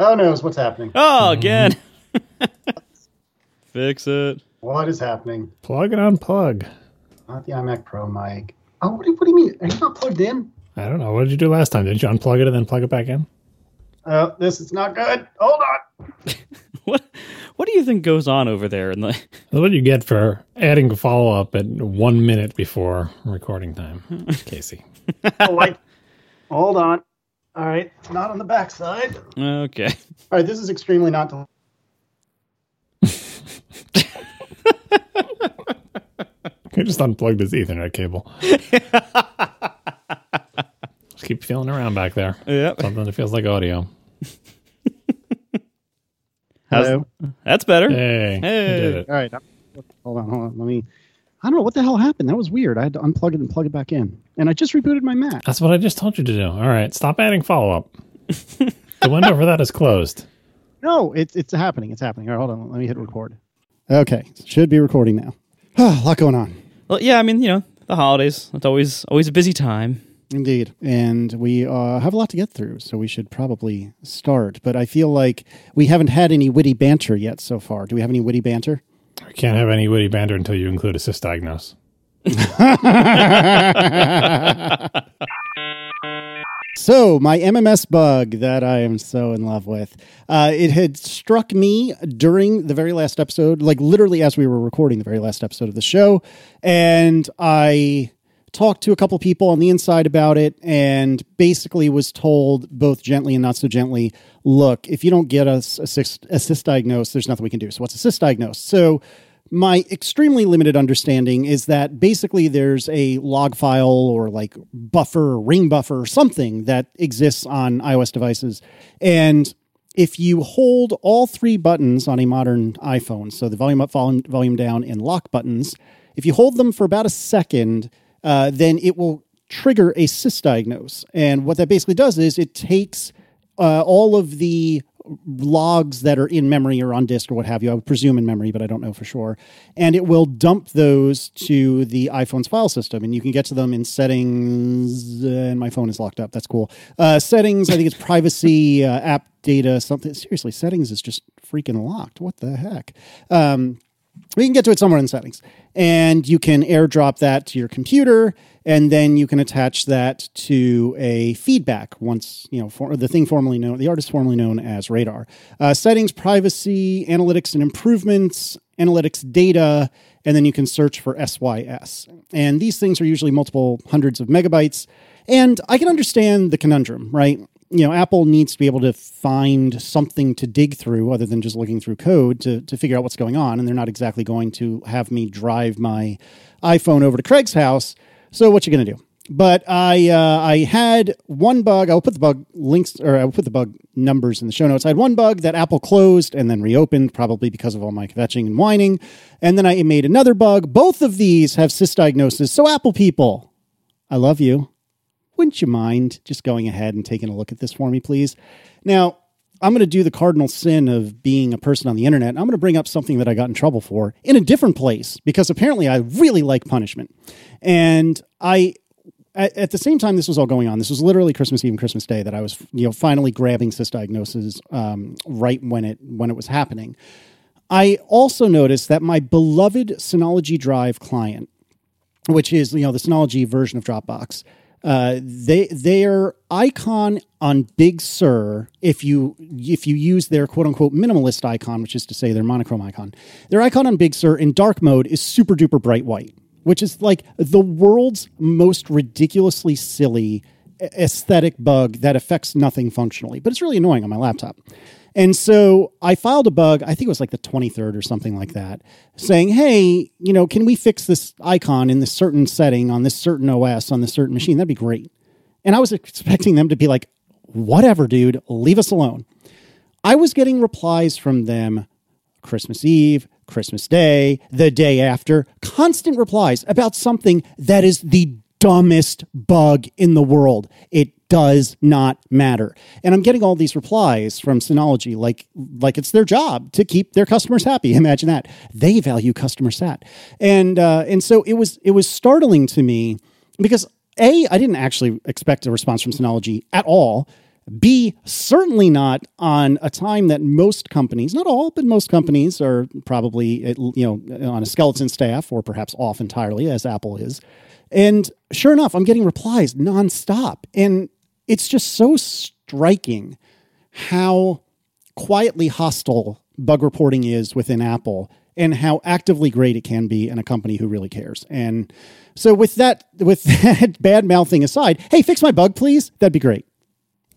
Oh no, what's happening? Oh, mm-hmm. again. Fix it. What is happening? Plug and unplug. Not the iMac Pro mic. Oh, what do, what do you mean? Are you not plugged in? I don't know. What did you do last time? Did you unplug it and then plug it back in? Oh, this is not good. Hold on. What What do you think goes on over there? In the That's what you get for adding a follow up at one minute before recording time, Casey. Oh, like, hold on. All right, it's not on the back side. Okay. All right, this is extremely not. Del- You just unplugged his Ethernet cable. just keep feeling around back there. Yep. Something that feels like audio. How's- Hello? That's better. Hey, you Hey. did it. All right, hold on, hold on. Let me. I don't know what the hell happened. That was weird. I had to unplug it and plug it back in, and I just rebooted my Mac. That's what I just told you to do. All right, stop adding follow up. the window for that is closed. No, it's it's happening. It's happening. All right, hold on. Let me hit record. Okay, should be recording now. a lot going on. Well, yeah. I mean, you know, the holidays. It's always always a busy time. Indeed. And we uh, have a lot to get through, so we should probably start. But I feel like we haven't had any witty banter yet so far. Do we have any witty banter? We can't have any witty banter until you include a sysdiagnose. So, my MMS bug that I am so in love with, uh, it had struck me during the very last episode, like literally as we were recording the very last episode of the show. And I talked to a couple people on the inside about it and basically was told, both gently and not so gently, look, if you don't get us a, cyst, a sysdiagnose, there's nothing we can do. So, what's a sysdiagnose? So, my extremely limited understanding is that basically there's a log file or like buffer, or ring buffer, or something that exists on iOS devices. And if you hold all three buttons on a modern iPhone, so the volume up, volume, volume down, and lock buttons, if you hold them for about a second, uh, then it will trigger a sysdiagnose. And what that basically does is it takes uh, all of the logs that are in memory or on disk or what have you. I would presume in memory, but I don't know for sure. And it will dump those to the iPhone's file system, and you can get to them in settings. Uh, and my phone is locked up. That's cool. Uh, settings. I think it's privacy, uh, app data, something. Seriously, settings is just freaking locked. What the heck? Um, we can get to it somewhere in settings. And you can airdrop that to your computer and then you can attach that to a feedback once you know for the thing formerly known the artist formerly known as radar. Uh, settings privacy analytics and improvements analytics data and then you can search for sys and these things are usually multiple hundreds of megabytes. And i can understand the conundrum right you know, Apple needs to be able to find something to dig through other than just looking through code to, to figure out what's going on. And they're not exactly going to have me drive my iPhone over to Craig's house. So what you going to do? But I uh, I had one bug. I'll put the bug links or I'll put the bug numbers in the show notes. I had one bug that Apple closed and then reopened, probably because of all my kvetching and whining. And then I made another bug. Both of these have sysdiagnosis. So Apple people, I love you wouldn't you mind just going ahead and taking a look at this for me, please? Now, I'm going to do the cardinal sin of being a person on the internet. I'm going to bring up something that I got in trouble for in a different place because apparently I really like punishment. And I at, the same time this was all going on, this was literally Christmas Eve and Christmas Day that I was, you know, finally grabbing sysdiagnosis um, right when it when it was happening. I also noticed that my beloved Synology Drive client, which is you know the Synology version of Dropbox, uh, they their icon on Big Sur, if you if you use their quote unquote minimalist icon, which is to say their monochrome icon, their icon on Big Sur in dark mode is super duper bright white, which is like the world's most ridiculously silly aesthetic bug that affects nothing functionally, but it's really annoying on my laptop. And so I filed a bug, I think it was like the 23rd or something like that, saying, hey, you know, can we fix this icon in this certain setting on this certain OS on this certain machine? That'd be great. And I was expecting them to be like, whatever, dude, leave us alone. I was getting replies from them Christmas Eve, Christmas Day, the day after, constant replies about something that is the dumbest bug in the world. It does not matter. And I'm getting all these replies from Synology like like it's their job to keep their customers happy. Imagine that. They value customer sat. And uh, and so it was it was startling to me because a I didn't actually expect a response from Synology at all. B, certainly not on a time that most companies, not all, but most companies are probably, you know, on a skeleton staff or perhaps off entirely, as Apple is. And sure enough, I'm getting replies nonstop. And it's just so striking how quietly hostile bug reporting is within Apple and how actively great it can be in a company who really cares. And so with that with that bad mouthing aside, hey, fix my bug, please. That'd be great.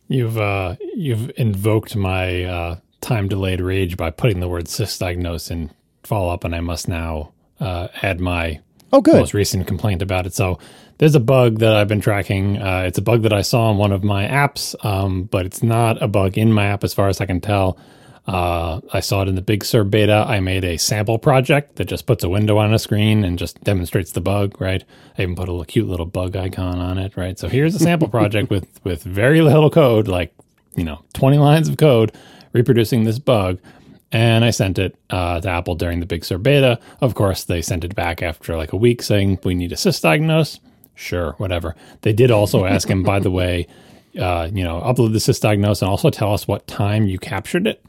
You've uh, you've invoked my uh, time delayed rage by putting the word sysdiagnose in follow up, and I must now uh, add my oh good most recent complaint about it. So there's a bug that I've been tracking. Uh, it's a bug that I saw in one of my apps, um, but it's not a bug in my app as far as I can tell. Uh, I saw it in the Big Sur beta. I made a sample project that just puts a window on a screen and just demonstrates the bug, right? I even put a little, cute little bug icon on it, right? So here's a sample project with with very little code, like you know, 20 lines of code reproducing this bug. And I sent it uh, to Apple during the Big Sur beta. Of course, they sent it back after like a week saying we need a sysdiagnose. Sure, whatever. They did also ask him, by the way, uh, you know, upload the sysdiagnose and also tell us what time you captured it.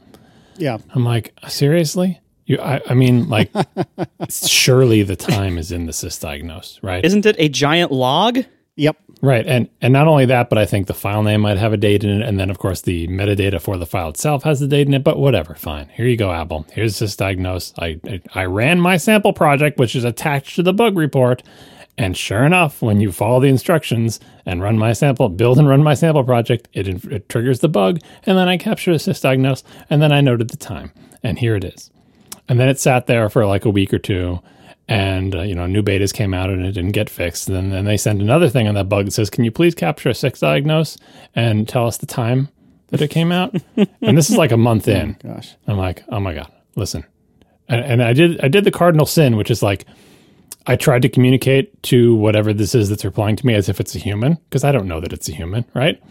Yeah. I'm like, seriously? You, I, I mean, like, surely the time is in the sysdiagnose, right? Isn't it a giant log? Yep. Right, and and not only that, but I think the file name might have a date in it, and then of course the metadata for the file itself has the date in it. But whatever, fine. Here you go, Apple. Here's sysdiagnose. I, I I ran my sample project, which is attached to the bug report, and sure enough, when you follow the instructions and run my sample, build and run my sample project, it, it triggers the bug, and then I capture the sysdiagnose, and then I noted the time, and here it is. And then it sat there for like a week or two, and uh, you know new betas came out and it didn't get fixed. And then they send another thing on that bug that says, "Can you please capture a sysdiagnose and tell us the time that it came out?" and this is like a month in. Oh, gosh, I'm like, oh my god, listen, and, and I did I did the cardinal sin, which is like. I tried to communicate to whatever this is that's replying to me as if it's a human because I don't know that it's a human, right?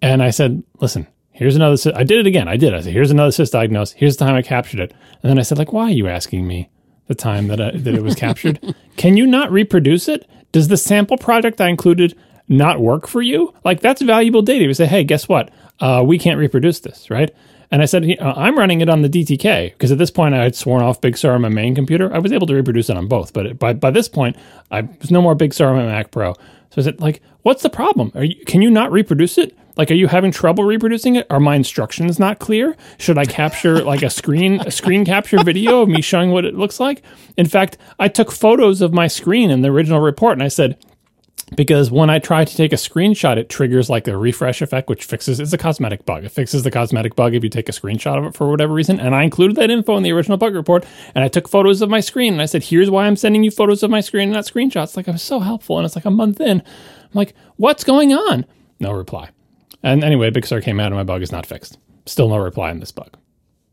And I said, "Listen, here's another." I did it again. I did. I said, "Here's another sysdiagnose. Here's the time I captured it." And then I said, "Like, why are you asking me the time that I, that it was captured? Can you not reproduce it? Does the sample project I included not work for you? Like, that's valuable data. You say, "Hey, guess what? Uh, we can't reproduce this, right?" And I said, uh, I'm running it on the DTK because at this point I had sworn off Big Sur on my main computer. I was able to reproduce it on both, but by, by this point, I was no more Big Sur on my Mac Pro. So I said, like, what's the problem? You, can you not reproduce it? Like, are you having trouble reproducing it? Are my instructions not clear? Should I capture like a screen a screen capture video of me showing what it looks like? In fact, I took photos of my screen in the original report and I said, because when I try to take a screenshot, it triggers like a refresh effect, which fixes it's a cosmetic bug. It fixes the cosmetic bug if you take a screenshot of it for whatever reason. And I included that info in the original bug report. And I took photos of my screen and I said, here's why I'm sending you photos of my screen and not screenshots. Like I was so helpful. And it's like a month in. I'm like, what's going on? No reply. And anyway, Big Sur came out and my bug is not fixed. Still no reply on this bug.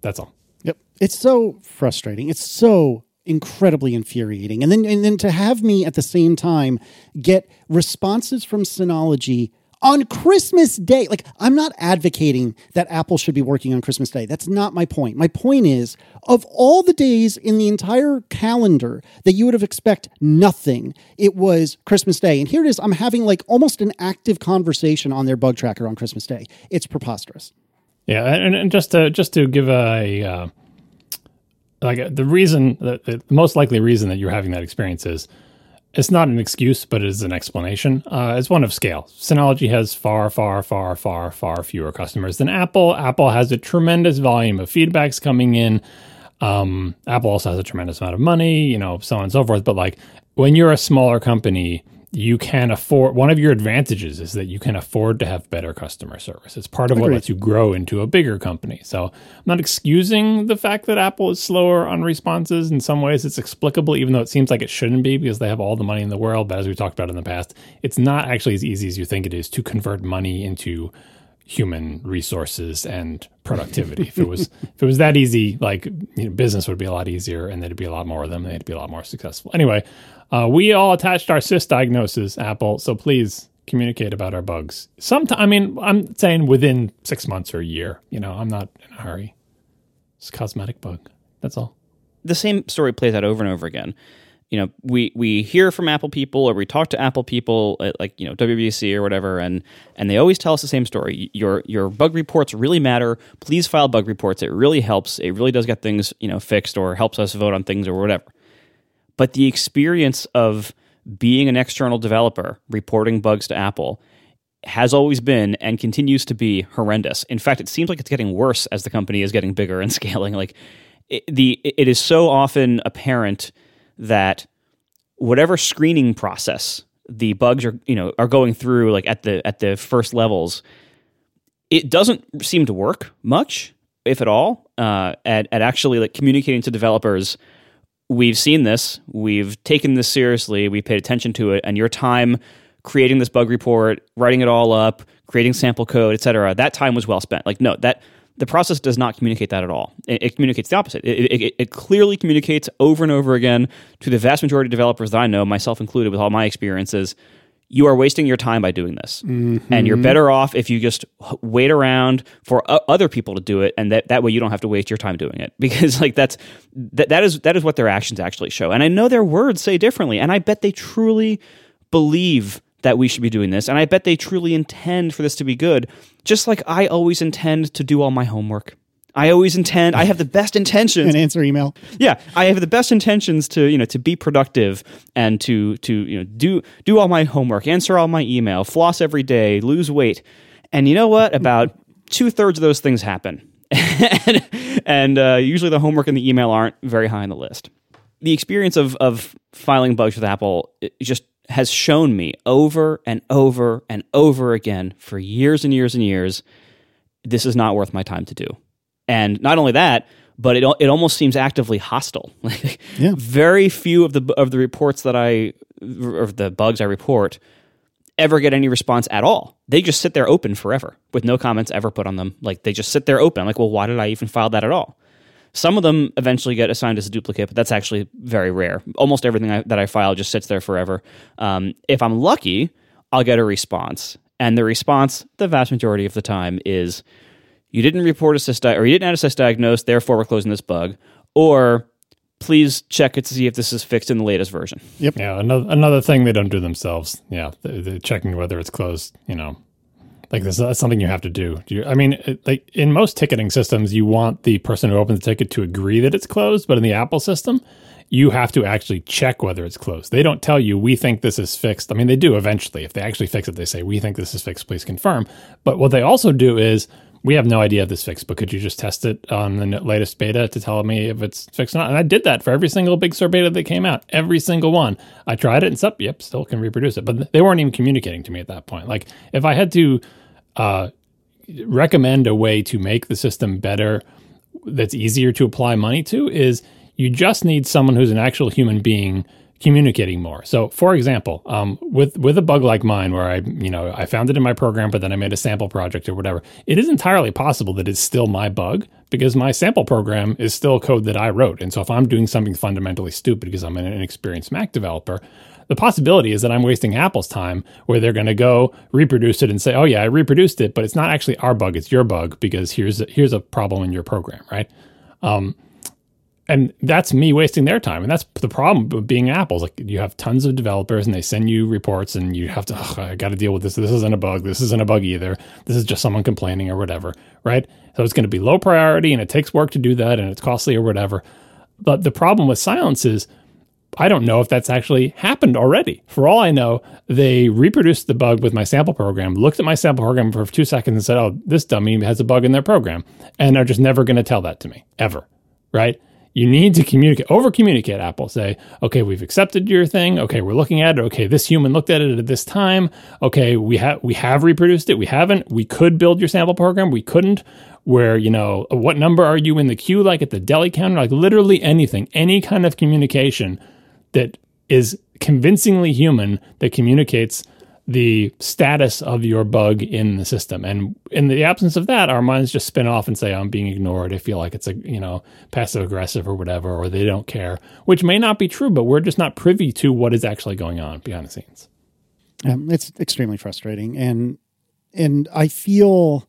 That's all. Yep. It's so frustrating. It's so incredibly infuriating. And then and then to have me at the same time get responses from Synology on Christmas Day. Like I'm not advocating that Apple should be working on Christmas Day. That's not my point. My point is of all the days in the entire calendar that you would have expect nothing, it was Christmas Day. And here it is I'm having like almost an active conversation on their bug tracker on Christmas Day. It's preposterous. Yeah, and, and just to just to give a uh, like the reason the, the most likely reason that you're having that experience is it's not an excuse, but it is an explanation. Uh, it's one of scale. Synology has far, far, far, far, far fewer customers than Apple. Apple has a tremendous volume of feedbacks coming in. Um, Apple also has a tremendous amount of money, you know, so on and so forth. But like when you're a smaller company, you can afford one of your advantages is that you can afford to have better customer service. It's part of what lets you grow into a bigger company. So I'm not excusing the fact that Apple is slower on responses. In some ways, it's explicable, even though it seems like it shouldn't be because they have all the money in the world. But as we talked about in the past, it's not actually as easy as you think it is to convert money into human resources and productivity. if it was if it was that easy, like you know, business would be a lot easier, and there'd be a lot more of them. And they'd be a lot more successful. Anyway, uh, we all attached our sysdiagnosis, Apple. So please communicate about our bugs. Sometime, I mean, I'm saying within six months or a year. You know, I'm not in a hurry. It's a cosmetic bug. That's all. The same story plays out over and over again. you know, we we hear from Apple people or we talk to Apple people at like you know WWDC or whatever, and and they always tell us the same story. Your your bug reports really matter. Please file bug reports. It really helps. It really does get things you know fixed or helps us vote on things or whatever. But the experience of being an external developer reporting bugs to Apple has always been and continues to be horrendous. In fact, it seems like it's getting worse as the company is getting bigger and scaling. Like it, the it is so often apparent that whatever screening process the bugs are you know are going through like at the at the first levels it doesn't seem to work much if at all uh, at, at actually like communicating to developers we've seen this we've taken this seriously we paid attention to it and your time creating this bug report writing it all up creating sample code etc that time was well spent like no that the process does not communicate that at all. It, it communicates the opposite. It, it, it, clearly communicates over and over again to the vast majority of developers that I know, myself included, with all my experiences. You are wasting your time by doing this, mm-hmm. and you're better off if you just wait around for other people to do it, and that, that way you don't have to waste your time doing it. Because like that's that that is that is what their actions actually show. And I know their words say differently, and I bet they truly believe that we should be doing this. And I bet they truly intend for this to be good, just like I always intend to do all my homework. I always intend. I have the best intentions. and answer email. Yeah, I have the best intentions to you know to be productive and to to you know do do all my homework, answer all my email, floss every day, lose weight. And you know what? About two thirds of those things happen, and, and uh, usually the homework and the email aren't very high on the list. The experience of of filing bugs with Apple just has shown me over and over and over again for years and years and years this is not worth my time to do. And not only that, but it it almost seems actively hostile. yeah. Very few of the of the reports that I or the bugs I report ever get any response at all. They just sit there open forever with no comments ever put on them. Like they just sit there open. I'm like, well, why did I even file that at all? Some of them eventually get assigned as a duplicate, but that's actually very rare. Almost everything I, that I file just sits there forever. Um, if I'm lucky, I'll get a response. And the response, the vast majority of the time, is you didn't report a sys or you didn't add a sysdiagnose, therefore we're closing this bug. Or please check it to see if this is fixed in the latest version. Yep. Yeah. Another another thing they don't do themselves. Yeah, they're, they're checking whether it's closed. You know, like this, that's something you have to do. do you, I mean, it, like in most ticketing systems, you want the person who opens the ticket to agree that it's closed, but in the Apple system, you have to actually check whether it's closed. They don't tell you we think this is fixed. I mean, they do eventually. If they actually fix it, they say we think this is fixed. Please confirm. But what they also do is we have no idea if this fixed, but could you just test it on the latest beta to tell me if it's fixed or not? And I did that for every single Big Sur beta that came out, every single one. I tried it and yep, still can reproduce it. But they weren't even communicating to me at that point. Like if I had to uh, recommend a way to make the system better that's easier to apply money to is you just need someone who's an actual human being communicating more. So, for example, um, with with a bug like mine, where I you know I found it in my program, but then I made a sample project or whatever, it is entirely possible that it's still my bug because my sample program is still code that I wrote. And so, if I'm doing something fundamentally stupid because I'm an inexperienced Mac developer, the possibility is that I'm wasting Apple's time where they're going to go reproduce it and say, "Oh yeah, I reproduced it, but it's not actually our bug; it's your bug because here's a, here's a problem in your program." Right. Um, and that's me wasting their time. And that's the problem with being Apple. Like you have tons of developers and they send you reports and you have to, I got to deal with this. This isn't a bug. This isn't a bug either. This is just someone complaining or whatever. Right. So it's going to be low priority and it takes work to do that and it's costly or whatever. But the problem with silence is I don't know if that's actually happened already. For all I know, they reproduced the bug with my sample program, looked at my sample program for two seconds and said, oh, this dummy has a bug in their program. And are just never going to tell that to me, ever. Right? You need to communicate, over communicate Apple. Say, okay, we've accepted your thing. Okay, we're looking at it. Okay, this human looked at it at this time. Okay, we have we have reproduced it. We haven't. We could build your sample program. We couldn't. Where, you know, what number are you in the queue, like at the deli counter? Like literally anything, any kind of communication that is convincingly human that communicates the status of your bug in the system. And in the absence of that, our minds just spin off and say, I'm being ignored. I feel like it's a, you know, passive aggressive or whatever, or they don't care, which may not be true, but we're just not privy to what is actually going on behind the scenes. Um, it's extremely frustrating. And, and I feel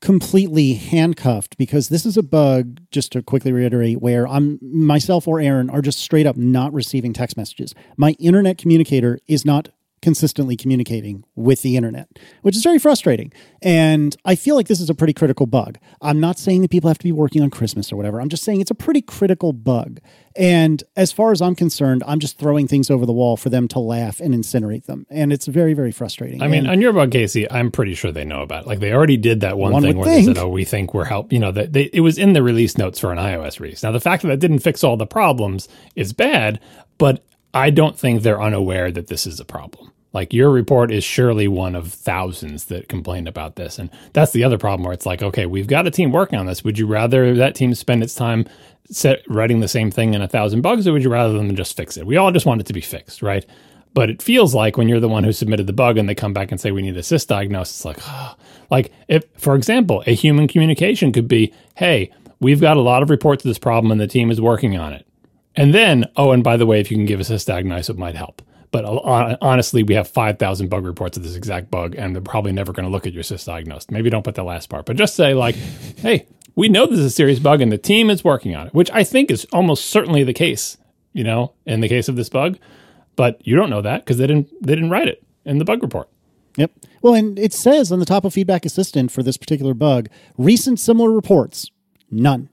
completely handcuffed because this is a bug, just to quickly reiterate, where I'm myself or Aaron are just straight up not receiving text messages. My internet communicator is not consistently communicating with the internet, which is very frustrating. And I feel like this is a pretty critical bug. I'm not saying that people have to be working on Christmas or whatever. I'm just saying it's a pretty critical bug. And as far as I'm concerned, I'm just throwing things over the wall for them to laugh and incinerate them. And it's very, very frustrating. I mean, And- on your bug, Casey, I'm pretty sure they know about it. Like they already did that one, One thing where they said, "Oh, we think we're help." You know, that they, it was in the release notes for an iOS release. Now, the fact that that didn't fix all the problems is bad, but I don't think they're unaware that this is a problem. Like your report is surely one of thousands that complained about this, and that's the other problem where it's like, okay, we've got a team working on this. Would you rather that team spend its time set, writing the same thing in a thousand bugs, or would you rather them just fix it? We all just want it to be fixed, right? But it feels like when you're the one who submitted the bug and they come back and say we need a sys diagnosis, like, oh. like if, for example, a human communication could be, hey, we've got a lot of reports of this problem and the team is working on it. And then, oh, and by the way, if you can give us a sys diagnosis, it might help. But hon- honestly, we have 5,000 bug reports of this exact bug, and they're probably never going to look at your sysdiagnosed. Maybe don't put the last part, but just say, like, hey, we know this is a serious bug, and the team is working on it, which I think is almost certainly the case, you know, in the case of this bug. But you don't know that because they didn't, they didn't write it in the bug report. Yep. Well, and it says on the top of Feedback Assistant for this particular bug, recent similar reports, none.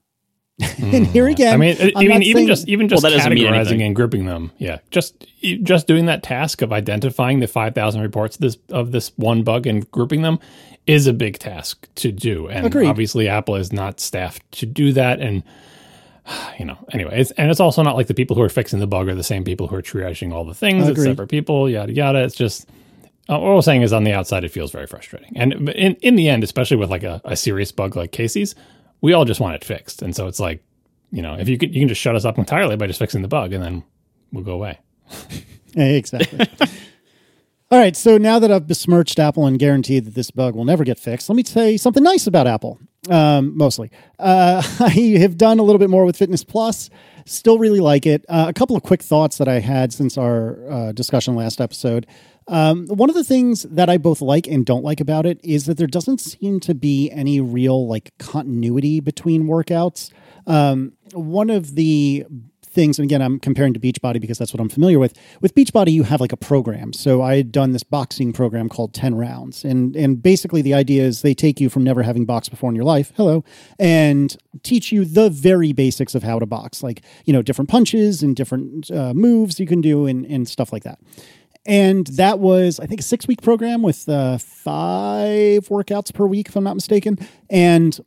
and here again, I mean, I'm even even saying- just even just Well, that doesn't mean categorizing and grouping them, yeah, just e- just doing that task of identifying the five thousand reports of this of this one bug and grouping them is a big task to do, and Agreed. obviously Apple is not staffed to do that, and you know, anyway, it's, and it's also not like the people who are fixing the bug are the same people who are triaging all the things. It's separate people, yada yada. It's just. Uh, what we're saying is on the outside, it feels very frustrating. And in, in the end, especially with like a, a serious bug like Casey's, we all just want it fixed. And so it's like, you know, if you could, you can just shut us up entirely by just fixing the bug and then we'll go away. Exactly. All right, so now that I've besmirched Apple and guaranteed that this bug will never get fixed, let me say something nice about Apple. Um, mostly, uh, I have done a little bit more with Fitness Plus. Still really like it. Uh, a couple of quick thoughts that I had since our uh, discussion last episode. Um, one of the things that I both like and don't like about it is that there doesn't seem to be any real like continuity between workouts. Um, one of the things, and again, I'm comparing to Beachbody because that's what I'm familiar with. With Beachbody, you have like a program. So I had done this boxing program called 10 rounds. And, and basically, the idea is they take you from never having boxed before in your life, hello, and teach you the very basics of how to box, like, you know, different punches and different uh, moves you can do and, and stuff like that. And that was, I think, a six week program with uh, five workouts per week, if I'm not mistaken. And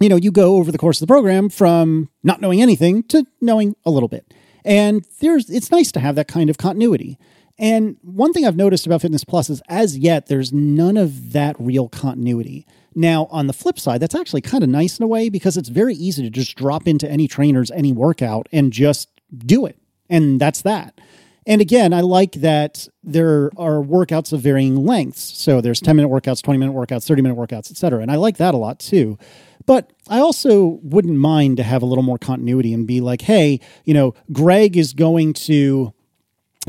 you know, you go over the course of the program from not knowing anything to knowing a little bit. And there's it's nice to have that kind of continuity. And one thing I've noticed about Fitness Plus is as yet there's none of that real continuity. Now, on the flip side, that's actually kind of nice in a way because it's very easy to just drop into any trainer's any workout and just do it. And that's that. And again, I like that there are workouts of varying lengths. So there's 10 minute workouts, 20 minute workouts, 30 minute workouts, et cetera. And I like that a lot too. But I also wouldn't mind to have a little more continuity and be like, hey, you know, Greg is going to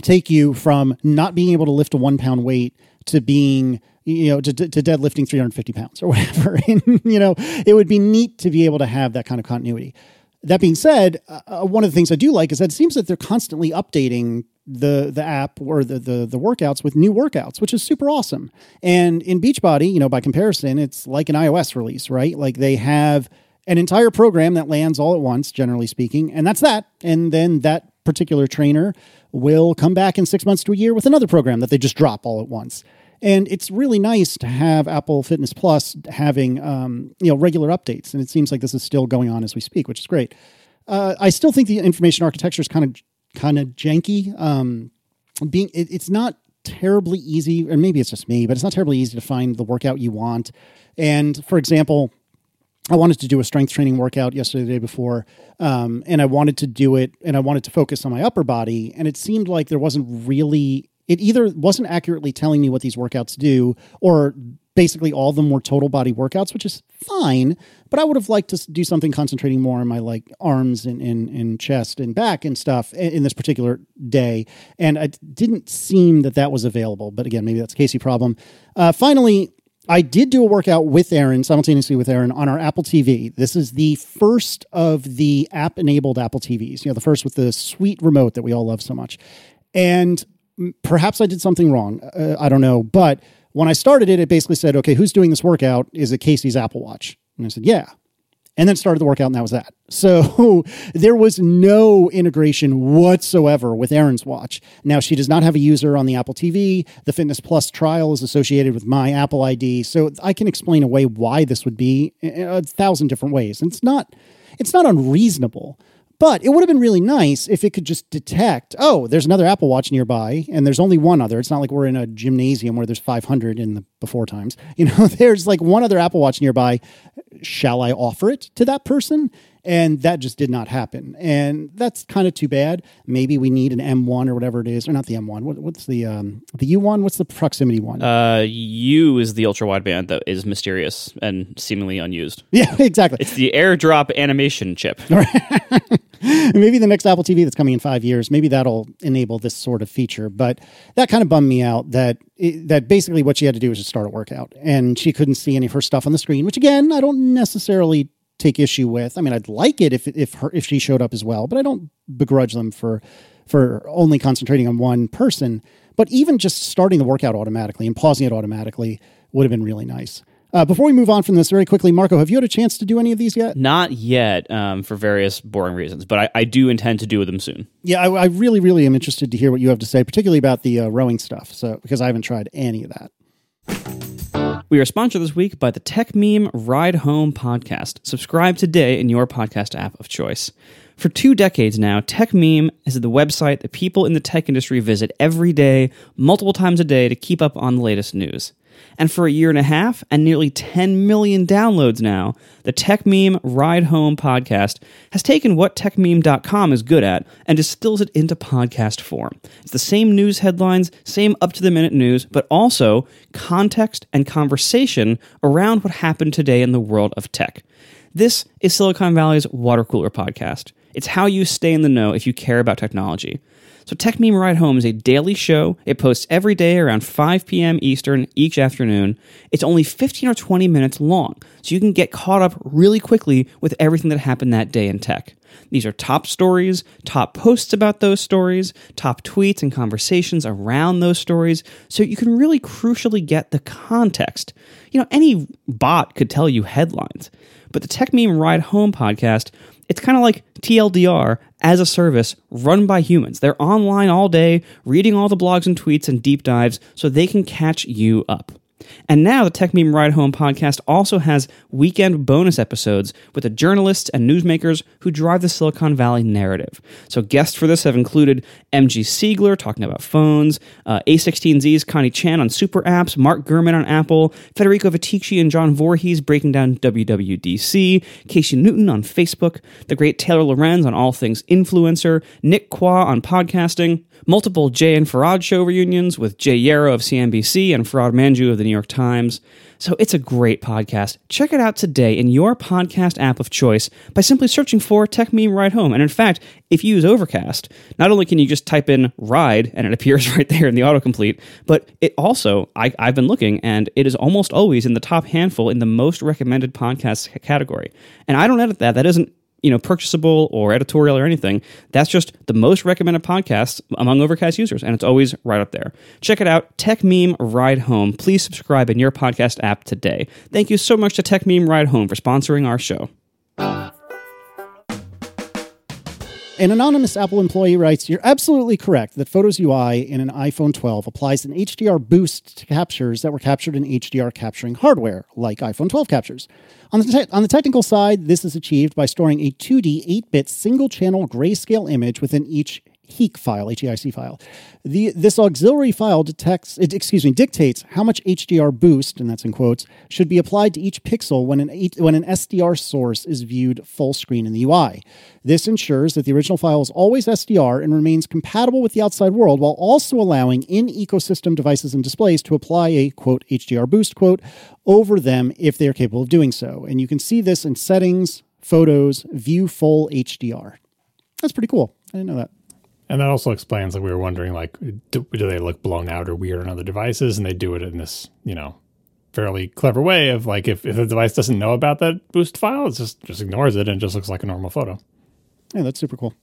take you from not being able to lift a one pound weight to being you know to, to deadlifting 350 pounds or whatever and you know it would be neat to be able to have that kind of continuity that being said uh, one of the things i do like is that it seems that they're constantly updating the the app or the, the the workouts with new workouts which is super awesome and in beachbody you know by comparison it's like an ios release right like they have an entire program that lands all at once generally speaking and that's that and then that particular trainer will come back in six months to a year with another program that they just drop all at once. And it's really nice to have Apple Fitness Plus having um, you know regular updates, and it seems like this is still going on as we speak, which is great. Uh, I still think the information architecture is kind of kind of janky. Um, being it, it's not terribly easy, or maybe it's just me, but it's not terribly easy to find the workout you want. And for example, I wanted to do a strength training workout yesterday, the day before, um, and I wanted to do it, and I wanted to focus on my upper body, and it seemed like there wasn't really. It either wasn't accurately telling me what these workouts do, or basically all of them were total body workouts, which is fine. But I would have liked to do something concentrating more on my like arms and, and, and chest and back and stuff in, in this particular day. And it didn't seem that that was available. But again, maybe that's a Casey problem. Uh, finally, I did do a workout with Aaron, simultaneously with Aaron, on our Apple TV. This is the first of the app enabled Apple TVs, you know, the first with the sweet remote that we all love so much. And perhaps I did something wrong. Uh, I don't know. But when I started it, it basically said, okay, who's doing this workout? Is it Casey's Apple Watch? And I said, yeah and then started the workout, and that was that. So there was no integration whatsoever with Aaron's watch. Now, she does not have a user on the Apple TV. The Fitness Plus trial is associated with my Apple ID. So I can explain away why this would be a thousand different ways. And it's not. It's not unreasonable, but it would have been really nice if it could just detect, oh, there's another Apple Watch nearby, and there's only one other. It's not like we're in a gymnasium where there's 500 in the before times. You know, there's like one other Apple Watch nearby. Shall I offer it to that person? And that just did not happen. And that's kind of too bad. Maybe we need an M1 or whatever it is, or not the M1. What, what's the um, the U1? What's the proximity one? Uh, U is the ultra wideband that is mysterious and seemingly unused. Yeah, exactly. It's the AirDrop animation chip. maybe the next Apple TV that's coming in five years, maybe that'll enable this sort of feature. But that kind of bummed me out that it, that basically what she had to do was just start a workout, and she couldn't see any of her stuff on the screen. Which again, I don't necessarily take issue with. I mean, I'd like it if if her if she showed up as well, but I don't begrudge them for for only concentrating on one person. But even just starting the workout automatically and pausing it automatically would have been really nice. Uh, before we move on from this, very quickly, Marco, have you had a chance to do any of these yet? Not yet, um, for various boring reasons, but I, I, do intend to do them soon. Yeah, I, I, really, really am interested to hear what you have to say, particularly about the uh, rowing stuff. So, because I haven't tried any of that. We are sponsored this week by the Techmeme Ride Home podcast. Subscribe today in your podcast app of choice. For two decades now, Techmeme is the website that people in the tech industry visit every day, multiple times a day, to keep up on the latest news. And for a year and a half and nearly 10 million downloads now, the Techmeme Ride Home podcast has taken what techmeme.com is good at and distills it into podcast form. It's the same news headlines, same up to the minute news, but also context and conversation around what happened today in the world of tech. This is Silicon Valley's water cooler podcast. It's how you stay in the know if you care about technology. So Techmeme Ride Home is a daily show. It posts every day around 5 p.m. Eastern each afternoon. It's only 15 or 20 minutes long, so you can get caught up really quickly with everything that happened that day in tech. These are top stories, top posts about those stories, top tweets and conversations around those stories, so you can really crucially get the context. You know, any bot could tell you headlines, but the Techmeme Ride Home podcast it's kind of like TLDR as a service run by humans. They're online all day, reading all the blogs and tweets and deep dives so they can catch you up. And now the Techmeme Ride Home podcast also has weekend bonus episodes with the journalists and newsmakers who drive the Silicon Valley narrative. So guests for this have included MG Siegler talking about phones, uh, A16Z's Connie Chan on super apps, Mark Gurman on Apple, Federico Viticci and John Voorhees breaking down WWDC, Casey Newton on Facebook, the great Taylor Lorenz on all things influencer, Nick Quah on podcasting, multiple Jay and Farhad show reunions with Jay Yarrow of CNBC and Farhad Manjoo of the New York Times. So it's a great podcast. Check it out today in your podcast app of choice by simply searching for Techmeme Ride Home. And in fact, if you use Overcast, not only can you just type in ride and it appears right there in the autocomplete, but it also, I, I've been looking and it is almost always in the top handful in the most recommended podcast category. And I don't edit that. That isn't you know purchasable or editorial or anything that's just the most recommended podcast among overcast users and it's always right up there. Check it out Techmeme ride home. Please subscribe in your podcast app today. Thank you so much to Techmeme ride home for sponsoring our show An anonymous Apple employee writes, You're absolutely correct that Photos UI in an iPhone 12 applies an HDR boost to captures that were captured in HDR capturing hardware, like iPhone 12 captures. On the, te- on the technical side, this is achieved by storing a 2D 8 bit single channel grayscale image within each HEIC file, HEIC file. The, this auxiliary file detects, it, excuse me, dictates how much HDR boost, and that's in quotes, should be applied to each pixel when an, when an SDR source is viewed full screen in the UI. This ensures that the original file is always SDR and remains compatible with the outside world while also allowing in ecosystem devices and displays to apply a quote HDR boost quote over them if they are capable of doing so. And you can see this in settings, photos, view full HDR. That's pretty cool. I didn't know that. And that also explains that we were wondering, like, do, do, they look blown out or weird on other devices? And they do it in this, you know, fairly clever way of like if, if the device doesn't know about that boost file, it just just ignores it and just looks like a normal photo. Yeah, that's super cool.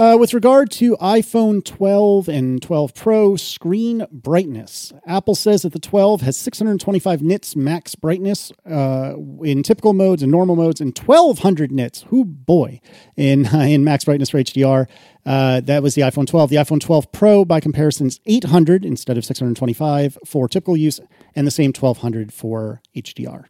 Uh, with regard to iPhone 12 and 12 Pro screen brightness, Apple says that the 12 has 625 nits max brightness uh, in typical modes and normal modes, and 1200 nits, who boy, in uh, in max brightness for HDR. Uh, that was the iPhone 12. The iPhone 12 Pro, by comparison, is 800 instead of 625 for typical use, and the same 1200 for HDR.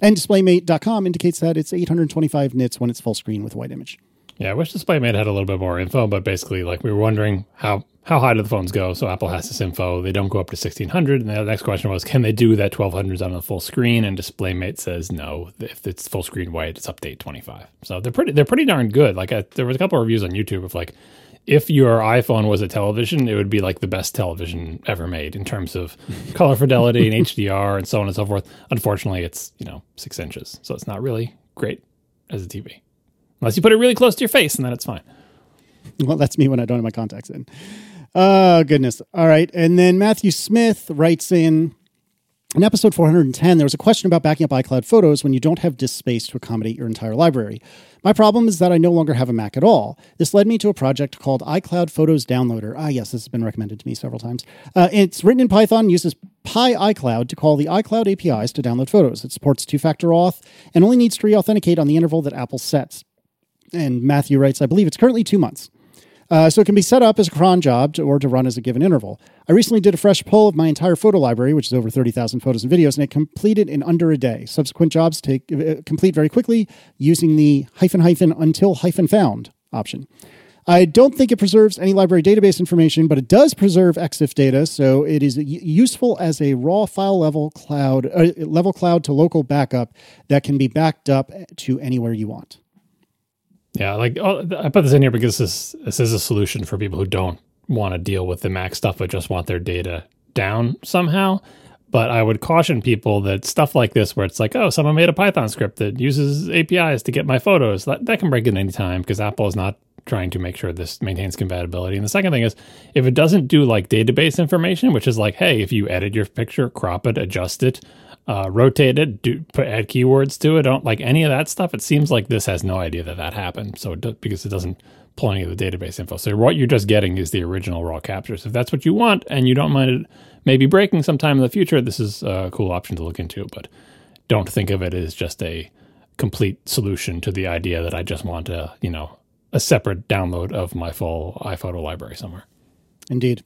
And DisplayMate.com indicates that it's 825 nits when it's full screen with white image. Yeah, I wish DisplayMate had a little bit more info, but basically, like we were wondering how how high do the phones go? So Apple has this info. They don't go up to 1600. And the next question was, can they do that 1200s on the full screen? And DisplayMate says no. If it's full screen white, it's update 25. So they're pretty they're pretty darn good. Like I, there was a couple of reviews on YouTube of like if your iPhone was a television, it would be like the best television ever made in terms of color fidelity and HDR and so on and so forth. Unfortunately, it's you know six inches, so it's not really great as a TV. Unless you put it really close to your face, and then it's fine. Well, that's me when I don't have my contacts in. Oh, goodness. All right. And then Matthew Smith writes in in episode 410, there was a question about backing up iCloud photos when you don't have disk space to accommodate your entire library. My problem is that I no longer have a Mac at all. This led me to a project called iCloud Photos Downloader. Ah, yes, this has been recommended to me several times. Uh, it's written in Python, uses PyICloud to call the iCloud APIs to download photos. It supports two factor auth and only needs to re authenticate on the interval that Apple sets. And Matthew writes, I believe it's currently two months. Uh, so it can be set up as a cron job to, or to run as a given interval. I recently did a fresh pull of my entire photo library, which is over 30,000 photos and videos, and it completed in under a day. Subsequent jobs take uh, complete very quickly using the hyphen hyphen until hyphen found option. I don't think it preserves any library database information, but it does preserve EXIF data, so it is useful as a raw file level cloud, uh, level cloud to local backup that can be backed up to anywhere you want. Yeah, like oh, I put this in here because this this is a solution for people who don't want to deal with the Mac stuff but just want their data down somehow. But I would caution people that stuff like this, where it's like, oh, someone made a Python script that uses APIs to get my photos, that, that can break at any time because Apple is not trying to make sure this maintains compatibility. And the second thing is, if it doesn't do like database information, which is like, hey, if you edit your picture, crop it, adjust it, uh, rotate it, do put add keywords to it. Don't like any of that stuff. It seems like this has no idea that that happened. So it because it doesn't pull any of the database info. So what you're just getting is the original raw captures. If that's what you want and you don't mind it maybe breaking sometime in the future, this is a cool option to look into. But don't think of it as just a complete solution to the idea that I just want a you know a separate download of my full iPhoto library somewhere. Indeed.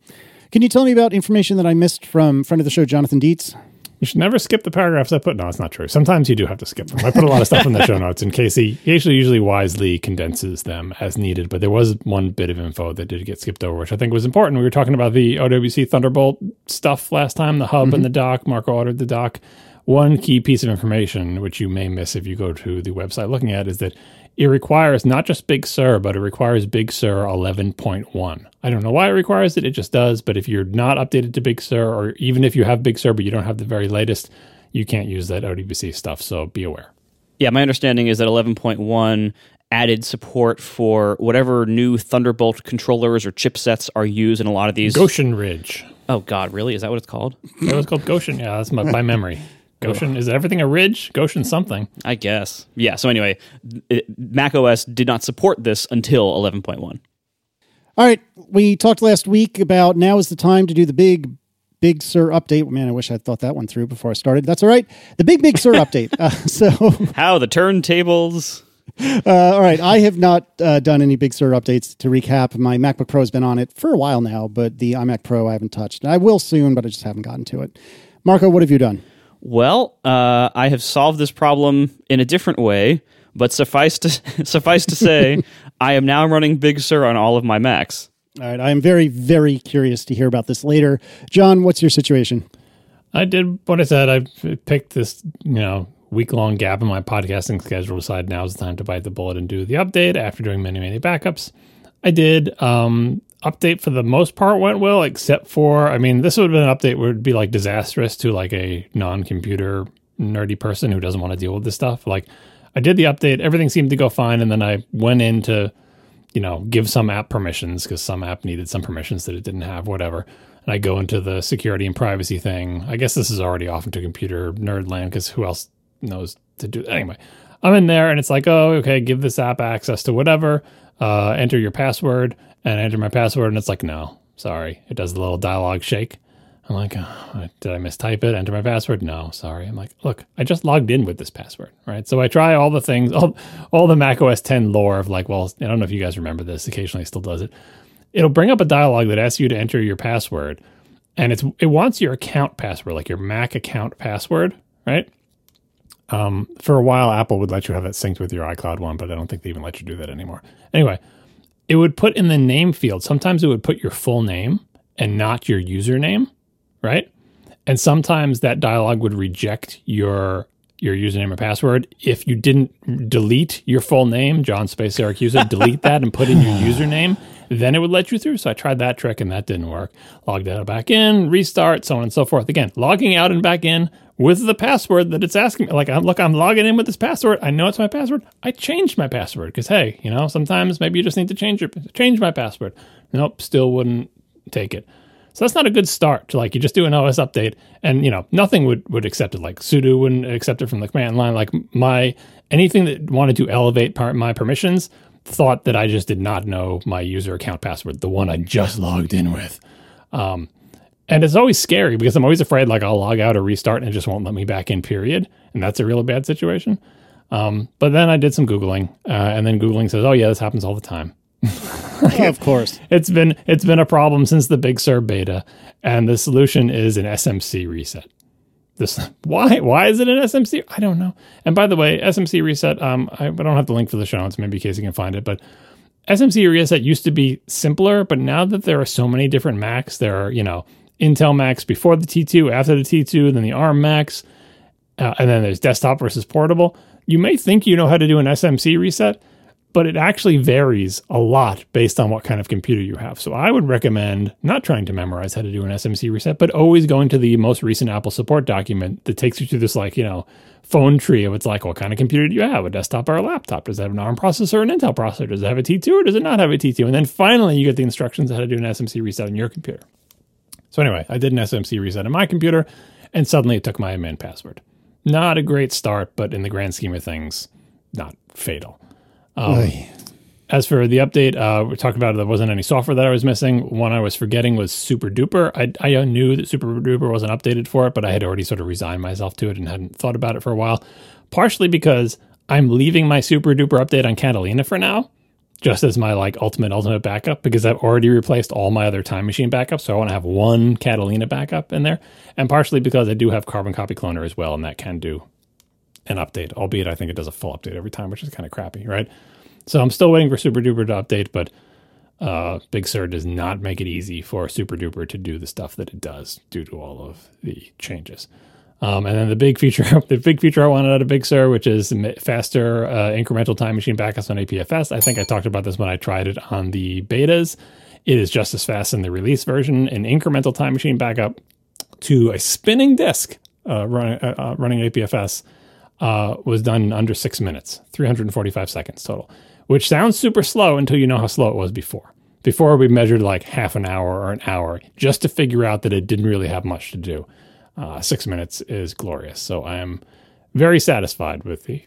Can you tell me about information that I missed from friend of the show, Jonathan Dietz? You should never skip the paragraphs I put. No, it's not true. Sometimes you do have to skip them. I put a lot of stuff in the show notes in Casey, he actually usually wisely condenses them as needed. But there was one bit of info that did get skipped over, which I think was important. We were talking about the OWC Thunderbolt stuff last time, the hub mm-hmm. and the dock. Marco ordered the dock. One key piece of information, which you may miss if you go to the website looking at, is that it requires not just Big Sur, but it requires Big Sur 11.1. I don't know why it requires it, it just does. But if you're not updated to Big Sur, or even if you have Big Sur but you don't have the very latest, you can't use that OWC stuff. So be aware. Yeah, my understanding is that 11.1 added support for whatever new Thunderbolt controllers or chipsets are used in a lot of these. Goshen Ridge. Oh God, really? Is that what it's called? it was called Goshen. Yeah, that's my, my memory. Goshen is everything a ridge? Goshen something. I guess. Yeah. So anyway, it, Mac OS did not support this until 11.1. All right, we talked last week about now is the time to do the big Big Sur update. Man, I wish I thought that one through before I started. That's all right. The big Big Sur update. Uh, so how the turntables. Uh, all right, I have not uh, done any Big Sur updates to recap. My MacBook Pro has been on it for a while now, but the iMac Pro I haven't touched. I will soon, but I just haven't gotten to it. Marco, what have you done? Well, uh, I have solved this problem in a different way, but suffice to suffice to say, I am now running Big Sur on all of my Macs. All right, I am very very curious to hear about this later. John, what's your situation? I did what I said. I picked this, you know, week long gap in my podcasting schedule. Decided now is the time to bite the bullet and do the update after doing many many backups. I did. Um, update for the most part went well, except for, I mean, this would have been an update it'd be like disastrous to like a non computer nerdy person who doesn't want to deal with this stuff. Like, I did the update, everything seemed to go fine, and then I went in to, you know, give some app permissions because some app needed some permissions that it didn't have, whatever. and I go into the security and privacy thing. I guess this is already off into computer nerd land because who else knows to do anyway. I'm in there and it's like, oh, okay, give this app access to whatever. Uh, enter your password and enter my password, and it's like, no, sorry. It does the little dialogue shake. I'm like, oh, did I mistype it? Enter my password? No, sorry. I'm like, look, I just logged in with this password, right? So I try all the things, all, all the Mac OS 10 lore of like, well, I don't know if you guys remember this. Occasionally, still does it. It'll bring up a dialogue that asks you to enter your password, and it's it wants your account password, like your Mac account password, right? Um, for a while, Apple would let you have it synced with your iCloud one, but I don't think they even let you do that anymore. Anyway, it would put in the name field. Sometimes it would put your full name and not your username, right? And sometimes that dialog would reject your your username or password if you didn't delete your full name, John Space Siracusa, delete that and put in your username, then it would let you through. So I tried that trick and that didn't work. Logged out back in, restart, so on and so forth. Again, logging out and back in with the password that it's asking me. Like, I'm, look, I'm logging in with this password. I know it's my password. I changed my password because, hey, you know, sometimes maybe you just need to change your change my password. Nope, still wouldn't take it. So that's not a good start to like you just do an OS update and you know nothing would would accept it. Like sudo wouldn't accept it from the command line. Like my anything that wanted to elevate part, my permissions thought that I just did not know my user account password, the one I just logged in with. Um, and it's always scary because I'm always afraid like I'll log out or restart and it just won't let me back in, period. And that's a really bad situation. Um, but then I did some Googling, uh, and then Googling says, oh, yeah, this happens all the time. of course. It's been it's been a problem since the Big Sur beta, and the solution is an SMC reset. This why why is it an SMC? I don't know. And by the way, SMC reset. Um, I, I don't have the link for the show notes, maybe in case you can find it, but SMC reset used to be simpler, but now that there are so many different Macs, there are you know Intel Macs before the T2, after the T2, then the ARM Macs, uh, and then there's desktop versus portable. You may think you know how to do an SMC reset, but it actually varies a lot based on what kind of computer you have. So I would recommend not trying to memorize how to do an SMC reset, but always going to the most recent Apple support document that takes you through this like, you know, phone tree of it's like, what kind of computer do you have? A desktop or a laptop? Does it have an ARM processor or an Intel processor? Does it have a T2 or does it not have a T2? And then finally you get the instructions on how to do an SMC reset on your computer. So anyway, I did an SMC reset on my computer, and suddenly it took my admin password. Not a great start, but in the grand scheme of things, not fatal. Um, as for the update, uh, we talked about there wasn't any software that I was missing. One I was forgetting was SuperDuper. I, I knew that SuperDuper wasn't updated for it, but I had already sort of resigned myself to it and hadn't thought about it for a while. Partially because I'm leaving my SuperDuper update on Catalina for now just as my like ultimate ultimate backup because I've already replaced all my other time machine backups. So I want to have one Catalina backup in there, and partially because I do have Carbon Copy Cloner as well, and that can do an update. Albeit I think it does a full update every time, which is kind of crappy, right? So I'm still waiting for SuperDuper to update, but uh, Big Sur does not make it easy for SuperDuper to do the stuff that it does due to all of the changes. Um, and then the big feature, the big feature I wanted out of Big Sur, which is faster uh, incremental time machine backups on APFS. I think I talked about this when I tried it on the betas. It is just as fast in the release version. An incremental time machine backup to a spinning disk uh, uh, uh running APFS uh, was done in under six minutes, 345 seconds total, which sounds super slow until you know how slow it was before. Before we measured like half an hour or an hour just to figure out that it didn't really have much to do uh, six minutes is glorious. So I am very satisfied with the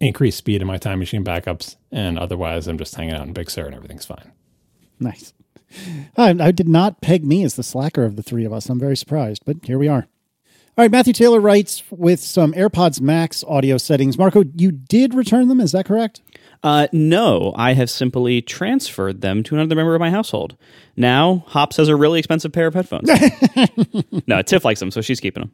increased speed of my time machine backups. And otherwise, I'm just hanging out in Big Sur and everything's fine. Nice. I, I did not peg me as the slacker of the three of us. I'm very surprised, but here we are. All right, Matthew Taylor writes with some AirPods Max audio settings. Marco, you did return them, is that correct? Uh, no, I have simply transferred them to another member of my household. Now, Hops has a really expensive pair of headphones. no, Tiff likes them, so she's keeping them.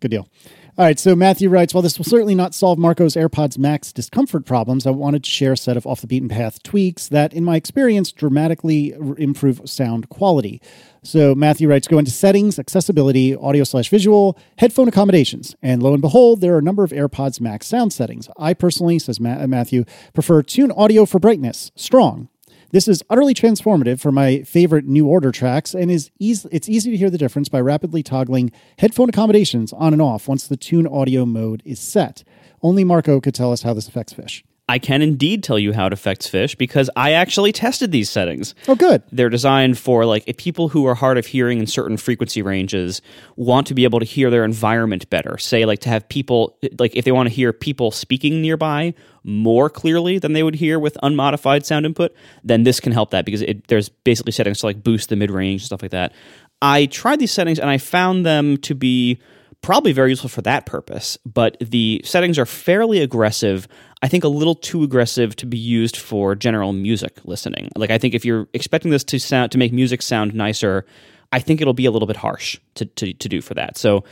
Good deal. All right, so Matthew writes, while this will certainly not solve Marco's AirPods Max discomfort problems, I wanted to share a set of off the beaten path tweaks that, in my experience, dramatically improve sound quality. So Matthew writes, go into settings, accessibility, audio slash visual, headphone accommodations. And lo and behold, there are a number of AirPods Max sound settings. I personally, says Matthew, prefer tune audio for brightness, strong, this is utterly transformative for my favorite new order tracks and is easy, it's easy to hear the difference by rapidly toggling headphone accommodations on and off once the tune audio mode is set. Only Marco could tell us how this affects fish. I can indeed tell you how it affects fish because I actually tested these settings. Oh, good. They're designed for like if people who are hard of hearing in certain frequency ranges want to be able to hear their environment better. Say like to have people like if they want to hear people speaking nearby more clearly than they would hear with unmodified sound input, then this can help that because it, there's basically settings to like boost the mid range and stuff like that. I tried these settings and I found them to be probably very useful for that purpose, but the settings are fairly aggressive. I think a little too aggressive to be used for general music listening. Like I think if you're expecting this to sound to make music sound nicer, I think it'll be a little bit harsh to to, to do for that. So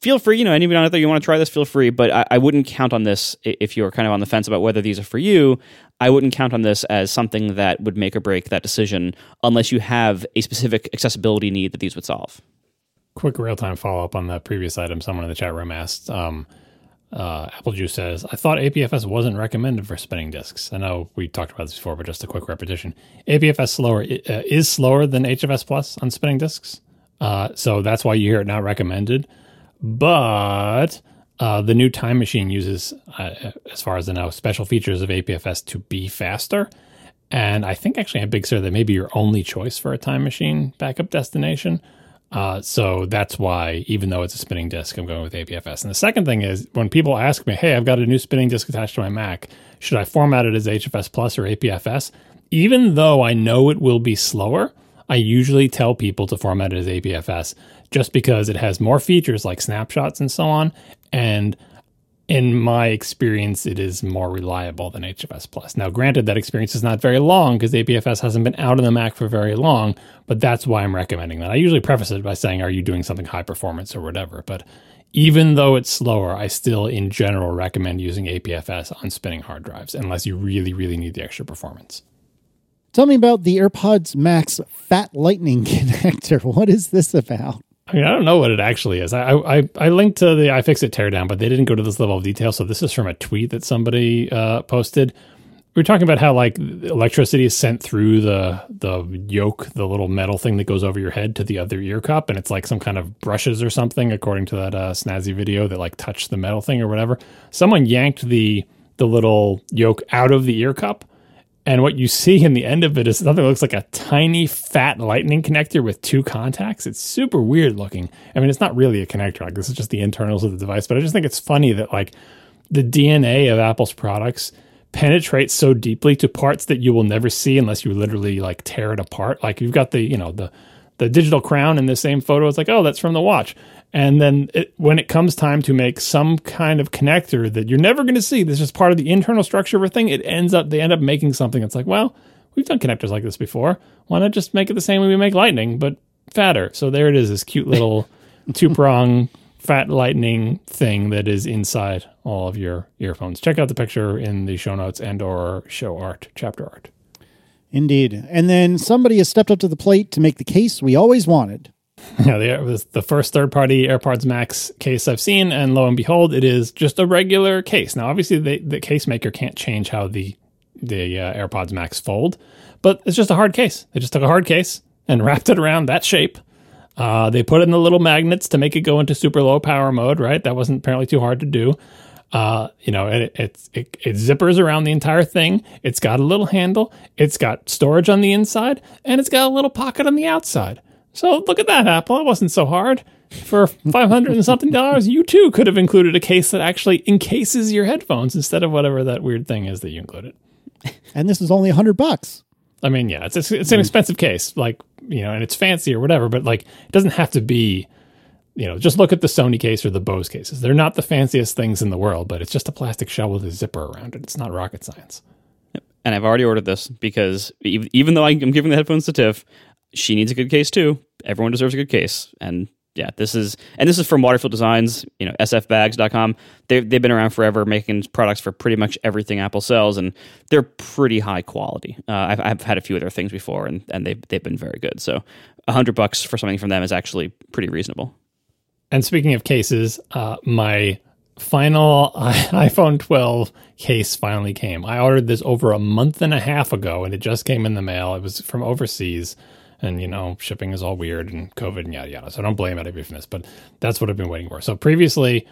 feel free, you know, anybody out there you want to try this, feel free. But I, I wouldn't count on this if you're kind of on the fence about whether these are for you. I wouldn't count on this as something that would make or break that decision unless you have a specific accessibility need that these would solve quick real time follow up on the previous item. Someone in the chat room asked. Um, uh, Apple Juice says, I thought APFS wasn't recommended for spinning disks. I know we talked about this before, but just a quick repetition. APFS slower uh, is slower than HFS Plus on spinning disks. Uh, so that's why you hear it not recommended. But uh, the new Time Machine uses, uh, as far as I know, special features of APFS to be faster. And I think actually at Big Sur that may be your only choice for a Time Machine backup destination. Uh, so that's why, even though it's a spinning disk, I'm going with APFS. And the second thing is when people ask me, hey, I've got a new spinning disk attached to my Mac, should I format it as HFS Plus or APFS? Even though I know it will be slower, I usually tell people to format it as APFS just because it has more features like snapshots and so on. And in my experience, it is more reliable than HFS Plus. Now, granted, that experience is not very long because APFS hasn't been out on the Mac for very long, but that's why I'm recommending that. I usually preface it by saying, Are you doing something high performance or whatever? But even though it's slower, I still, in general, recommend using APFS on spinning hard drives unless you really, really need the extra performance. Tell me about the AirPods Max Fat Lightning connector. What is this about? I mean, I don't know what it actually is. I I, I linked to the iFixit teardown, but they didn't go to this level of detail. So this is from a tweet that somebody uh, posted. We were talking about how like electricity is sent through the the yoke, the little metal thing that goes over your head to the other ear cup, and it's like some kind of brushes or something, according to that uh, snazzy video that like touched the metal thing or whatever. Someone yanked the the little yoke out of the ear cup and what you see in the end of it is something that looks like a tiny fat lightning connector with two contacts. It's super weird looking. I mean, it's not really a connector. Like this is just the internals of the device, but I just think it's funny that like the DNA of Apple's products penetrates so deeply to parts that you will never see unless you literally like tear it apart. Like you've got the, you know, the the digital crown in the same photo. It's like, oh, that's from the watch. And then it, when it comes time to make some kind of connector that you're never going to see, this is part of the internal structure of a thing. It ends up they end up making something that's like, well, we've done connectors like this before. Why not just make it the same way we make Lightning, but fatter? So there it is, this cute little two prong fat lightning thing that is inside all of your earphones. Check out the picture in the show notes and or show art, chapter art. Indeed. And then somebody has stepped up to the plate to make the case we always wanted. Yeah, it was the first third party AirPods Max case I've seen, and lo and behold, it is just a regular case. Now, obviously, they, the case maker can't change how the the uh, AirPods Max fold, but it's just a hard case. They just took a hard case and wrapped it around that shape. Uh, they put in the little magnets to make it go into super low power mode, right? That wasn't apparently too hard to do. Uh, you know, it, it, it, it zippers around the entire thing. It's got a little handle. It's got storage on the inside, and it's got a little pocket on the outside. So look at that, Apple. It wasn't so hard. For five hundred and something dollars, you too could have included a case that actually encases your headphones instead of whatever that weird thing is that you included. And this is only a hundred bucks. I mean, yeah, it's it's, it's an expensive case, like you know, and it's fancy or whatever, but like it doesn't have to be. You know, just look at the Sony case or the Bose cases. They're not the fanciest things in the world, but it's just a plastic shell with a zipper around it. It's not rocket science. And I've already ordered this because even though I'm giving the headphones to Tiff, she needs a good case too. Everyone deserves a good case. And yeah, this is and this is from Waterfield Designs, you know, sfbags.com. They've they've been around forever making products for pretty much everything Apple sells, and they're pretty high quality. Uh, I've, I've had a few of their things before, and, and they've they've been very good. So a hundred bucks for something from them is actually pretty reasonable. And speaking of cases, uh, my final iPhone 12 case finally came. I ordered this over a month and a half ago, and it just came in the mail. It was from overseas and you know shipping is all weird and covid and yada yada so don't blame anybody for this but that's what i've been waiting for so previously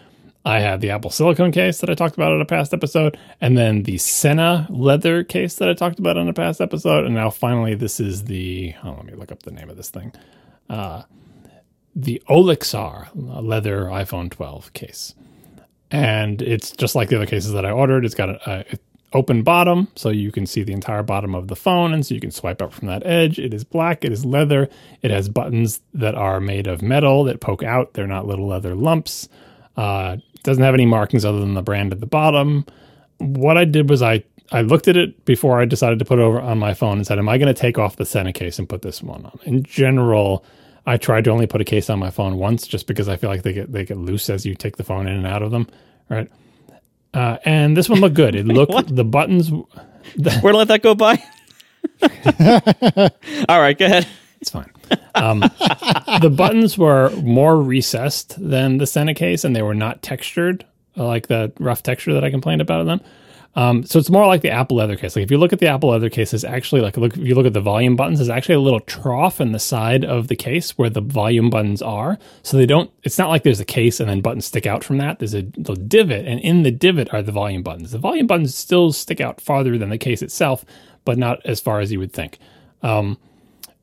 I had the Apple silicone case that I talked about in a past episode, and then the Sena leather case that I talked about in a past episode, and now finally this is the. Oh, let me look up the name of this thing. Uh, the Olixar leather iPhone 12 case, and it's just like the other cases that I ordered. It's got a, a open bottom, so you can see the entire bottom of the phone, and so you can swipe up from that edge. It is black. It is leather. It has buttons that are made of metal that poke out. They're not little leather lumps. Uh, doesn't have any markings other than the brand at the bottom. What I did was I I looked at it before I decided to put it over on my phone and said, "Am I going to take off the Sena case and put this one on?" In general, I tried to only put a case on my phone once, just because I feel like they get they get loose as you take the phone in and out of them, right? Uh, and this one looked good. It looked the buttons. We're gonna let that go by. All right, go ahead. It's fine. Um, the buttons were more recessed than the Sena case, and they were not textured like the rough texture that I complained about them. Um, so it's more like the Apple leather case. Like if you look at the Apple leather case, it's actually like look if you look at the volume buttons, there's actually a little trough in the side of the case where the volume buttons are. So they don't. It's not like there's a case and then buttons stick out from that. There's a little divot, and in the divot are the volume buttons. The volume buttons still stick out farther than the case itself, but not as far as you would think. Um,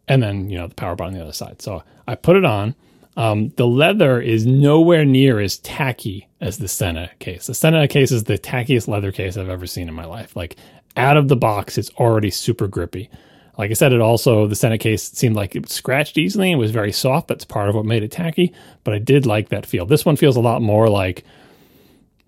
and then you know the power button on the other side. So I put it on. Um, the leather is nowhere near as tacky as the Sena case. The Sena case is the tackiest leather case I've ever seen in my life. Like out of the box, it's already super grippy. Like I said, it also the Sena case seemed like it scratched easily and was very soft. That's part of what made it tacky. But I did like that feel. This one feels a lot more like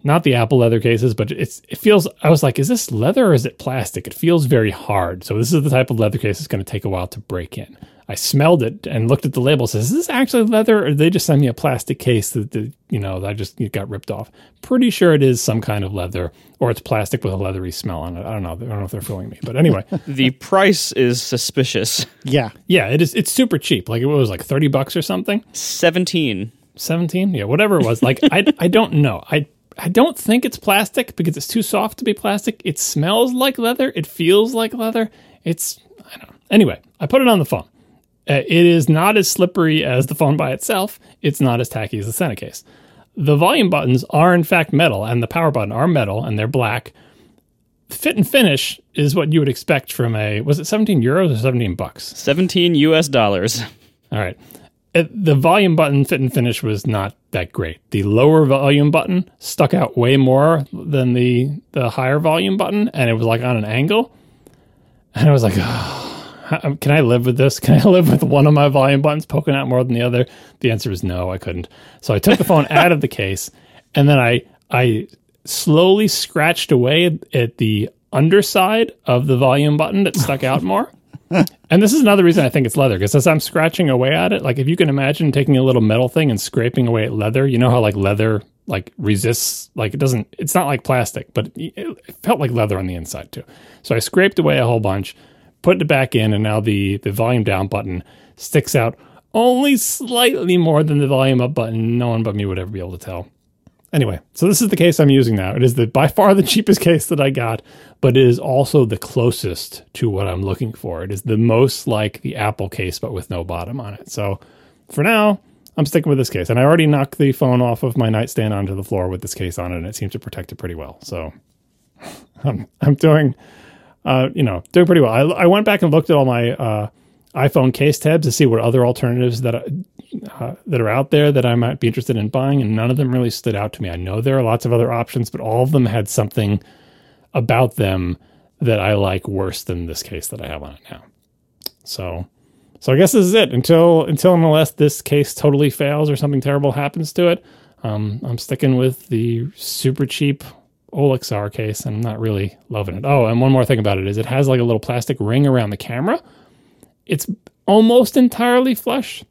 not the Apple leather cases, but it's it feels. I was like, is this leather or is it plastic? It feels very hard. So this is the type of leather case that's going to take a while to break in. I smelled it and looked at the label. Says, is this actually leather, or did they just send me a plastic case that, that you know that I just got ripped off? Pretty sure it is some kind of leather, or it's plastic with a leathery smell on it. I don't know. I don't know if they're fooling me, but anyway, The price is suspicious. Yeah. yeah, it is. It's super cheap. Like it was like thirty bucks or something. Seventeen. 17 yeah whatever it was like i i don't know i i don't think it's plastic because it's too soft to be plastic it smells like leather it feels like leather it's i don't know anyway i put it on the phone uh, it is not as slippery as the phone by itself it's not as tacky as the Sena case the volume buttons are in fact metal and the power button are metal and they're black fit and finish is what you would expect from a was it 17 euros or 17 bucks Seventeen US dollars. all right. It, the volume button fit and finish was not that great. The lower volume button stuck out way more than the the higher volume button, and it was like on an angle. And I was like, "Oh, Um, can I live with this? Can I live with one of my volume buttons poking out more than the other? The answer is no, I couldn't. So I took the phone out of the case, and then I I slowly scratched away at the underside of the volume button that stuck out more. And this is another reason I think it's leather because as I'm scratching away at it, like if you can imagine taking a little metal thing and scraping away at leather, you know how like leather like resists, like it doesn't, it's not like plastic, but it, it felt like leather on the inside too. So I scraped away a whole bunch, put it back in, and now the the volume down button sticks out only slightly more than the volume up button. No one but me would ever be able to tell. Anyway, so this is the case I'm using now. It is the by far the cheapest case that I got, but it is also the closest to what I'm looking for. It is the most like the Apple case, but with no bottom on it. So for now, I'm sticking with this case. And I already knocked the phone off of my nightstand onto the floor with this case on it, and it seems to protect it pretty well. So I'm, I'm doing, uh, you know, doing pretty well. I, I went back and looked at all my uh, iPhone case tabs to see what other alternatives that uh, that are out there that I might be interested in buying, and none of them really stood out to me. I know there are lots of other options, but all of them had something about them that I like worse than this case that I have on it now. So, so I guess this is it until until unless this case totally fails or something terrible happens to it. Um, I'm sticking with the super cheap Olixar case, and I'm not really loving it. Oh, and one more thing about it is it has like a little plastic ring around the camera. It's almost entirely flush,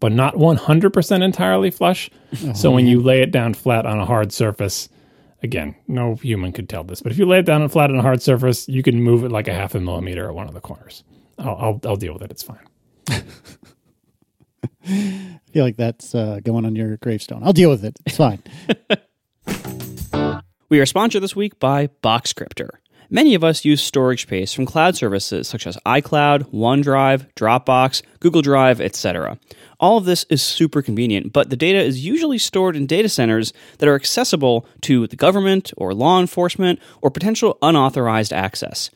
but not 100% entirely flush. so when you lay it down flat on a hard surface, again, no human could tell this, but if you lay it down flat on a hard surface, you can move it like a half a millimeter at one of the corners. I'll, I'll, I'll deal with it. It's fine. I feel like that's uh, going on your gravestone. I'll deal with it. It's fine. We are sponsored this week by Boxcryptor. Many of us use storage space from cloud services such as iCloud, OneDrive, Dropbox, Google Drive, etc. All of this is super convenient, but the data is usually stored in data centers that are accessible to the government or law enforcement or potential unauthorized access.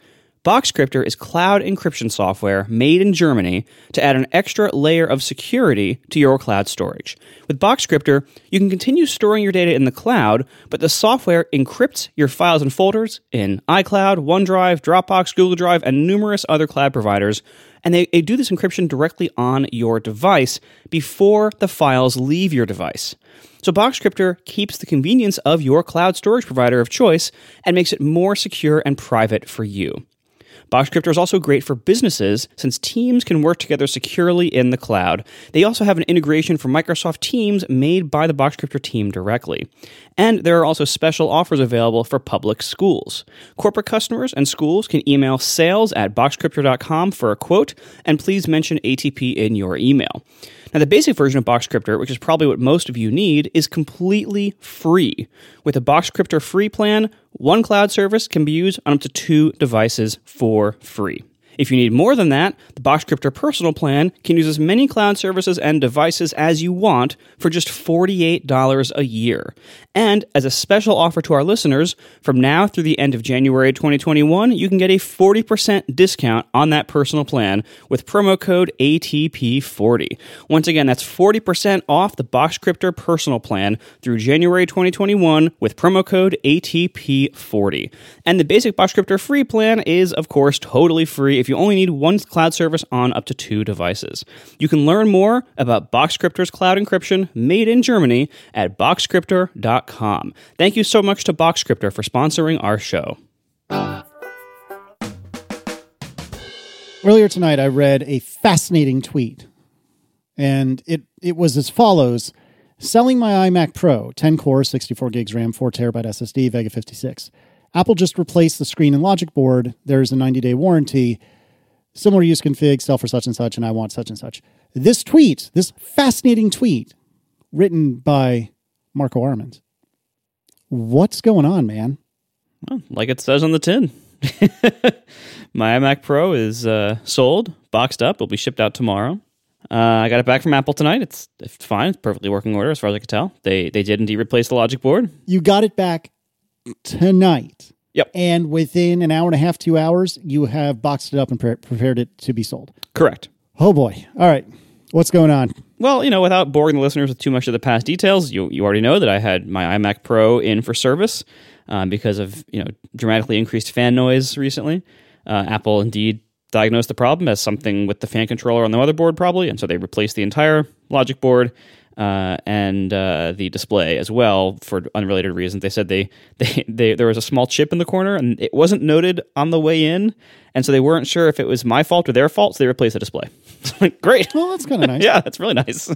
Boxcryptor is cloud encryption software made in Germany to add an extra layer of security to your cloud storage. With Boxcryptor, you can continue storing your data in the cloud, but the software encrypts your files and folders in iCloud, OneDrive, Dropbox, Google Drive, and numerous other cloud providers. And they, they do this encryption directly on your device before the files leave your device. So Boxcryptor keeps the convenience of your cloud storage provider of choice and makes it more secure and private for you. Boxcryptor is also great for businesses since teams can work together securely in the cloud. They also have an integration for Microsoft Teams made by the Boxcryptor team directly. And there are also special offers available for public schools. Corporate customers and schools can email sales at boxcryptor.com for a quote, and please mention ATP in your email. Now, the basic version of Boxcryptor, which is probably what most of you need, is completely free. With a Boxcryptor free plan, one cloud service can be used on up to two devices for free. If you need more than that, the Boxcryptor personal plan can use as many cloud services and devices as you want for just $48 a year. And as a special offer to our listeners, from now through the end of January 2021, you can get a 40% discount on that personal plan with promo code ATP40. Once again, that's 40% off the Boxcryptor personal plan through January 2021 with promo code ATP40. And the basic Boxcryptor free plan is, of course, totally free if you only need one cloud service on up to two devices. You can learn more about Boxcryptor's cloud encryption made in Germany at boxcryptor.com. Thank you so much to Boxcryptor for sponsoring our show. Earlier tonight, I read a fascinating tweet, and it, it was as follows Selling my iMac Pro, 10 core, 64 gigs RAM, 4 terabyte SSD, Vega 56. Apple just replaced the screen and logic board. There's a 90 day warranty. Similar use config, sell for such and such, and I want such and such. This tweet, this fascinating tweet, written by Marco Arment. What's going on, man? Well, like it says on the tin. My iMac Pro is uh, sold, boxed up. It'll be shipped out tomorrow. Uh, I got it back from Apple tonight. It's, it's fine. It's perfectly working order as far as I can tell. They they did indeed replace the logic board. You got it back tonight. Yep. And within an hour and a half, two hours, you have boxed it up and pre- prepared it to be sold. Correct. Oh boy. All right. What's going on? Well, you know, without boring the listeners with too much of the past details, you you already know that I had my iMac Pro in for service um, because of you know dramatically increased fan noise recently. Uh, Apple indeed diagnosed the problem as something with the fan controller on the motherboard, probably, and so they replaced the entire logic board uh, and uh, the display as well for unrelated reasons. They said they, they they there was a small chip in the corner and it wasn't noted on the way in, and so they weren't sure if it was my fault or their fault. So they replaced the display. Great. Well, that's kind of nice. yeah, that's really nice.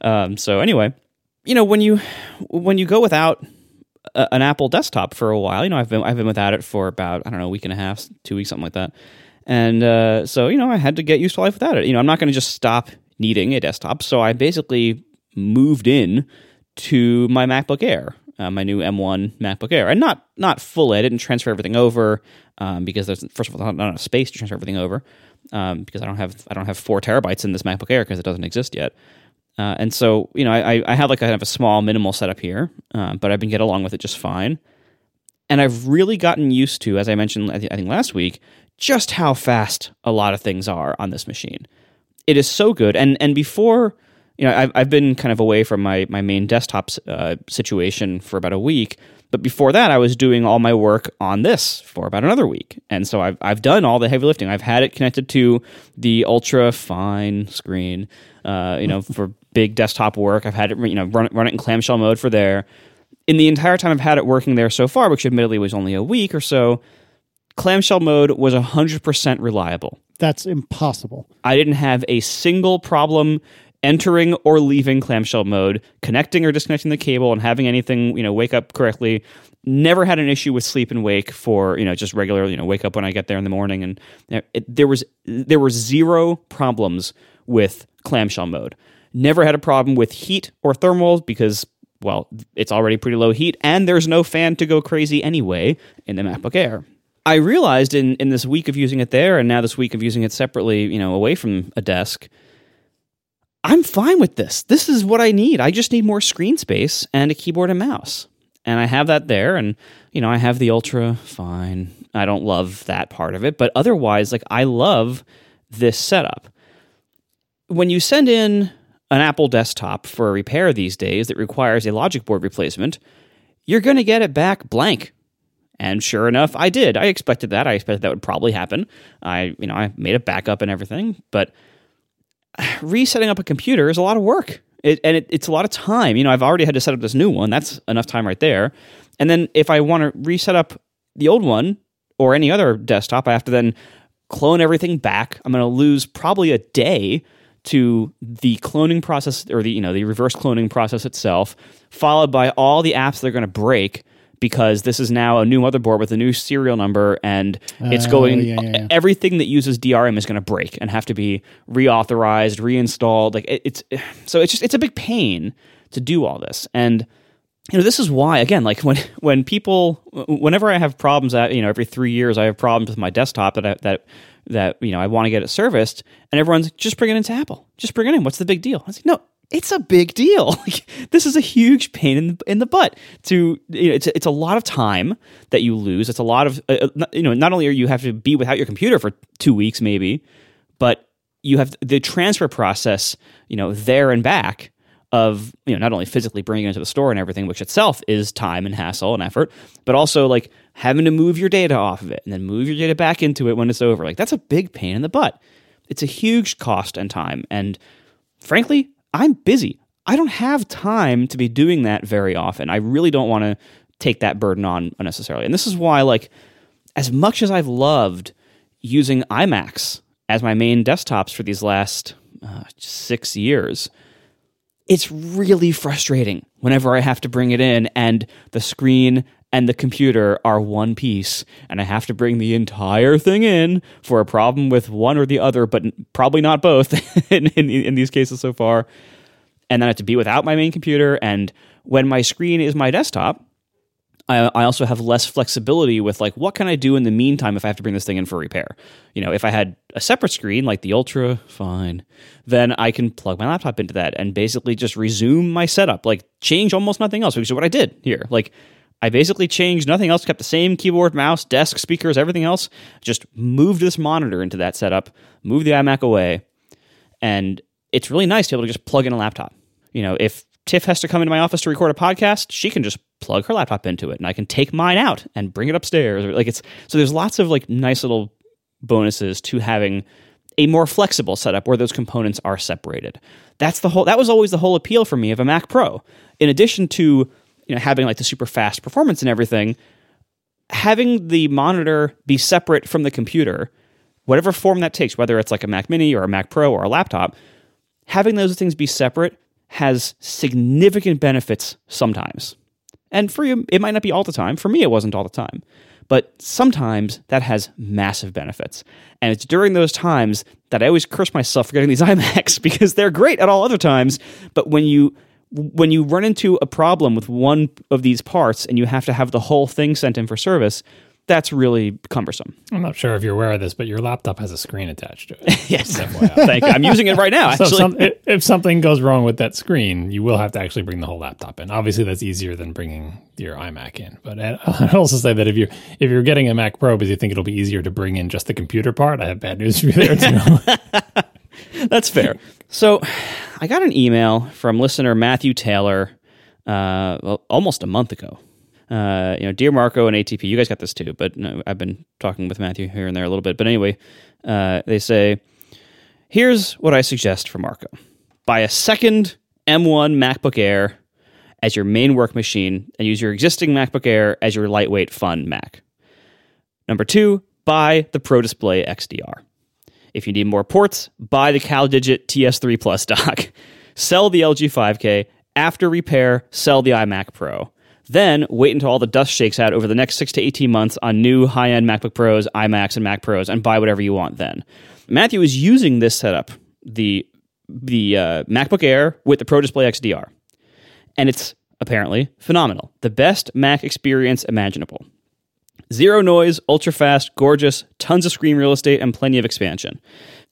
um, so anyway, you know when you when you go without a, an Apple desktop for a while, you know I've been I've been without it for about I don't know a week and a half, two weeks, something like that. And uh, so, you know, I had to get used to life without it. You know, I'm not going to just stop needing a desktop. So I basically moved in to my MacBook Air, uh, my new M1 MacBook Air, and not not fully. I didn't transfer everything over um, because there's first of all not enough space to transfer everything over um, because I don't have I don't have four terabytes in this MacBook Air because it doesn't exist yet. Uh, and so, you know, I, I have like kind of a small minimal setup here, uh, but I've been getting along with it just fine. And I've really gotten used to, as I mentioned, I think last week, just how fast a lot of things are on this machine. It is so good, and and before you know, I've I've been kind of away from my my main desktop uh, situation for about a week. But before that, I was doing all my work on this for about another week, and so I've I've done all the heavy lifting. I've had it connected to the ultra fine screen, uh, you know, for big desktop work. I've had it, you know, run run it in clamshell mode for there. In the entire time I've had it working there so far, which admittedly was only a week or so, clamshell mode was 100% reliable. That's impossible. I didn't have a single problem entering or leaving clamshell mode, connecting or disconnecting the cable and having anything, you know, wake up correctly. Never had an issue with sleep and wake for, you know, just regular, you know, wake up when I get there in the morning and it, there was there were zero problems with clamshell mode. Never had a problem with heat or thermals because well, it's already pretty low heat and there's no fan to go crazy anyway in the MacBook Air. I realized in in this week of using it there, and now this week of using it separately, you know, away from a desk. I'm fine with this. This is what I need. I just need more screen space and a keyboard and mouse. And I have that there and you know, I have the Ultra, fine. I don't love that part of it, but otherwise like I love this setup. When you send in an Apple desktop for a repair these days that requires a logic board replacement, you're going to get it back blank. And sure enough, I did. I expected that. I expected that would probably happen. I, you know, I made a backup and everything, but resetting up a computer is a lot of work. It, and it, it's a lot of time. You know, I've already had to set up this new one. That's enough time right there. And then if I want to reset up the old one or any other desktop, I have to then clone everything back. I'm going to lose probably a day to the cloning process or the you know the reverse cloning process itself, followed by all the apps that are going to break because this is now a new motherboard with a new serial number and it's Oh, going yeah, yeah, yeah. everything that uses DRM is going to break and have to be reauthorized, reinstalled. Like it, it's so it's just it's a big pain to do all this. And you know this is why again like when when people whenever I have problems at you know every 3 years I have problems with my desktop that I, that that you know I want to get it serviced and everyone's just bring it into Apple. Just bring it in. What's the big deal? I was like, no, it's a big deal. This is a huge pain in the, in the butt. To you know, it's it's a lot of time that you lose. It's a lot of uh, uh, you know. Not only are you have to be without your computer for two weeks, maybe, but you have the transfer process. You know, there and back of you know not only physically bringing it into the store and everything, which itself is time and hassle and effort, but also like having to move your data off of it and then move your data back into it when it's over. Like that's a big pain in the butt. It's a huge cost and time. And frankly, I'm busy. I don't have time to be doing that very often. I really don't want to take that burden on unnecessarily. And this is why, like, as much as I've loved using iMacs as my main desktops for these last uh, six years, it's really frustrating whenever I have to bring it in and the screen and the computer are one piece and I have to bring the entire thing in for a problem with one or the other, but probably not both in, in, in these cases so far. And then I have to be without my main computer. And when my screen is my desktop, I, I also have less flexibility with like what can I do in the meantime if I have to bring this thing in for repair. You know, if I had a separate screen like the Ultra, fine, then I can plug my laptop into that and basically just resume my setup, like change almost nothing else, which is what I did here. Like I basically changed nothing else, kept the same keyboard, mouse, desk, speakers, everything else. Just moved this monitor into that setup, moved the iMac away, and it's really nice to be able to just plug in a laptop. You know, if Tiff has to come into my office to record a podcast, she can just plug her laptop into it, and I can take mine out and bring it upstairs. Like it's so there's lots of like nice little bonuses to having a more flexible setup where those components are separated. That's the whole. That was always the whole appeal for me of a Mac Pro. In addition to you know having like the super fast performance and everything, having the monitor be separate from the computer, whatever form that takes, whether it's like a Mac Mini or a Mac Pro or a laptop, having those things be separate has significant benefits sometimes. And for you, it might not be all the time. For me, it wasn't all the time. But sometimes that has massive benefits. And it's during those times that I always curse myself for getting these iMacs because they're great at all other times. But when you when you run into a problem with one of these parts and you have to have the whole thing sent in for service, that's really cumbersome. I'm not sure if you're aware of this, but your laptop has a screen attached to it. Yes. Thank you. I'm using it right now, so actually. some, if something goes wrong with that screen, you will have to actually bring the whole laptop in. Obviously, that's easier than bringing your iMac in. But I- I'd also say that if you're, if you're getting a Mac Pro because you think it'll be easier to bring in just the computer part, I have bad news for you there too. That's fair. So, I got an email from listener Matthew Taylor uh, almost a month ago. Uh, you know, dear Marco and ATP, you guys got this too, but no, I've been talking with Matthew here and there a little bit. But anyway, uh, they say, here's what I suggest for Marco: buy a second M1 MacBook Air as your main work machine, and use your existing MacBook Air as your lightweight, fun Mac. Number two, buy the Pro Display XDR. If you need more ports, buy the CalDigit TS3 Plus dock. sell the LG 5K. After repair, sell the iMac Pro. Then wait until all the dust shakes out over the next six to 18 months on new high end MacBook Pros, iMacs, and Mac Pros and buy whatever you want then. Matthew is using this setup, the, the uh, MacBook Air with the Pro Display XDR. And it's apparently phenomenal. The best Mac experience imaginable. Zero noise, ultra fast, gorgeous, tons of screen real estate, and plenty of expansion.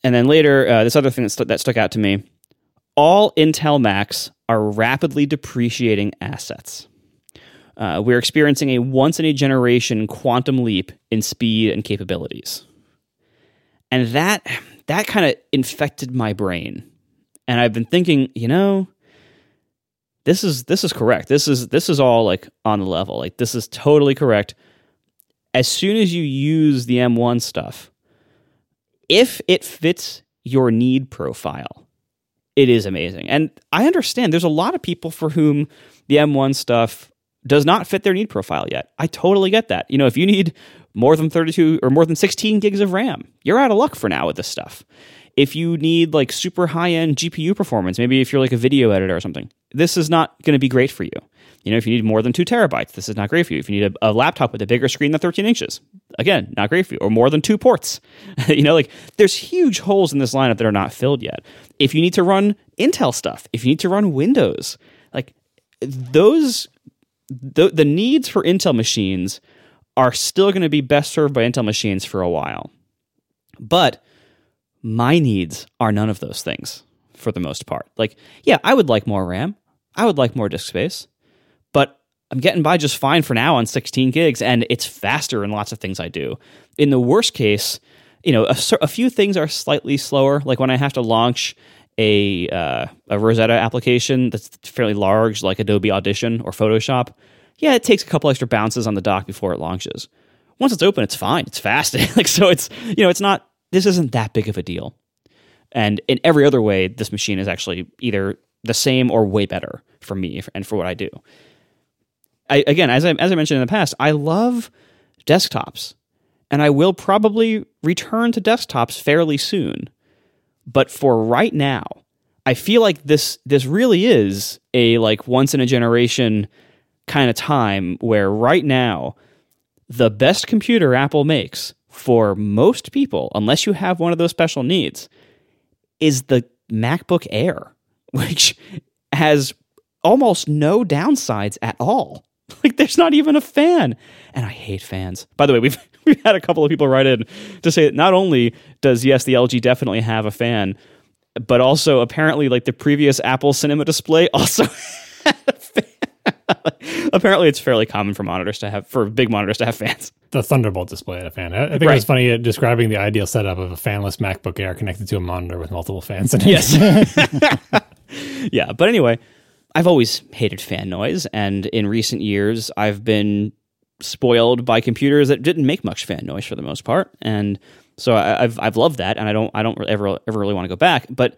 And then later, uh, this other thing that, stu- that stuck out to me all Intel Macs are rapidly depreciating assets. Uh, we're experiencing a once in a generation quantum leap in speed and capabilities. And that that kind of infected my brain. And I've been thinking, you know, this is this is correct. This is this is all like on the level. Like this is totally correct. As soon as you use the M1 stuff, if it fits your need profile, it is amazing. And I understand there's a lot of people for whom the M1 stuff does not fit their need profile yet. I totally get that. You know, if you need more than 32 or more than 16 gigs of RAM, you're out of luck for now with this stuff. If you need like super high end GPU performance, maybe if you're like a video editor or something, this is not going to be great for you. You know, if you need more than two terabytes, this is not great for you. If you need a, a laptop with a bigger screen than 13 inches, again, not great for you. Or more than two ports. you know, like there's huge holes in this lineup that are not filled yet. If you need to run Intel stuff, if you need to run Windows, like those, the, the needs for Intel machines are still going to be best served by Intel machines for a while. But my needs are none of those things for the most part. Like, yeah, I would like more RAM. I would like more disk space, but I'm getting by just fine for now on 16 gigs, and it's faster in lots of things I do. In the worst case, you know, a, a few things are slightly slower. Like when I have to launch a uh, a Rosetta application that's fairly large, like Adobe Audition or Photoshop. Yeah, it takes a couple extra bounces on the dock before it launches. Once it's open, it's fine. It's fast. like so, it's you know, it's not. This isn't that big of a deal. And in every other way, this machine is actually either the same or way better for me and for what I do. I, again, as I, as I mentioned in the past, I love desktops, and I will probably return to desktops fairly soon. But for right now, I feel like this this really is a like once in a generation kind of time where right now the best computer Apple makes for most people, unless you have one of those special needs, is the MacBook Air, which has almost no downsides at all. Like there's not even a fan. And I hate fans. By the way, we've we've had a couple of people write in to say that not only does yes, the LG definitely have a fan, but also apparently like the previous Apple Cinema display also had a fan. apparently it's fairly common for monitors to have for big monitors to have fans. The Thunderbolt display had a fan. I, think it was funny uh, describing the ideal setup of a fanless MacBook Air connected to a monitor with multiple fans in it. Yes. yeah, but anyway, I've always hated fan noise, and in recent years, I've been spoiled by computers that didn't make much fan noise for the most part, and so I, I've I've loved that, and I don't I don't ever ever really want to go back. But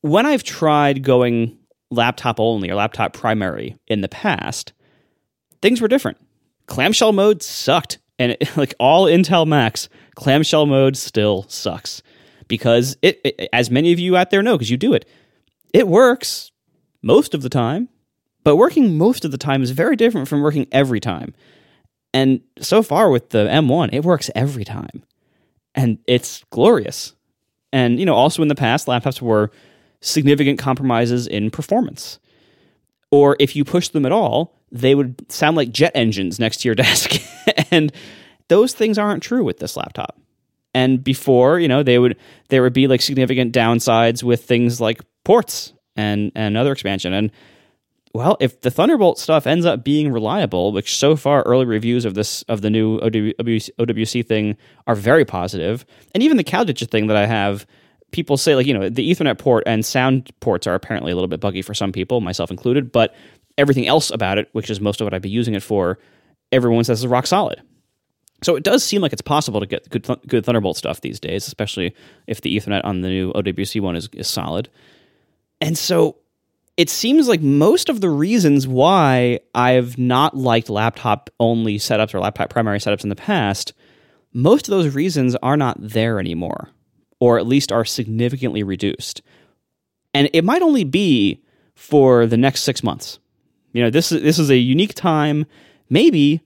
when I've tried going laptop only or laptop primary in the past, things were different. Clamshell mode sucked, and it, like all Intel Macs, clamshell mode still sucks because it, it as many of you out there know because you do it it works most of the time, but working most of the time is very different from working every time. And so far with the M1, it works every time. And it's glorious. And, you know, also in the past, laptops were significant compromises in performance. Or if you push them at all, they would sound like jet engines next to your desk. and those things aren't true with this laptop. And before, you know, they would there would be like significant downsides with things like ports and and other expansion. And well, if the Thunderbolt stuff ends up being reliable, which so far early reviews of this of the new OWC, OWC thing are very positive, and even the CalDigit thing that I have, people say like you know the Ethernet port and sound ports are apparently a little bit buggy for some people, myself included, but everything else about it, which is most of what I'd be using it for, everyone says is rock solid. So it does seem like it's possible to get good, good Thunderbolt stuff these days, especially if the Ethernet on the new OWC one is, is solid. And so it seems like most of the reasons why I've not liked laptop only setups or laptop primary setups in the past, most of those reasons are not there anymore, or at least are significantly reduced. And it might only be for the next six months. You know, this is this is a unique time. Maybe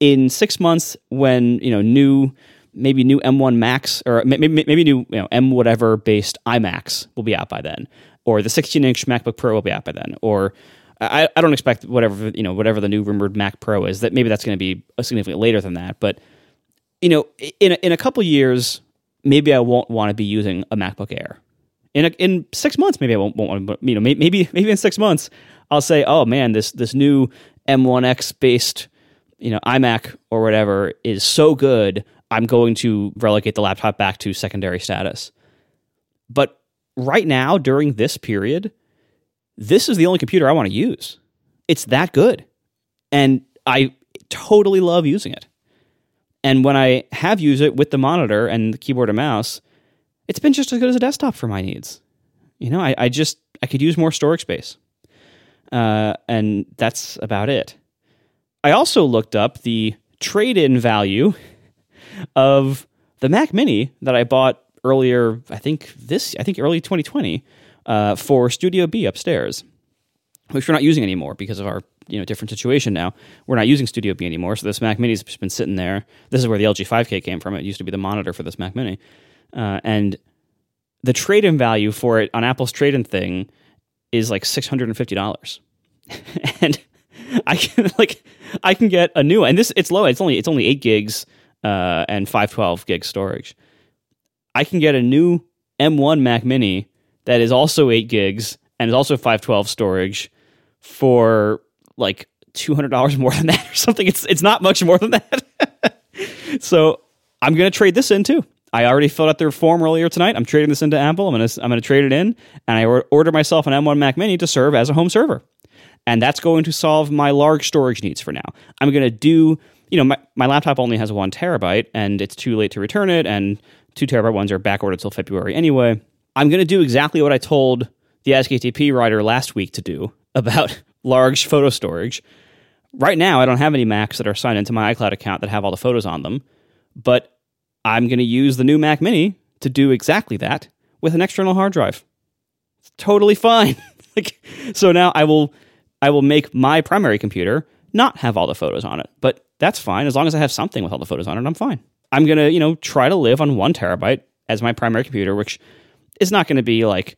in six months, when you know new, maybe new M1 Max or maybe maybe new you know M whatever based iMacs will be out by then, or the 16 inch MacBook Pro will be out by then, or I, I don't expect whatever you know whatever the new rumored Mac Pro is that maybe that's going to be significantly later than that. But you know, in a, in a couple years, maybe I won't want to be using a MacBook Air. In a, in six months, maybe I won't, won't want to. You know, maybe maybe in six months, I'll say, oh man, this this new M1X based you know iMac or whatever is so good. I'm going to relegate the laptop back to secondary status. But right now, during this period, this is the only computer I want to use. It's that good. And I totally love using it. And when I have used it with the monitor and the keyboard and mouse, it's been just as good as a desktop for my needs. You know, I, I just I could use more storage space, uh, and that's about it. I also looked up the trade-in value of the Mac Mini that I bought earlier. I think this. I think early 2020 uh, for Studio B upstairs, which we're not using anymore because of our you know different situation now. We're not using Studio B anymore, so this Mac Mini's just been sitting there. This is where the LG 5K came from. It used to be the monitor for this Mac Mini, uh, and the trade-in value for it on Apple's trade-in thing is like six hundred and fifty dollars, and I can like I can get a new. And this it's low. It's only it's only eight gigs uh, and five twelve gig storage. I can get a new M1 Mac Mini that is also eight gigs and is also 512 storage for like $200 more than that or something. It's, it's not much more than that. so I'm going to trade this in too. I already filled out their form earlier tonight. I'm trading this into Apple. I'm going to I'm going to trade it in, and I order myself an M1 Mac Mini to serve as a home server, and that's going to solve my large storage needs for now. I'm going to do you know my, my laptop only has one terabyte, and it's too late to return it, and two terabyte ones are back ordered till February anyway. I'm going to do exactly what I told the AskATP writer last week to do about large photo storage. Right now, I don't have any Macs that are signed into my iCloud account that have all the photos on them, but I'm going to use the new Mac Mini to do exactly that with an external hard drive. It's totally fine. like so now I will I will make my primary computer not have all the photos on it, but that's fine as long as I have something with all the photos on it. I'm fine. I'm gonna you know try to live on one terabyte as my primary computer, which is not going to be like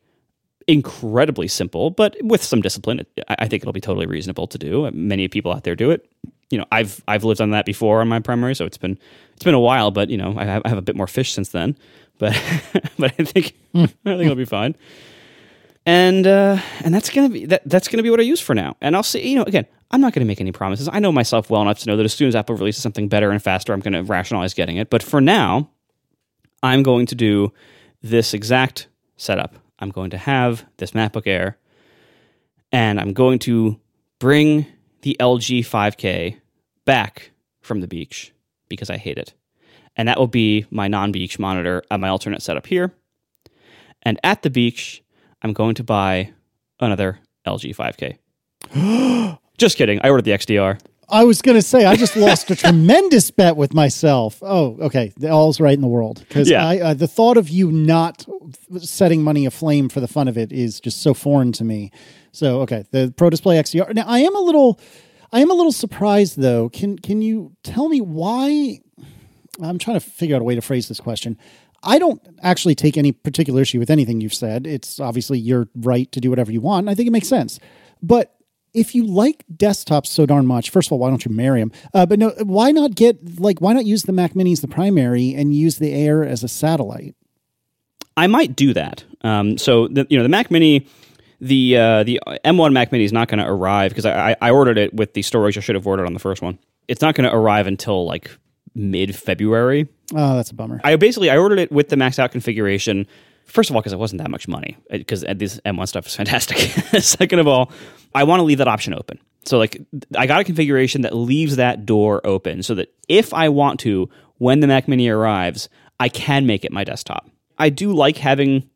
incredibly simple, but with some discipline, I think it'll be totally reasonable to do. Many people out there do it. You know, I've I've lived on that before on my primary, so it's been it's been a while, but you know, I have, I have a bit more fish since then. But but I think I think it'll be fine. And uh, and that's gonna be that, that's gonna be what I use for now. And I'll see. You know, again, I'm not to make any promises. I know myself well enough to know that as soon as Apple releases something better and faster, I'm to rationalize getting it. But for now, I'm going to do this exact setup. I'm going to have this MacBook Air and I'm going to bring the LG 5K back from the beach because I hate it. And that will be my non beach monitor at my alternate setup here. And at the beach, I'm going to buy another LG 5K. Just kidding. I ordered the XDR. I was going to say I just lost a tremendous bet with myself. Oh, okay, all's right in the world because yeah. uh, the thought of you not setting money aflame for the fun of it is just so foreign to me. So, okay, the Pro Display XDR. Now, I am a little, I am a little surprised though. Can can you tell me why? I'm trying to figure out a way to phrase this question. I don't actually take any particular issue with anything you've said. It's obviously your right to do whatever you want. I think it makes sense, but if you like desktops so darn much, first of all, why don't you marry them? Uh, but no, why not get like why not use the Mac Mini as the primary and use the Air as a satellite? I might do that. Um, so the, you know the Mac Mini, the uh, the M1 Mac Mini is not going to arrive because I, I ordered it with the storage I should have ordered on the first one. It's not going to arrive until like mid February. Oh, that's a bummer. I basically I ordered it with the maxed out configuration First of all, because it wasn't that much money, because uh, this M1 stuff is fantastic. Second of all, I want to leave that option open. So, like, I got a configuration that leaves that door open so that if I want to, when the Mac Mini arrives, I can make it my desktop. I do like having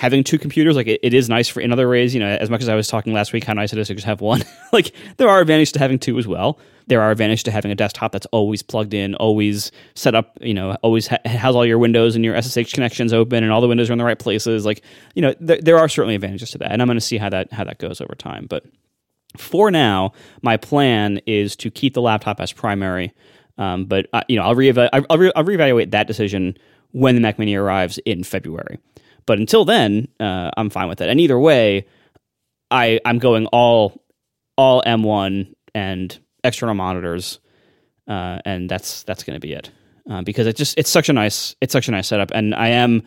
having two computers like it, it is nice for in other ways you know as much as i was talking last week how nice it is to just have one. Like there are advantages to having two as well. There are advantages to having a desktop that's always plugged in always set up you know always ha- has all your windows and your ssh connections open and all the windows are in the right places. Like you know th- there are certainly advantages to that and i'm going to see how that how that goes over time. But for now my plan is to keep the laptop as primary um, but uh, you know i'll, re- I'll, re- I'll reevaluate that decision when the mac mini arrives in february but until then, uh, I'm fine with it. And either way, I I'm going all all M1 and external monitors, uh, and that's that's going to be it. Uh, because it just it's such a nice it's such a nice setup, and I am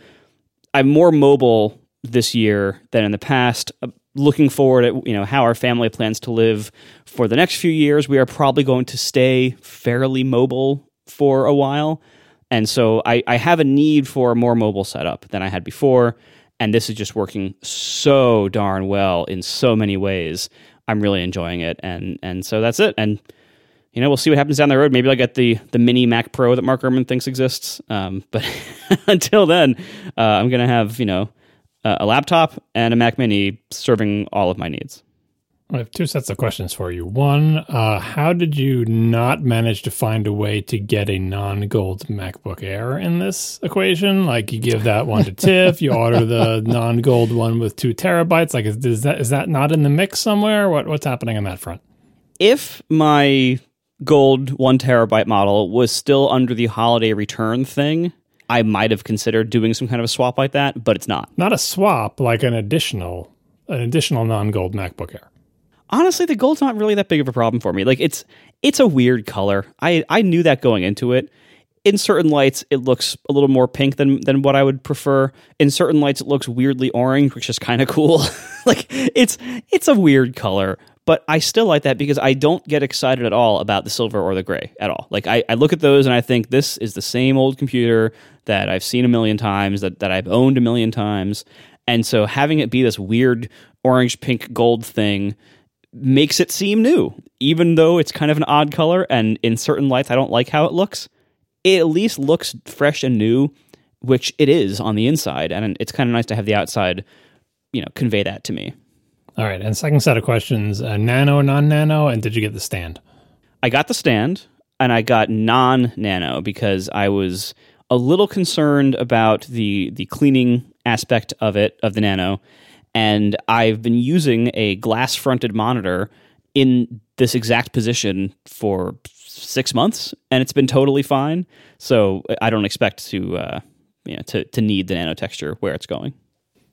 I'm more mobile this year than in the past. Uh, looking forward at you know how our family plans to live for the next few years, we are probably going to stay fairly mobile for a while, and so I, I have a need for a more mobile setup than I had before, and this is just working so darn well in so many ways. I'm really enjoying it, and and so that's it, and you know, we'll see what happens down the road. Maybe I'll get the the mini Mac Pro that Mark Gurman thinks exists. Um, but until then, uh, I'm going to have you know a laptop and a Mac Mini serving all of my needs. I have two sets of questions for you. One, uh, how did you not manage to find a way to get a non-gold MacBook Air in this equation? Like you give that one to Tiff, you order the non-gold one with two terabytes. Like is, is that is that not in the mix somewhere? What what's happening on that front? If my gold one terabyte model was still under the holiday return thing, I might have considered doing some kind of a swap like that, but it's not. Not a swap, like an additional an additional non-gold MacBook Air. Honestly, the gold's not really that big of a problem for me. Like it's it's a weird color. I I knew that going into it. In certain lights, it looks a little more pink than than what I would prefer. In certain lights, it looks weirdly orange, which is kind of cool. like it's it's a weird color but I still like that because I don't get excited at all about the silver or the gray at all. Like I, I look at those and I think this is the same old computer that I've seen a million times, that, that I've owned a million times. And so having it be this weird orange, pink, gold thing makes it seem new, even though it's kind of an odd color. And in certain lights, I don't like how it looks. It at least looks fresh and new, which it is on the inside. And it's kind of nice to have the outside, you know, convey that to me. All right. And second set of questions uh, nano, non nano, and did you get the stand? I got the stand and I got non nano because I was a little concerned about the, the cleaning aspect of it, of the nano. And I've been using a glass fronted monitor in this exact position for six months and it's been totally fine. So I don't expect to, uh, you know, to, to need the nano texture where it's going.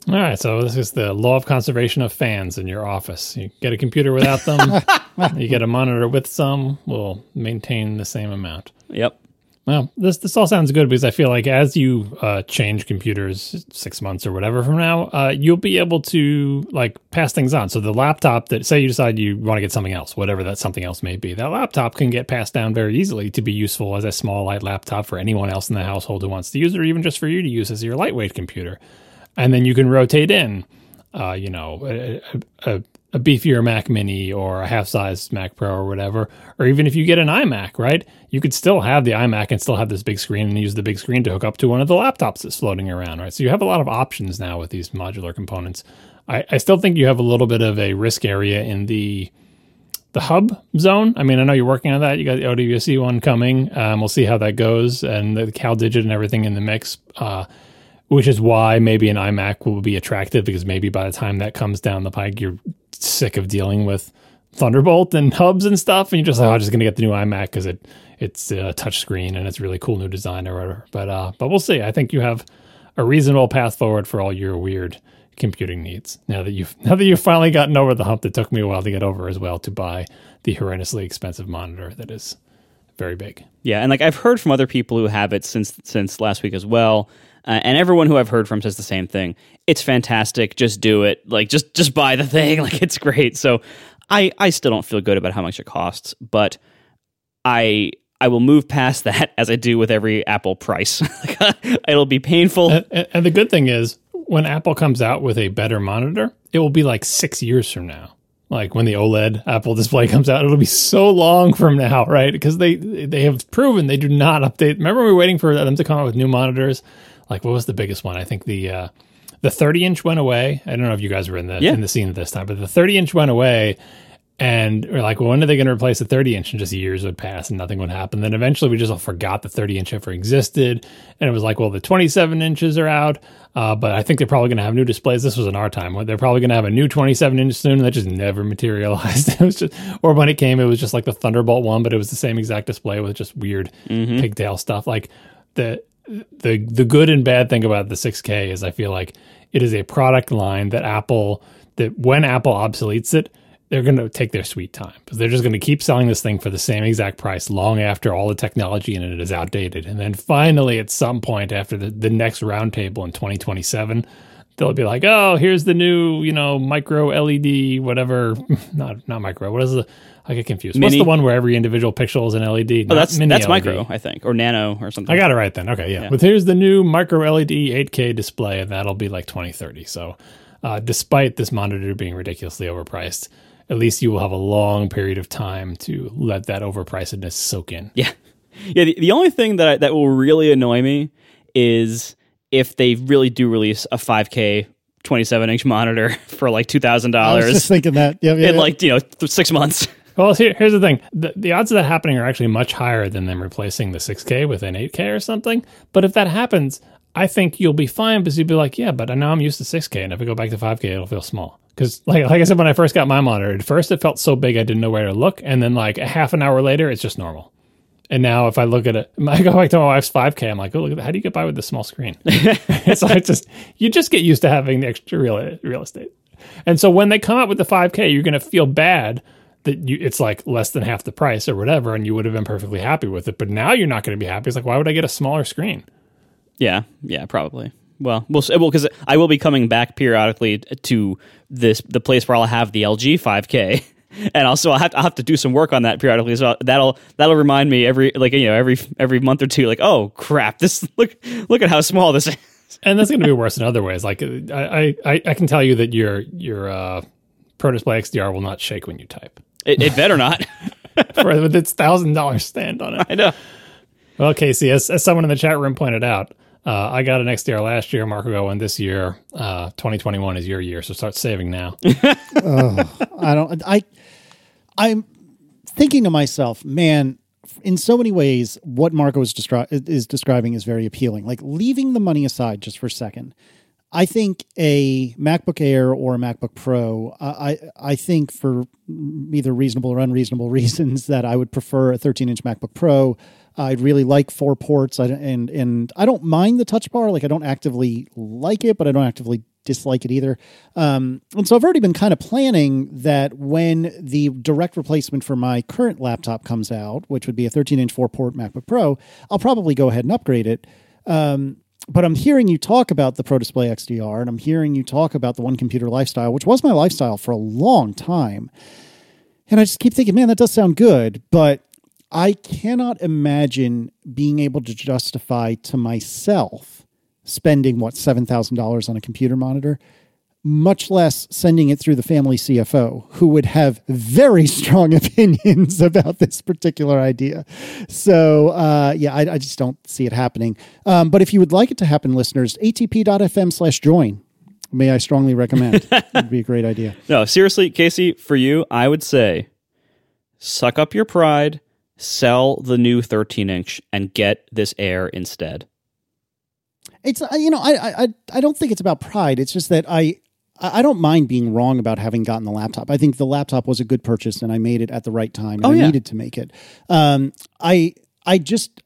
All right, so this is the law of conservation of fans in your office. You get a computer without them, you get a monitor with some, will maintain the same amount. Yep. Well, this this all sounds good because I feel like as you uh, change computers six months or whatever from now, uh, you'll be able to like pass things on. So the laptop that say you decide you want to get something else, whatever that something else may be, that laptop can get passed down very easily to be useful as a small light laptop for anyone else in the household who wants to use it, or even just for you to use as your lightweight computer and then you can rotate in, uh, you know, a, a, beefier Mac Mini or a half-sized Mac Pro or whatever, or even if you get an iMac, right? You could still have the iMac and still have this big screen and use the big screen to hook up to one of the laptops that's floating around, right? So you have a lot of options now with these modular components. I, I still think you have a little bit of a risk area in the the hub zone. I mean, I know you're working on that. You got the OWC one coming. Um, we'll see how that goes, and the CalDigit and everything in the mix. Uh, which is why maybe an iMac will be attractive because maybe by the time that comes down the pike, you're sick of dealing with Thunderbolt and hubs and stuff, and you're just like, oh, I'm just gonna get the new iMac because it it's a touchscreen and it's really cool new design or whatever. But uh, but we'll see. I think you have a reasonable path forward for all your weird computing needs. Now that you've now that you've finally gotten over the hump that took me a while to get over as well to buy the horrendously expensive monitor that is very big. Yeah, and like I've heard from other people who have it since since last week as well uh, and everyone who I've heard from says the same thing. It's fantastic. Just do it. Like just just buy the thing. Like it's great. So I I still don't feel good about how much it costs, but I I will move past that as I do with every Apple price. It'll be painful. And, and the good thing is when Apple comes out with a better monitor, it will be like 6 years from now like when the OLED Apple display comes out, it'll be so long from now, right? Because they they have proven they do not update. Remember, we were waiting for them to come out with new monitors like what was the biggest one? I think the uh, the 30 inch went away. I don't know if you guys were in the yeah. in the scene at this time, but the 30 inch went away. And we're like, well, when are they going to replace the 30 inch? And just years would pass and nothing would happen. Then eventually we just all forgot the 30 inch ever existed. And it was like, well, the 27 inches are out. Uh, but I think they're probably going to have new displays. This was in our time. They're probably going to have a new 27 inch soon. And that just never materialized. it was just, or when it came, it was just like the Thunderbolt one, but it was the same exact display with just weird mm-hmm. pigtail stuff. Like the, the the good and bad thing about the 6K is I feel like it is a product line that Apple that when Apple obsoletes it, they're going to take their sweet time because they're just going to keep selling this thing for the same exact price long after all the technology in it is outdated. And then finally, at some point after the, the next roundtable in 2027, they'll be like, "Oh, here's the new, you know, micro LED, whatever. Not not micro. What is the? I get confused. What's the one where every individual pixel is an LED? Oh, that's that's E micro, I think, or nano or something. I got it right then. Okay, yeah. But here's the new micro LED 8K display, and that'll be like 2030. So, uh, despite this monitor being ridiculously overpriced, at least you will have a long period of time to let that overpricedness soak in. Yeah, yeah. The, the only thing that I, that will really annoy me is if they really do release a 5K 27 inch monitor for like two thousand I was just thinking that. Yeah, yeah, in yeah. like you know th- six months. Well, here, here's the thing: the, the odds of that happening are actually much higher than them replacing the 6K with an 8K or something. But if that happens, I think you'll be fine because you'll be like, yeah, but now I'm used to 6K, and if I go back to 5K, it'll feel small. Because, like, like I said, when I first got my monitor, at first it felt so big I didn't know where to look, and then like a half an hour later, it's just normal. And now, if I look at it, I go back to my wife's 5K. I'm like, oh, look at that. How do you get by with this small screen? so I just, you just get used to having the extra real real estate. And so when they come out with the 5K, you're going to feel bad that you it's like less than half the price or whatever, and you would have been perfectly happy with it. But now you're not going to be happy. It's like, why would I get a smaller screen? Yeah, yeah, probably. Well, we'll well because I will be coming back periodically to this the place where I'll have the LG 5K, and also I'll have to, I'll have to do some work on that periodically. So that'll that'll remind me every like you know every every month or two, like oh crap, this look look at how small this is. And that's going to be worse in other ways. Like I, I, I can tell you that your your uh, Pro Display XDR will not shake when you type It, it better not. for, with its thousand dollar stand on it. I know. Well, Casey, as, as someone in the chat room pointed out, uh, I got an XDR last year, Marco got one this year. Uh, 2021 is your year, so start saving now. I don't. I. I'm thinking to myself, man. In so many ways, what Marco is, destri- is describing is very appealing. Like leaving the money aside just for a second, I think a MacBook Air or a MacBook Pro. I I think for either reasonable or unreasonable reasons that I would prefer a 13 inch MacBook Pro. I'd really like four ports, I, and and I don't mind the Touch Bar. Like I don't actively like it, but I don't actively dislike it either. Um, and so I've already been kind of planning that when the direct replacement for my current laptop comes out, which would be a 13 inch four port MacBook Pro, I'll probably go ahead and upgrade it. Um, but I'm hearing you talk about the Pro Display XDR, and I'm hearing you talk about the one computer lifestyle, which was my lifestyle for a long time. And I just keep thinking, man, that does sound good, but I cannot imagine being able to justify to myself spending what seven thousand dollars on a computer monitor, much less sending it through the family CFO, who would have very strong opinions about this particular idea. So, uh, yeah, I, I just don't see it happening. Um, but if you would like it to happen, listeners, atp.fm slash join. May I strongly recommend? It'd be a great idea. No, seriously, Casey, for you, I would say suck up your pride, sell the new 13 inch, and get this Air instead. It's uh, you know I I I don't think it's about pride. It's just that I I don't mind being wrong about having gotten the laptop. I think the laptop was a good purchase and I made it at the right time. And Oh, I yeah. needed to make it. Um, I I just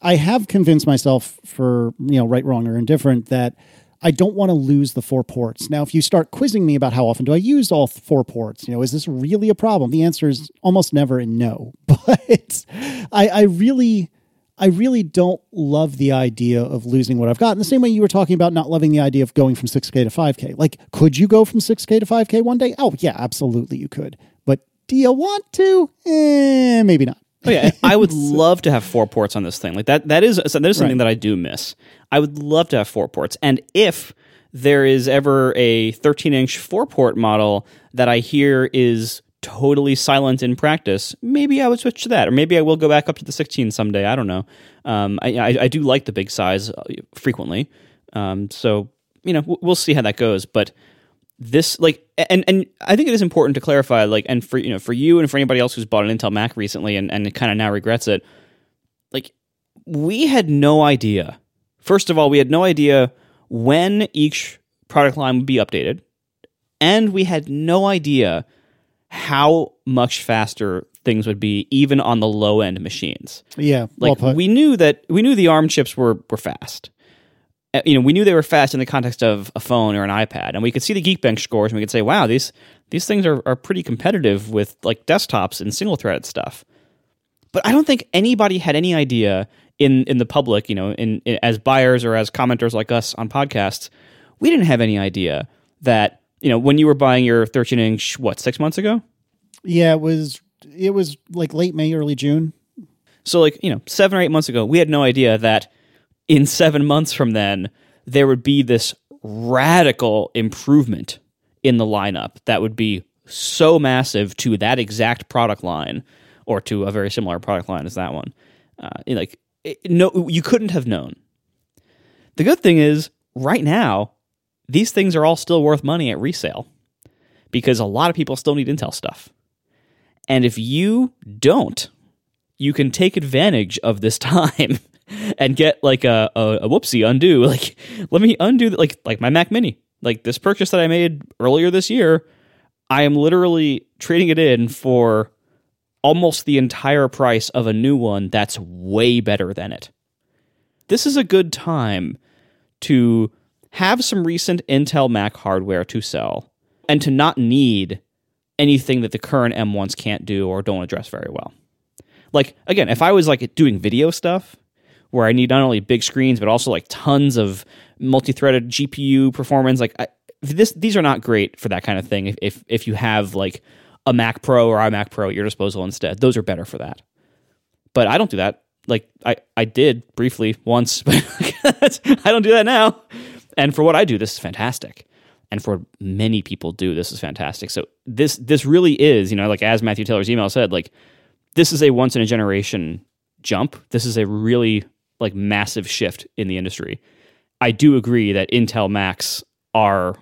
I have convinced myself for you know right, wrong, or indifferent that I don't want to lose the four ports. Now, if you start quizzing me about how often do I use all four ports, you know, is this really a problem? The answer is almost never and no. But I, I really. I really don't love the idea of losing what I've got. In the same way you were talking about not loving the idea of going from 6K to 5K. Like, could you go from 6K to 5K one day? Oh, yeah, absolutely you could. But do you want to? Eh, maybe not. Oh yeah, I would love to have four ports on this thing. Like that. That is that is something Right. that I do miss. I would love to have four ports, and if there is ever a 13 inch four port model that I hear is totally silent in practice, maybe I would switch to that, or maybe I will go back up to the 16 someday. I don't know. Um, I, I I do like the big size uh, frequently, um, so you know we'll see how that goes, but this like and and I think it is important to clarify like and for you know for you and for anybody else who's bought an Intel Mac recently and and kind of now regrets it like we had no idea first of all we had no idea when each product line would be updated and we had no idea how much faster things would be even on the low end machines Yeah, well like put. we knew that we knew the ARM chips were were fast, uh, you know, we knew they were fast in the context of a phone or an iPad, and we could see the Geekbench scores, and we could say, "Wow, these these things are, are pretty competitive with like desktops and single threaded stuff." But I don't think anybody had any idea in in the public, you know, in, in as buyers or as commenters like us on podcasts, we didn't have any idea that you know when you were buying your 13 inch, what six months ago? Yeah, it was it was like late May, early June. So like you know, seven or eight months ago, we had no idea that in seven months from then there would be this radical improvement in the lineup that would be so massive to that exact product line or to a very similar product line as that one. Uh, like it, no, you couldn't have known. The good thing is, right now, these things are all still worth money at resale because a lot of people still need Intel stuff. And if you don't, you can take advantage of this time and get like a, a, a whoopsie undo. Like, let me undo like like my Mac Mini. Like this purchase that I made earlier this year, I am literally trading it in for almost the entire price of a new one that's way better than it. This is a good time to have some recent Intel Mac hardware to sell and to not need anything that the current M1s can't do or don't address very well. Like again, if I was like doing video stuff where I need not only big screens but also like tons of multi-threaded GPU performance, like I, this these are not great for that kind of thing. If if, if you have like a Mac Pro or iMac Pro at your disposal instead, those are better for that. But I don't do that. Like I I did briefly once, but I don't do that now. And for what I do, this is fantastic. And for many people do, this is fantastic. So this this really is, you know, like as Matthew Taylor's email said, like this is a once in a generation jump. This is a really like massive shift in the industry. I do agree that Intel Macs are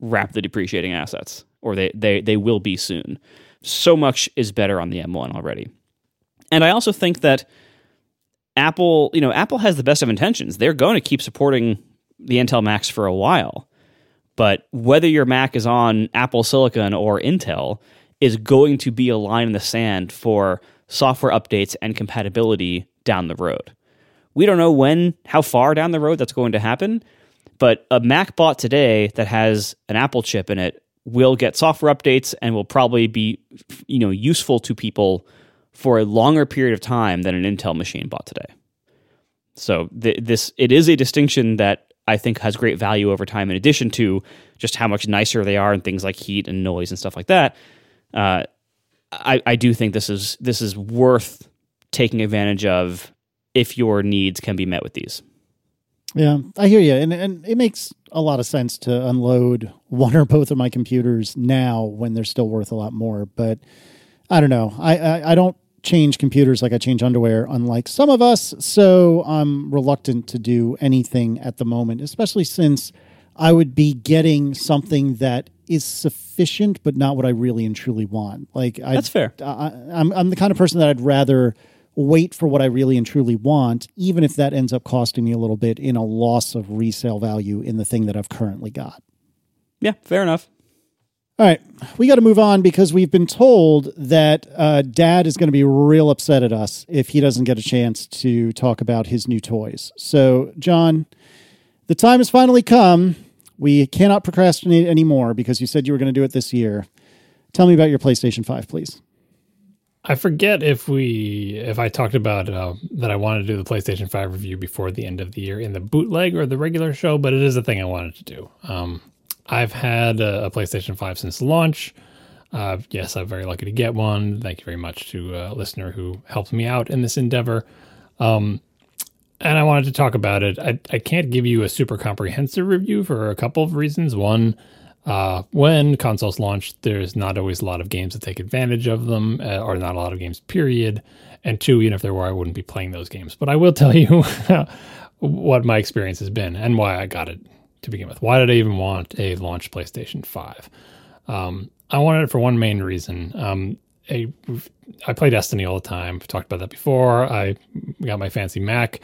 rapidly depreciating assets, or they they they will be soon. So much is better on the M1 already. And I also think that Apple, you know, Apple has the best of intentions. They're going to keep supporting the Intel Macs for a while. But whether your Mac is on Apple Silicon or Intel is going to be a line in the sand for software updates and compatibility down the road. We don't know when, how far down the road that's going to happen, but a Mac bought today that has an Apple chip in it will get software updates and will probably be you know useful to people for a longer period of time than an Intel machine bought today. So th- this it is a distinction that I think has great value over time. In addition to just how much nicer they are and things like heat and noise and stuff like that, uh, I, I do think this is this is worth taking advantage of if your needs can be met with these. Yeah, I hear you, and and it makes a lot of sense to unload one or both of my computers now when they're still worth a lot more. But I don't know. I I, I don't change computers like I change underwear, unlike some of us. So I'm reluctant to do anything at the moment, especially since I would be getting something that is sufficient, but not what I really and truly want. Like I, That's fair. I, I'm I'm the kind of person that I'd rather wait for what I really and truly want, even if that ends up costing me a little bit in a loss of resale value in the thing that I've currently got. Yeah, fair enough. All right, we got to move on because we've been told that uh, Dad is going to be real upset at us if he doesn't get a chance to talk about his new toys. So, John, the time has finally come. We cannot procrastinate anymore because you said you were going to do it this year. Tell me about your PlayStation 5, please. I forget if we if I talked about uh, that I wanted to do the PlayStation 5 review before the end of the year in the bootleg or the regular show, but it is a thing I wanted to do. Um, I've had a, a, PlayStation 5 since launch. Uh, yes, I'm very lucky to get one. Thank you very much to a listener who helped me out in this endeavor. Um, and I wanted to talk about it. I, I can't give you a super comprehensive review for a couple of reasons. One, uh, when consoles launch, there's not always a lot of games that take advantage of them, uh, or not a lot of games, period. And two, even if there were, I wouldn't be playing those games. But I will tell you what my experience has been and why I got it to begin with. Why did I even want a launch PlayStation 5? Um, I wanted it for one main reason. Um, a, I play Destiny all the time. I've talked about that before. I got my fancy Mac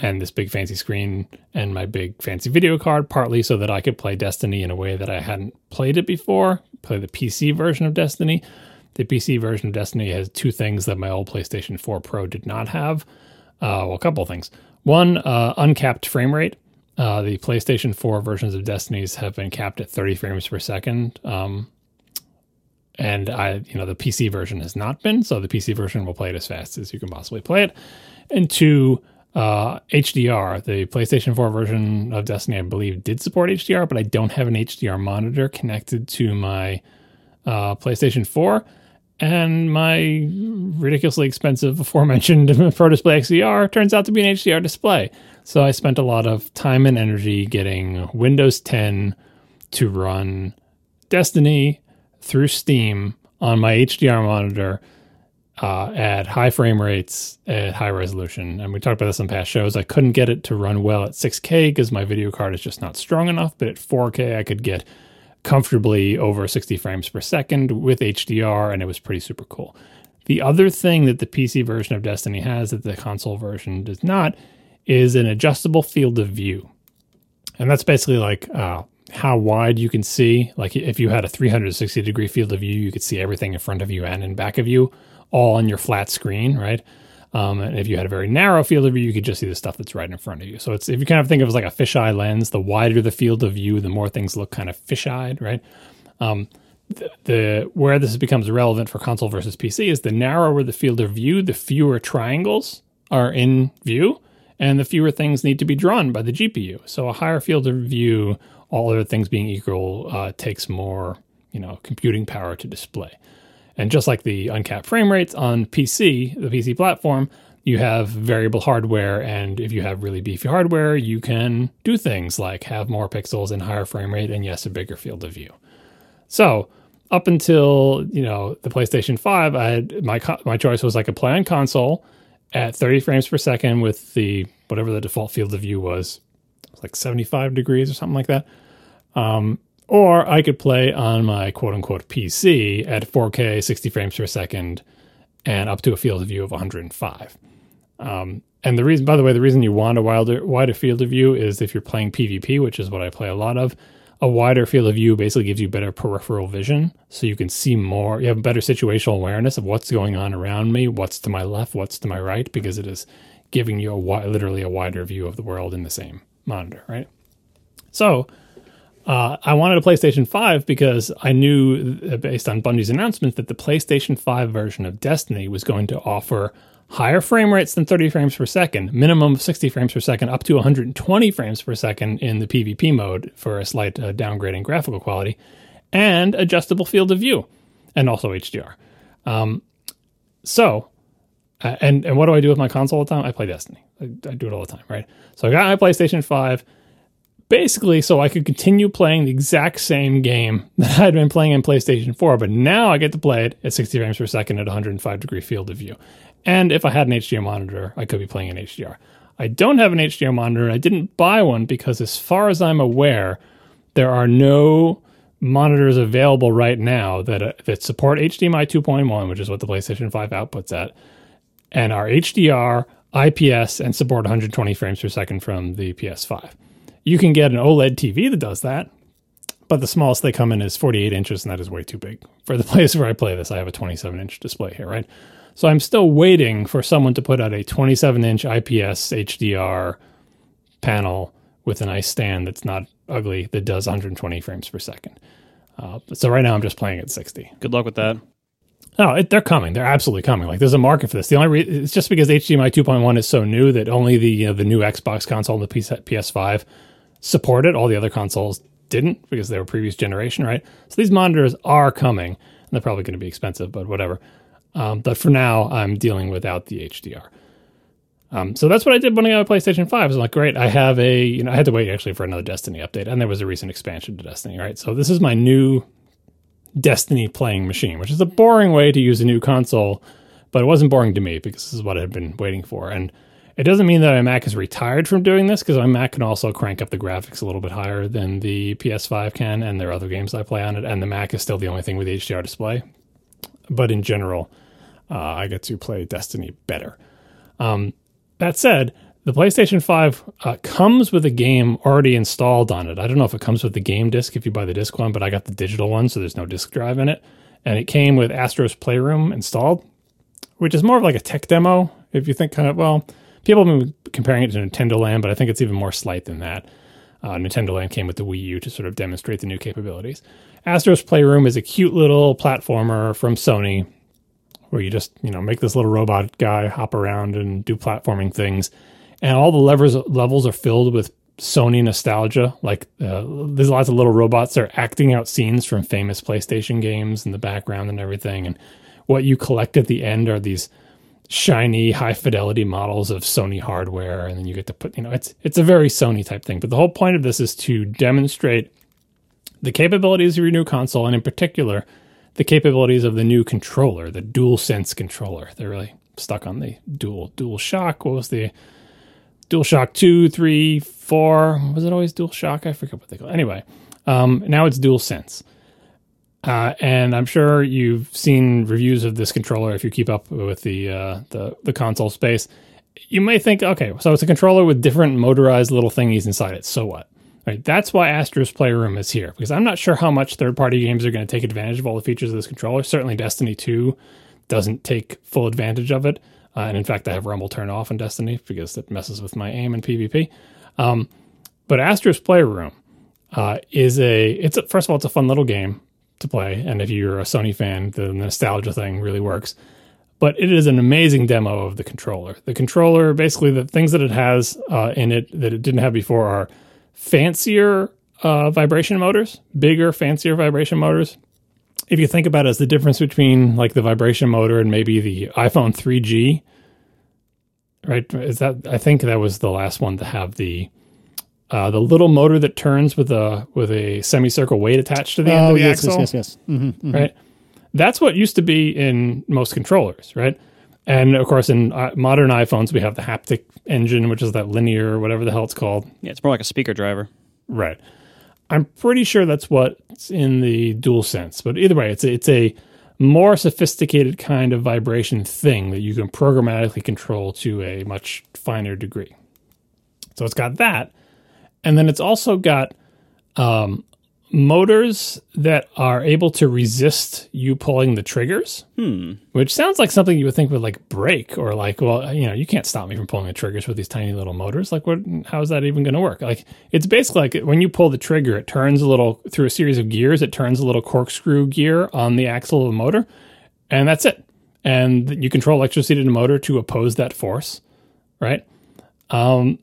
and this big fancy screen and my big fancy video card, partly so that I could play Destiny in a way that I hadn't played it before, play the PC version of Destiny. The PC version of Destiny has two things that my old PlayStation 4 Pro did not have. Uh, well, a couple things. One, uh, uncapped frame rate. Uh, the PlayStation 4 versions of Destinies have been capped at 30 frames per second. Um, and I, you know, the PC version has not been. So the PC version will play it as fast as you can possibly play it. And two, uh, HDR. The PlayStation 4 version of Destiny, I believe, did support HDR, but I don't have an HDR monitor connected to my uh, PlayStation 4. And my ridiculously expensive aforementioned Pro Display XDR turns out to be an HDR display. So I spent a lot of time and energy getting Windows 10 to run Destiny through Steam on my HDR monitor uh, at high frame rates at high resolution. And we talked about this in past shows. I couldn't get it to run well at 6K because my video card is just not strong enough. But at 4K, I could get comfortably over 60 frames per second with HDR, and it was pretty super cool. The other thing that the PC version of Destiny has that the console version does not is an adjustable field of view. And that's basically like uh, how wide you can see. Like if you had a 360 degree field of view, you could see everything in front of you and in back of you, all on your flat screen, right? Um, and if you had a very narrow field of view, you could just see the stuff that's right in front of you. So it's if you kind of think of it as like a fisheye lens, the wider the field of view, the more things look kind of fish-eyed, right? Um, the, the where this becomes relevant for console versus PC is the narrower the field of view, the fewer triangles are in view, and the fewer things need to be drawn by the GPU. So a higher field of view, all other things being equal, uh, takes more you know computing power to display. And just like the uncapped frame rates on PC, the PC platform, you have variable hardware. And if you have really beefy hardware, you can do things like have more pixels and higher frame rate, and yes, a bigger field of view. So up until you know the PlayStation Five, I had my my choice was like a play on console at 30 frames per second with the whatever the default field of view was, like 75 degrees or something like that. Um, or I could play on my quote unquote PC at 4K, 60 frames per second, and up to a field of view of 105. Um, and the reason, by the way, the reason you want a wider, wider field of view is if you're playing PvP, which is what I play a lot of, a wider field of view basically gives you better peripheral vision. So you can see more, you have better situational awareness of what's going on around me, what's to my left, what's to my right, because it is giving you a literally a wider view of the world in the same monitor, right? So, uh, I wanted a PlayStation 5 because I knew, uh, based on Bungie's announcement, that the PlayStation 5 version of Destiny was going to offer higher frame rates than 30 frames per second, minimum of 60 frames per second, up to 120 frames per second in the PvP mode for a slight uh, downgrade in graphical quality, and adjustable field of view, and also HDR. Um, so, uh, and and what do I do with my console all the time? I play Destiny. I, I do it all the time, right? So I got my PlayStation 5 basically so I could continue playing the exact same game that I'd been playing in PlayStation 4, but now I get to play it at 60 frames per second at 105 degree field of view. And if I had an HDR monitor, I could be playing in HDR. I don't have an HDR monitor, I didn't buy one because, as far as I'm aware, there are no monitors available right now that uh, that support HDMI 2.1, which is what the PlayStation 5 outputs at, and are HDR, IPS, and support 120 frames per second from the PS5. You can get an OLED TV that does that, but the smallest they come in is 48 inches, and that is way too big. For the place where I play this, I have a 27 inch display here, right? So I'm still waiting for someone to put out a 27 inch IPS HDR panel with a nice stand that's not ugly that does 120 frames per second. Uh, so right now I'm just playing at 60. Good luck with that. No, it, they're coming. They're absolutely coming. Like there's a market for this. The only re- it's just because HDMI 2.1 is so new that only the you know, the new Xbox console and the PS5 support it. All the other consoles didn't because they were previous generation, right? So these monitors are coming, and they're probably going to be expensive, but whatever. Um, but for now, I'm dealing without the HDR. Um, so that's what I did when I got a PlayStation 5. I was like, great, I have a, you know, I had to wait actually for another Destiny update, and there was a recent expansion to Destiny, right? So this is my new Destiny playing machine, which is a boring way to use a new console, but it wasn't boring to me because this is what I had been waiting for. And it doesn't mean that my Mac is retired from doing this because my Mac can also crank up the graphics a little bit higher than the PS5 can, and there are other games I play on it. And the Mac is still the only thing with HDR display. But in general, uh, I get to play Destiny better. Um, that said, the PlayStation 5 uh, comes with a game already installed on it. I don't know if it comes with the game disc if you buy the disc one, but I got the digital one, so there's no disc drive in it. And it came with Astro's Playroom installed, which is more of like a tech demo. If you think kind of, well, people have been comparing it to Nintendo Land, but I think it's even more slight than that. Uh, Nintendo Land came with the Wii U to sort of demonstrate the new capabilities. Astro's Playroom is a cute little platformer from Sony where you just, you know, make this little robot guy hop around and do platforming things. And all the levers, levels are filled with Sony nostalgia. Like uh, there's lots of little robots that are acting out scenes from famous PlayStation games in the background and everything. And what you collect at the end are these shiny high fidelity models of Sony hardware and then you get to put you know it's it's a very Sony type thing. But the whole point of this is to demonstrate the capabilities of your new console and in particular the capabilities of the new controller the dual sense controller. They're really stuck on the dual dual shock. What was the dual shock 2 3 4 was it always dual shock I forget what they call it. anyway um, now it's dual sense uh, and I'm sure you've seen reviews of this controller if you keep up with the uh, the the console space. You may think, okay, so it's a controller with different motorized little thingies inside it. So what? Right. That's why Astro's Playroom is here because I'm not sure how much third-party games are going to take advantage of all the features of this controller. Certainly, Destiny 2 doesn't take full advantage of it, uh, and in fact, I have Rumble turned off in Destiny because it messes with my aim in PvP. Um, but Astro's Playroom uh, is a it's a, first of all, it's a fun little game to play. And if you're a Sony fan, the nostalgia thing really works. But it is an amazing demo of the controller. The controller, basically, the things that it has uh, in it that it didn't have before are fancier uh, vibration motors, bigger, fancier vibration motors. If you think about it as the difference between like the vibration motor and maybe the iPhone 3G, right? Is that I think that was the last one to have the uh, the little motor that turns with a with a semicircle weight attached to the end Oh of the yes, axle, yes, yes, yes. Mm-hmm, right? That's what used to be in most controllers, right? And of course, in uh, modern iPhones, we have the haptic engine, which is that linear, whatever the hell it's called, Yeah, it's more like a speaker driver. right? I'm pretty sure that's what's in the Dual Sense, but either way, it's a, it's a more sophisticated kind of vibration thing that you can programmatically control to a much finer degree. So it's got that, and then it's also got um, motors that are able to resist you pulling the triggers, hmm. which sounds like something you would think would like break or like, well, you know, you can't stop me from pulling the triggers with these tiny little motors. Like, what? How is that even going to work? Like, it's basically like when you pull the trigger, it turns a little through a series of gears. It turns a little corkscrew gear on the axle of a motor, and that's it. And you control electricity in the motor to oppose that force, right? Um,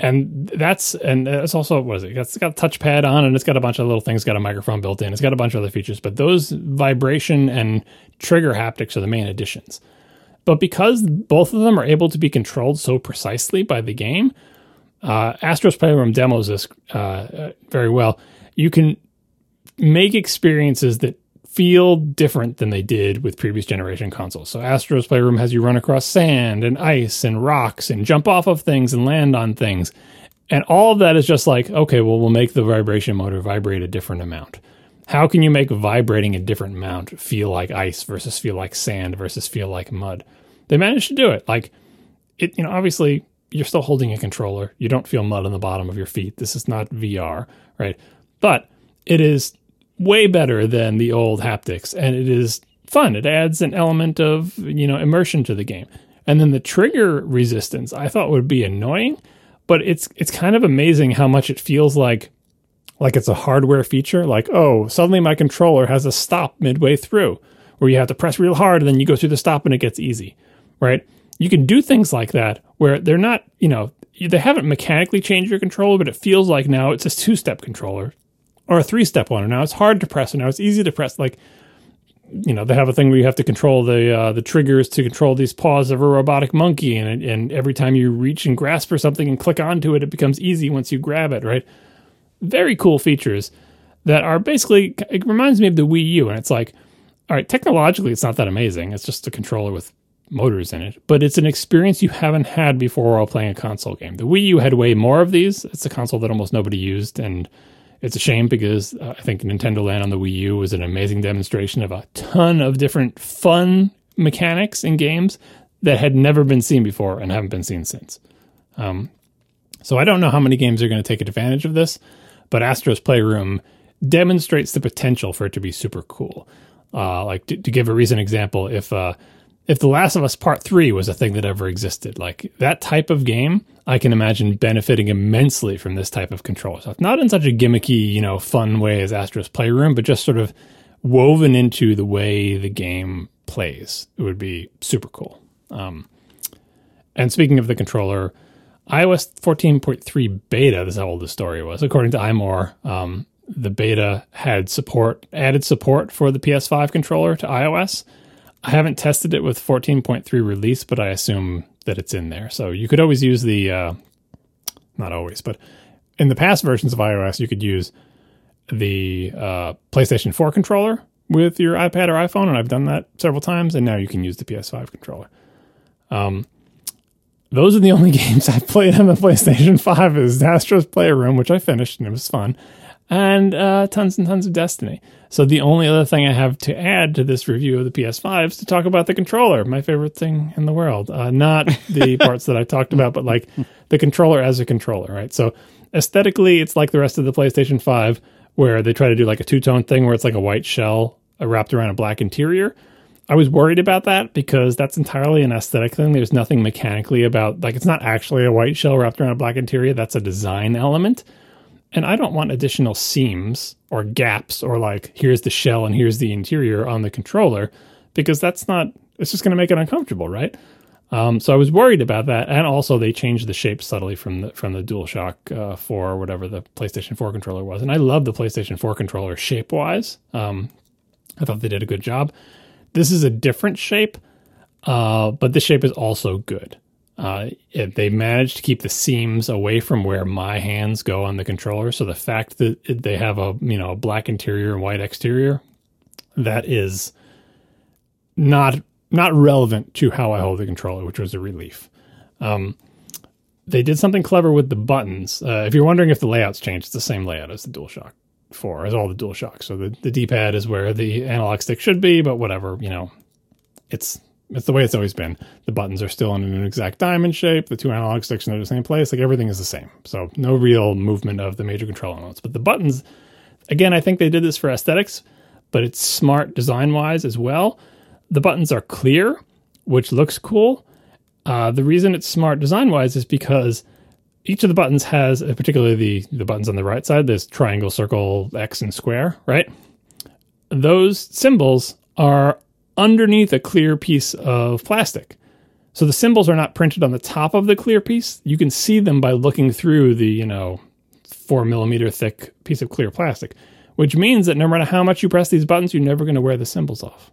and that's and it's also what is it? It's got a touchpad on, and it's got a bunch of little things. It's got a microphone built in. It's got a bunch of other features, but those vibration and trigger haptics are the main additions. But because both of them are able to be controlled so precisely by the game, uh, Astro's Playroom demos this uh, very well. You can make experiences that feel different than they did with previous generation consoles. So Astro's Playroom has you run across sand and ice and rocks and jump off of things and land on things. And all of that is just like, okay, well, we'll make the vibration motor vibrate a different amount. How can you make vibrating a different amount feel like ice versus feel like sand versus feel like mud? They managed to do it. Like it, you know, obviously you're still holding a controller. You don't feel mud on the bottom of your feet. This is not VR, right? But it is way better than the old haptics and it is fun. It adds an element of you know immersion to the game. And then the trigger resistance i thought would be annoying but it's it's kind of amazing how much it feels like like it's a hardware feature. Like oh suddenly my controller has a stop midway through where you have to press real hard and then you go through the stop and it gets easy right? You can do things like that where they're not you know they haven't mechanically changed your controller but it feels like now it's a two step controller or a three step one. Now it's hard to press, now it's easy to press. Like, you know, they have a thing where you have to control the uh, the triggers to control these paws of a robotic monkey, and and every time you reach and grasp for something and click onto it, it becomes easy once you grab it. Right? Very cool features that are basically. It reminds me of the Wii U, and it's like, all right, technologically, it's not that amazing. It's just a controller with motors in it, but it's an experience you haven't had before while playing a console game. The Wii U had way more of these. It's a console that almost nobody used, and it's a shame because uh, I think Nintendo Land on the Wii U was an amazing demonstration of a ton of different fun mechanics in games that had never been seen before and haven't been seen since. Um, so I don't know how many games are going to take advantage of this, but Astro's Playroom demonstrates the potential for it to be super cool. Uh, like to, to, give a recent example, if uh, if The Last of Us Part 3 was a thing that ever existed, like that type of game, I can imagine benefiting immensely from this type of control stuff. Not in such a gimmicky, you know, fun way as Astro's Playroom, but just sort of woven into the way the game plays. It would be super cool. Um, and speaking of the controller, iOS 14.3 beta, this is how old the story was. According to iMore, um, the beta had support, added support for the PS5 controller to iOS. I haven't tested it with 14.3 release, but I assume that it's in there. So you could always use the, uh, not always, but in the past versions of iOS, you could use the uh, PlayStation 4 controller with your iPad or iPhone, and I've done that several times, and now you can use the PS5 controller. Um, those are the only games I've played on the PlayStation 5 is Astro's Playroom, which I finished and it was fun, and uh, tons and tons of Destiny. So the only other thing I have to add to this review of the PS5 is to talk about the controller, my favorite thing in the world. Uh, not the parts that I talked about, but like the controller as a controller, right? So aesthetically, it's like the rest of the PlayStation 5, where they try to do like a two tone thing where it's like a white shell wrapped around a black interior. I was worried about that because that's entirely an aesthetic thing. There's nothing mechanically about like it's not actually a white shell wrapped around a black interior. That's a design element. And I don't want additional seams or gaps or like here's the shell and here's the interior on the controller because that's not it's just going to make it uncomfortable, right? Um, so I was worried about that, and also they changed the shape subtly from the from the DualShock uh, 4 or whatever the PlayStation 4 controller was, and I love the PlayStation 4 controller shape wise. Um, I thought they did a good job. This is a different shape, uh, but this shape is also good. Uh, they managed to keep the seams away from where my hands go on the controller. So the fact that they have a you know a black interior and white exterior, that is not not relevant to how I hold the controller, which was a relief. Um, they did something clever with the buttons. Uh, if you're wondering if the layout's changed, it's the same layout as the DualShock 4, as all the DualShocks. So the, the D-pad is where the analog stick should be, but whatever, you know, it's it's the way it's always been. The buttons are still in an exact diamond shape. The two analog sticks are in the same place. Like everything is the same. So no real movement of the major control elements. But the buttons, again, I think they did this for aesthetics, but it's smart design wise as well. The buttons are clear, which looks cool. Uh, the reason it's smart design wise is because each of the buttons has, uh, particularly the, the buttons on the right side, this triangle, circle, X, and square, right? Those symbols are underneath a clear piece of plastic. So the symbols are not printed on the top of the clear piece. You can see them by looking through the, you know, four millimeter thick piece of clear plastic, which means that no matter how much you press these buttons, you're never going to wear the symbols off.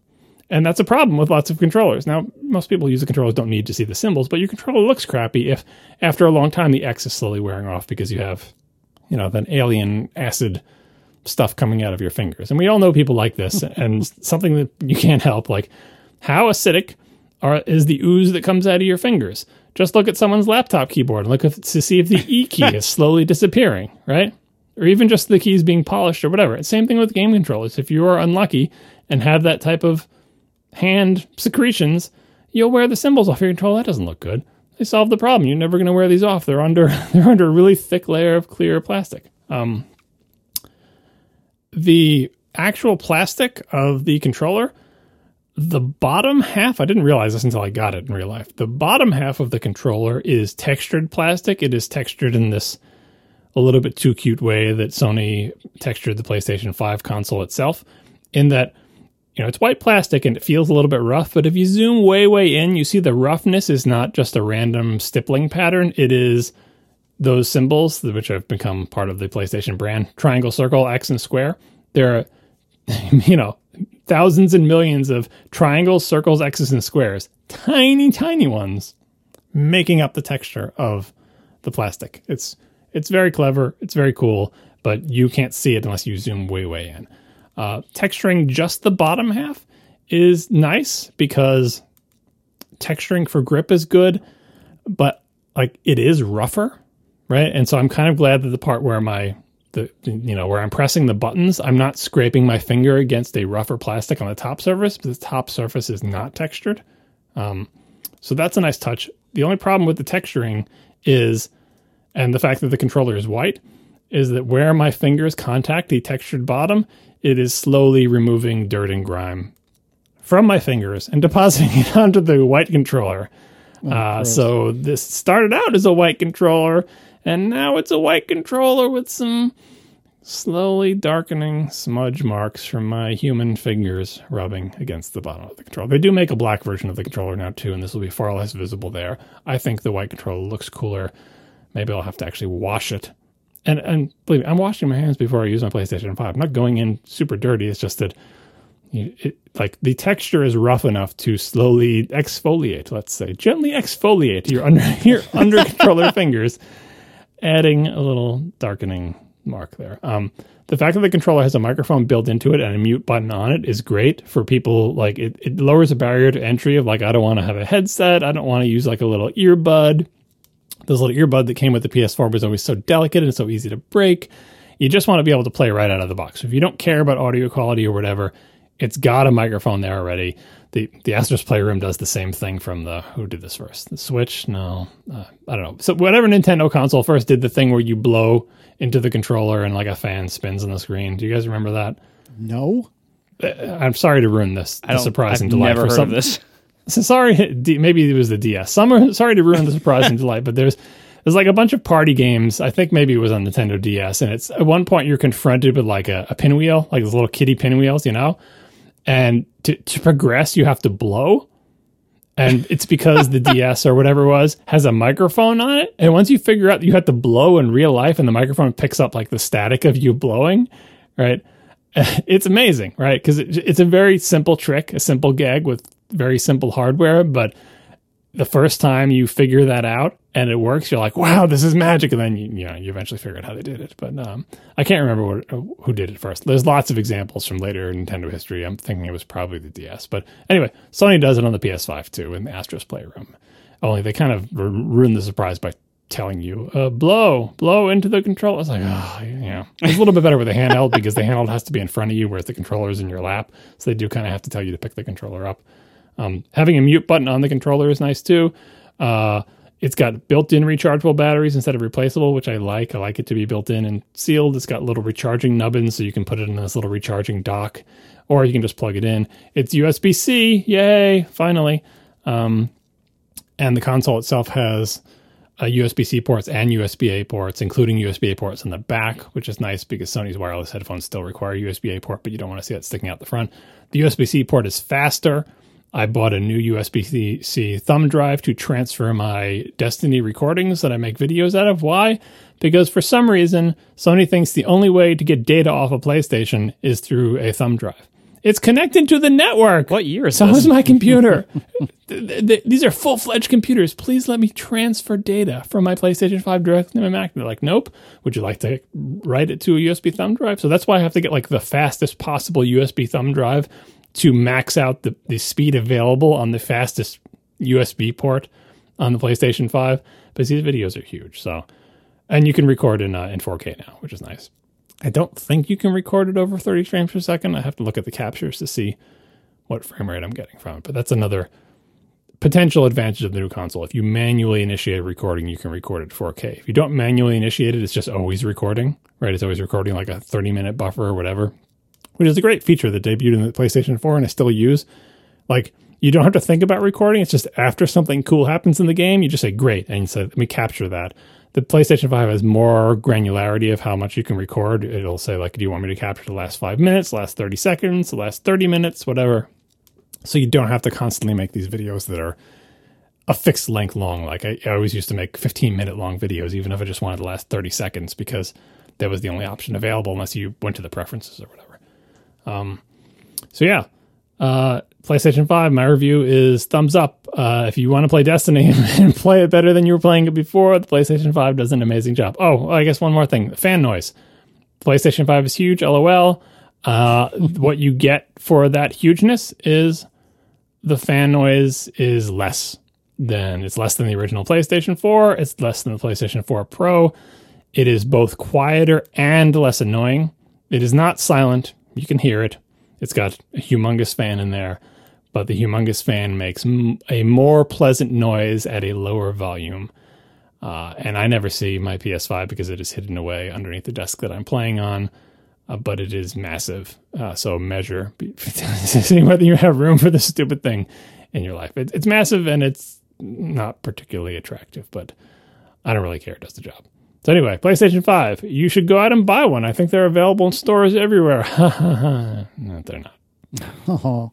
And that's a problem with lots of controllers. Now, most people use the controllers don't need to see the symbols, but your controller looks crappy if after a long time the X is slowly wearing off because you have, you know, that alien acid stuff coming out of your fingers. And we all know people like this and something that you can't help like how acidic are is the ooze that comes out of your fingers? Just look at someone's laptop keyboard and look if, to see if the E key is slowly disappearing, right? Or even just the keys being polished or whatever. Same thing with game controllers. If you are unlucky and have that type of hand secretions, you'll wear the symbols off your controller. That doesn't look good. They solved the problem. You're never going to wear these off. They're under they're under a really thick layer of clear plastic. Um, the actual plastic of the controller, the bottom half, I didn't realize this until I got it in real life. The bottom half of the controller is textured plastic. It is textured in this a little bit too cute way that Sony textured the PlayStation 5 console itself, in that you know, it's white plastic and it feels a little bit rough, but if you zoom way, way in, you see the roughness is not just a random stippling pattern. It is those symbols, which have become part of the PlayStation brand triangle, circle, X, and square. There are, you know, thousands and millions of triangles, circles, X's, and squares, tiny, tiny ones, making up the texture of the plastic. It's it's very clever, it's very cool, but you can't see it unless you zoom way, way in. Uh, texturing just the bottom half is nice because texturing for grip is good, but like it is rougher, right? And so I'm kind of glad that the part where my the you know where I'm pressing the buttons, I'm not scraping my finger against a rougher plastic on the top surface, but the top surface is not textured. Um, so that's a nice touch. The only problem with the texturing is, and the fact that the controller is white, is that where my fingers contact the textured bottom, it is slowly removing dirt and grime from my fingers and depositing it onto the white controller. uh, so this started out as a white controller, and now it's a white controller with some slowly darkening smudge marks from my human fingers rubbing against the bottom of the controller. They do make a black version of the controller now too, and this will be far less visible there. I think the white controller looks cooler. Maybe I'll have to actually wash it. And and believe me, I'm washing my hands before I use my PlayStation 5. I'm not going in super dirty. It's just that you, it, like the texture is rough enough to slowly exfoliate, let's say, gently exfoliate your under your under controller fingers, adding a little darkening mark there. Um, the fact that the controller has a microphone built into it and a mute button on it is great for people. Like it, it lowers the barrier to entry of like I don't want to have a headset. I don't want to use like a little earbud. This little earbud that came with the PS4 was always so delicate and so easy to break. You just want to be able to play right out of the box. If you don't care about audio quality or whatever, it's got a microphone there already. The the Astro's Playroom does the same thing from the who did this first? The Switch? No, uh, I don't know. So whatever Nintendo console first did the thing where you blow into the controller and like a fan spins on the screen. Do you guys remember that? No. Uh, I'm sorry to ruin this the surprise I've and delight never for heard some. of this. So sorry, maybe it was the DS. Some are sorry to ruin the surprise and delight, but there's there's like a bunch of party games. I think maybe it was on Nintendo DS, and it's at one point you're confronted with like a, a pinwheel, like those little kitty pinwheels, you know, and to to progress you have to blow. And it's because the DS or whatever it was has a microphone on it. And once you figure out that you have to blow in real life and the microphone picks up like the static of you blowing, right? It's amazing, right? Because it, it's a very simple trick, a simple gag with very simple hardware. But the first time you figure that out and it works, you're like, wow, this is magic. And then you, you know, you eventually figure out how they did it. But um, I can't remember what, who did it first. There's lots of examples from later Nintendo history. I'm thinking it was probably the DS. But anyway, Sony does it on the PS5 too in the Astro's Playroom. Only they kind of ruin the surprise by telling you, uh, blow, blow into the controller. It's like, oh, know, it's a little bit better with the handheld because the handheld has to be in front of you, whereas the controller is in your lap. So they do kind of have to tell you to pick the controller up. Um, having a mute button on the controller is nice too. Uh, it's got built-in rechargeable batteries instead of replaceable, which I like. I like it to be built in and sealed. It's got little recharging nubbins, so you can put it in this little recharging dock, or you can just plug it in. It's USB-C, yay! Finally, um, and the console itself has uh, USB-C ports and USB-A ports, including USB-A ports in the back, which is nice because Sony's wireless headphones still require USB-A port, but you don't want to see that sticking out the front. The USB-C port is faster. I bought a new USB-C thumb drive to transfer my Destiny recordings that I make videos out of. Why? Because for some reason, Sony thinks the only way to get data off a PlayStation is through a thumb drive. It's connected to the network. What year is So this? is my computer. Th- th- th- These are full fledged computers. Please let me transfer data from my PlayStation 5 directly to my Mac. They're like, nope. Would you like to write it to a USB thumb drive? So that's why I have to get like the fastest possible USB thumb drive to max out the, the speed available on the fastest USB port on the PlayStation 5. But these videos are huge. So, and you can record in, uh, in 4K now, which is nice. I don't think you can record it over 30 frames per second. I have to look at the captures to see what frame rate I'm getting from it. But that's another potential advantage of the new console. If you manually initiate a recording, you can record it 4K. If you don't manually initiate it, it's just always recording, right? It's always recording like a 30 minute buffer or whatever, which is a great feature that debuted in the PlayStation 4 and I still use. Like, you don't have to think about recording. It's just after something cool happens in the game, you just say, great. And say, let me capture that. The PlayStation 5 has more granularity of how much you can record. It'll say, like, do you want me to capture the last five minutes, last 30 seconds, the last 30 minutes, whatever. So you don't have to constantly make these videos that are a fixed length long. Like I, I always used to make 15 minute long videos, even if I just wanted the last 30 seconds, because that was the only option available unless you went to the preferences or whatever. Um, so yeah, uh, PlayStation 5, my review is thumbs up. Uh, if you want to play Destiny and play it better than you were playing it before, the PlayStation 5 does an amazing job. Oh, I guess one more thing fan noise. PlayStation 5 is huge, lol. Uh, what you get for that hugeness is the fan noise is less than it's less than the original PlayStation 4. It's less than the PlayStation 4 Pro. It is both quieter and less annoying. It is not silent. You can hear it. It's got a humongous fan in there, but the humongous fan makes m- a more pleasant noise at a lower volume. Uh, and I never see my PS5 because it is hidden away underneath the desk that I'm playing on. uh, but it is massive. Uh, so measure seeing whether you have room for this stupid thing in your life. It, it's massive and it's not particularly attractive, but I don't really care. It does the job. So anyway, PlayStation 5. You should go out and buy one. I think they're available in stores everywhere. no, they're not. Oh,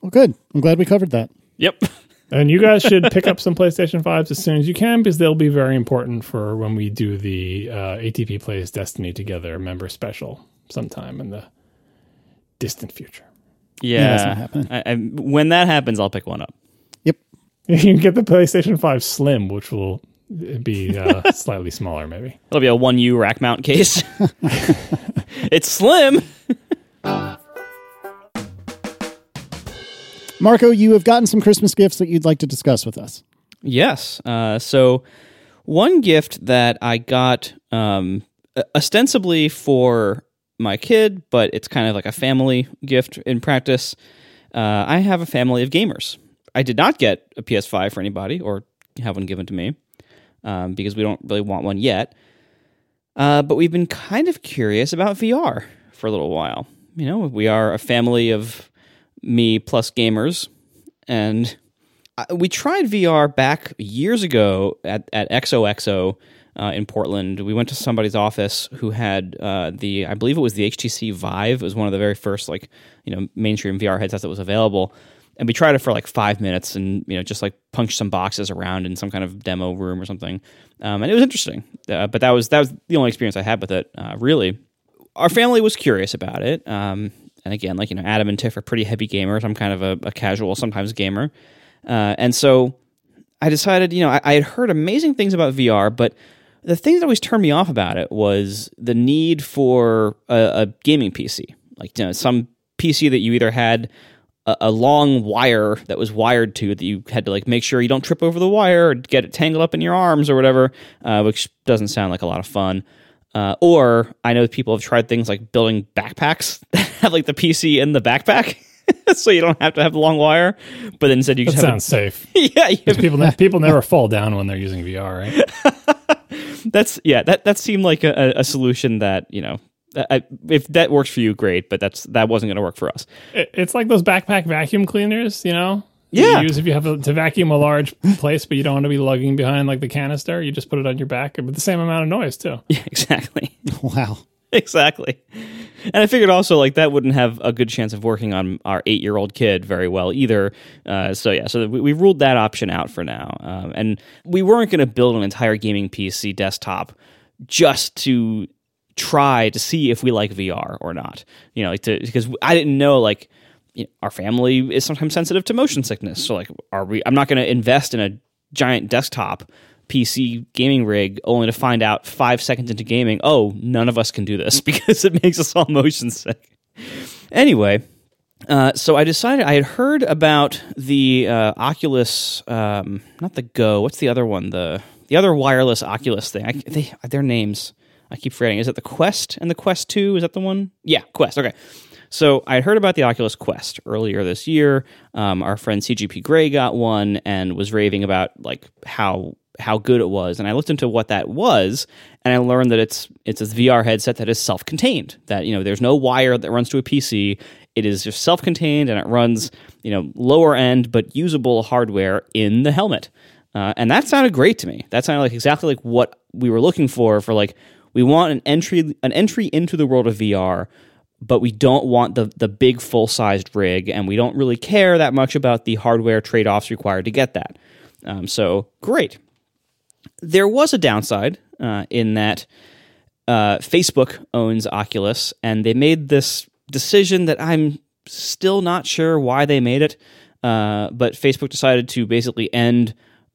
well, good. I'm glad we covered that. Yep. And you guys should pick up some PlayStation 5s as soon as you can because they'll be very important for when we do the uh, ATP Plays Destiny Together member special sometime in the distant future. Yeah. that's. I, I, when that happens, I'll pick one up. Yep. You can get the PlayStation 5 Slim, which will be uh, slightly smaller, maybe. It'll be a one U rack mount case. it's slim. Marco, you have gotten some Christmas gifts that you'd like to discuss with us. Yes. Uh, so, one gift that I got um, ostensibly for my kid, but it's kind of like a family gift in practice. Uh, I have a family of gamers. I did not get a PS5 for anybody or have one given to me um, because we don't really want one yet. Uh, but we've been kind of curious about VR for a little while. You know, we are a family of me plus gamers, and we tried VR back years ago at, at XOXO uh, in Portland. We went to somebody's office who had uh, the, I believe it was the HTC Vive. It was one of the very first like you know mainstream VR headsets that was available. And we tried it for like five minutes, and you know, just like punched some boxes around in some kind of demo room or something, um, and it was interesting. Uh, but that was that was the only experience I had with it. Uh, really, our family was curious about it. Um, and again, like you know, Adam and Tiff are pretty heavy gamers. I'm kind of a, a casual, sometimes gamer, uh, and so I decided, you know, I, I had heard amazing things about VR, but the thing that always turned me off about it was the need for a, a gaming PC, like you know, some PC that you either had a, a long wire that was wired to that you had to like make sure you don't trip over the wire or get it tangled up in your arms or whatever, uh, which doesn't sound like a lot of fun. Uh, or I know people have tried things like building backpacks that have like the PC in the backpack, so you don't have to have the long wire. But instead you That just have sounds safe. yeah, have- People, ne- people never fall down when they're using VR, right? that's yeah that that seemed like a, a solution that you know I, if that works for you, great. But that's that wasn't going to work for us. It's like those backpack vacuum cleaners, you know? Yeah. You use if you have a, to vacuum a large place, but you don't want to be lugging behind like the canister. You just put it on your back with the same amount of noise too. Yeah, exactly, Wow. exactly. And I figured also like that wouldn't have a good chance of working on our eight-year-old kid very well either. Uh, so yeah, so we, we ruled that option out for now. Um, and we weren't going to build an entire gaming PC desktop just to try to see if we like VR or not. You know, like to because I didn't know like you know, our family is sometimes sensitive to motion sickness. So like, are we? I'm not going to invest in a giant desktop PC gaming rig only to find out five seconds into gaming, oh, none of us can do this because it makes us all motion sick. Anyway. Uh, so I decided I had heard about the uh, Oculus, um, not the Go. What's the other one? The the other wireless Oculus thing. I, they their names. I keep forgetting. Is it the Quest and the Quest Two? Is that the one? Yeah, Quest. Okay. So I had heard about the Oculus Quest earlier this year. Um, our friend CGP Grey got one and was raving about like how how good it was. And I looked into what that was, and I learned that it's it's a VR headset that is self contained. That you know there's no wire that runs to a PC. It is just self contained, and it runs you know lower end but usable hardware in the helmet. Uh, and that sounded great to me. That sounded like exactly like what we were looking for. For like we want an entry an entry into the world of VR but we don't want the the big full sized rig, and we don't really care that much about the hardware trade offs required to get that. Um, so great. There was a downside uh, in that uh, Facebook owns Oculus, and they made this decision that I'm still not sure why they made it. Uh, but Facebook decided to basically end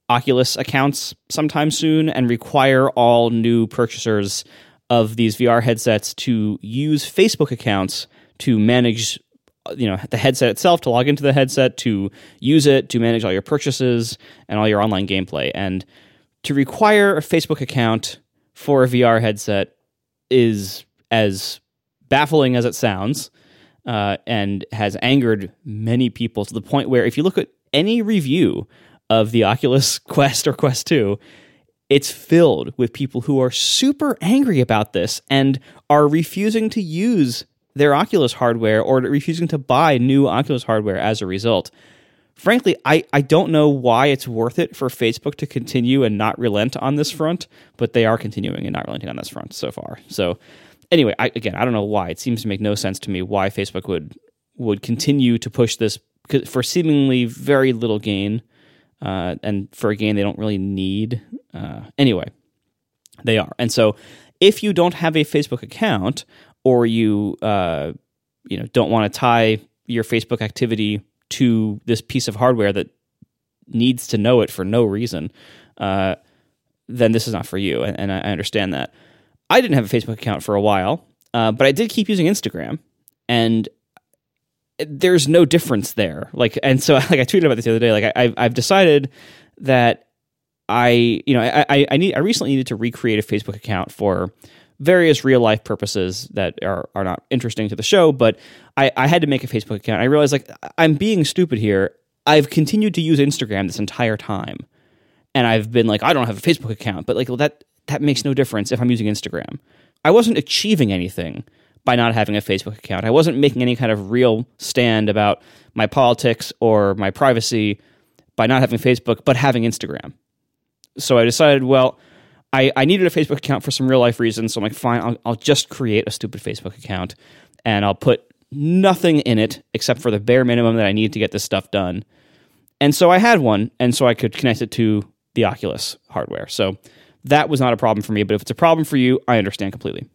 Oculus accounts sometime soon and require all new purchasers of these VR headsets to use Facebook accounts to manage you know the headset itself to log into the headset to use it to manage all your purchases and all your online gameplay. And to require a Facebook account for a VR headset is as baffling as it sounds uh, and has angered many people to the point where if you look at any review of the Oculus Quest or Quest 2 it's filled with people who are super angry about this and are refusing to use their Oculus hardware or refusing to buy new Oculus hardware as a result. Frankly, I, I don't know why it's worth it for Facebook to continue and not relent on this front, but they are continuing and not relenting on this front so far. So, anyway, I, again, I don't know why. It seems to make no sense to me why Facebook would would continue to push this for seemingly very little gain, uh, and for a gain they don't really need. Uh, anyway, they are, and so if you don't have a Facebook account or you uh, you know don't want to tie your Facebook activity to this piece of hardware that needs to know it for no reason, uh, then this is not for you, and, and, I understand that. I didn't have a Facebook account for a while, uh, but I did keep using Instagram, and there's no difference there. Like, and so like I tweeted about this the other day. Like, I, I've decided that I, you know, I, I need I recently needed to recreate a Facebook account for various real life purposes that are, are not interesting to the show, but I, I had to make a Facebook account. I realized like I'm being stupid here. I've continued to use Instagram this entire time. And I've been like, I don't have a Facebook account, but like well, that that makes no difference if I'm using Instagram. I wasn't achieving anything by not having a Facebook account. I wasn't making any kind of real stand about my politics or my privacy by not having Facebook, but having Instagram. So I decided, well, I, I needed a Facebook account for some real life reasons. So I'm like, fine, I'll, I'll just create a stupid Facebook account and I'll put nothing in it except for the bare minimum that I need to get this stuff done. And so I had one, and so I could connect it to the Oculus hardware. So that was not a problem for me. But if it's a problem for you, I understand completely.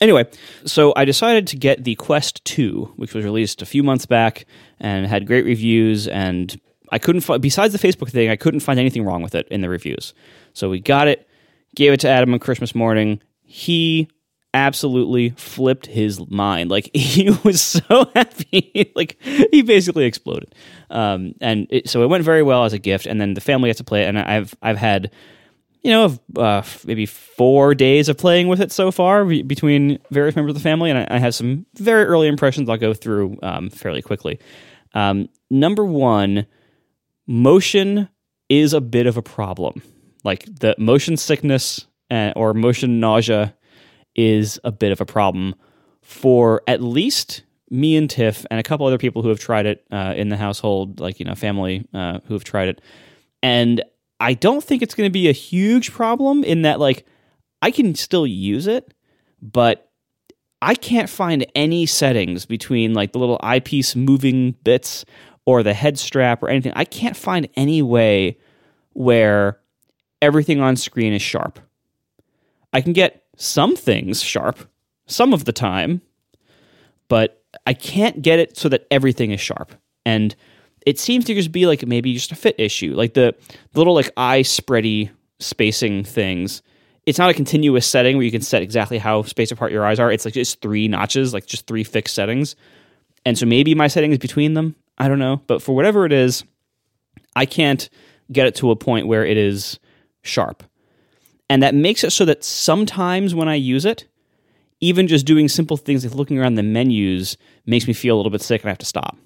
Anyway, so I decided to get the Quest 2, which was released a few months back and had great reviews. And I couldn't, find, besides the Facebook thing, I couldn't find anything wrong with it in the reviews. So we got it, gave it to Adam on Christmas morning. He absolutely flipped his mind. Like he was so happy. like he basically exploded. Um, and it, so it went very well as a gift. And then the family got to play it. And I've I've had you know uh, maybe four days of playing with it so far between various members of the family. And I, I have some very early impressions. I'll go through um, fairly quickly. Um, number one, motion is a bit of a problem. Like the motion sickness uh, or motion nausea is a bit of a problem for at least me and Tiff and a couple other people who have tried it uh, in the household, like you know, family uh, who have tried it. And I don't think it's going to be a huge problem in that, like, I can still use it, but I can't find any settings between like the little eyepiece moving bits or the head strap or anything. I can't find any way where everything on screen is sharp. I can get some things sharp some of the time, but I can't get it so that everything is sharp. And it seems to just be like maybe just a fit issue. Like the, the little like eye spready spacing things. It's not a continuous setting where you can set exactly how spaced apart your eyes are. It's like just three notches, like just three fixed settings. And so maybe my setting is between them. I don't know. But for whatever it is, I can't get it to a point where it is sharp. And that makes it so that sometimes when I use it, even just doing simple things like looking around the menus makes me feel a little bit sick and I have to stop.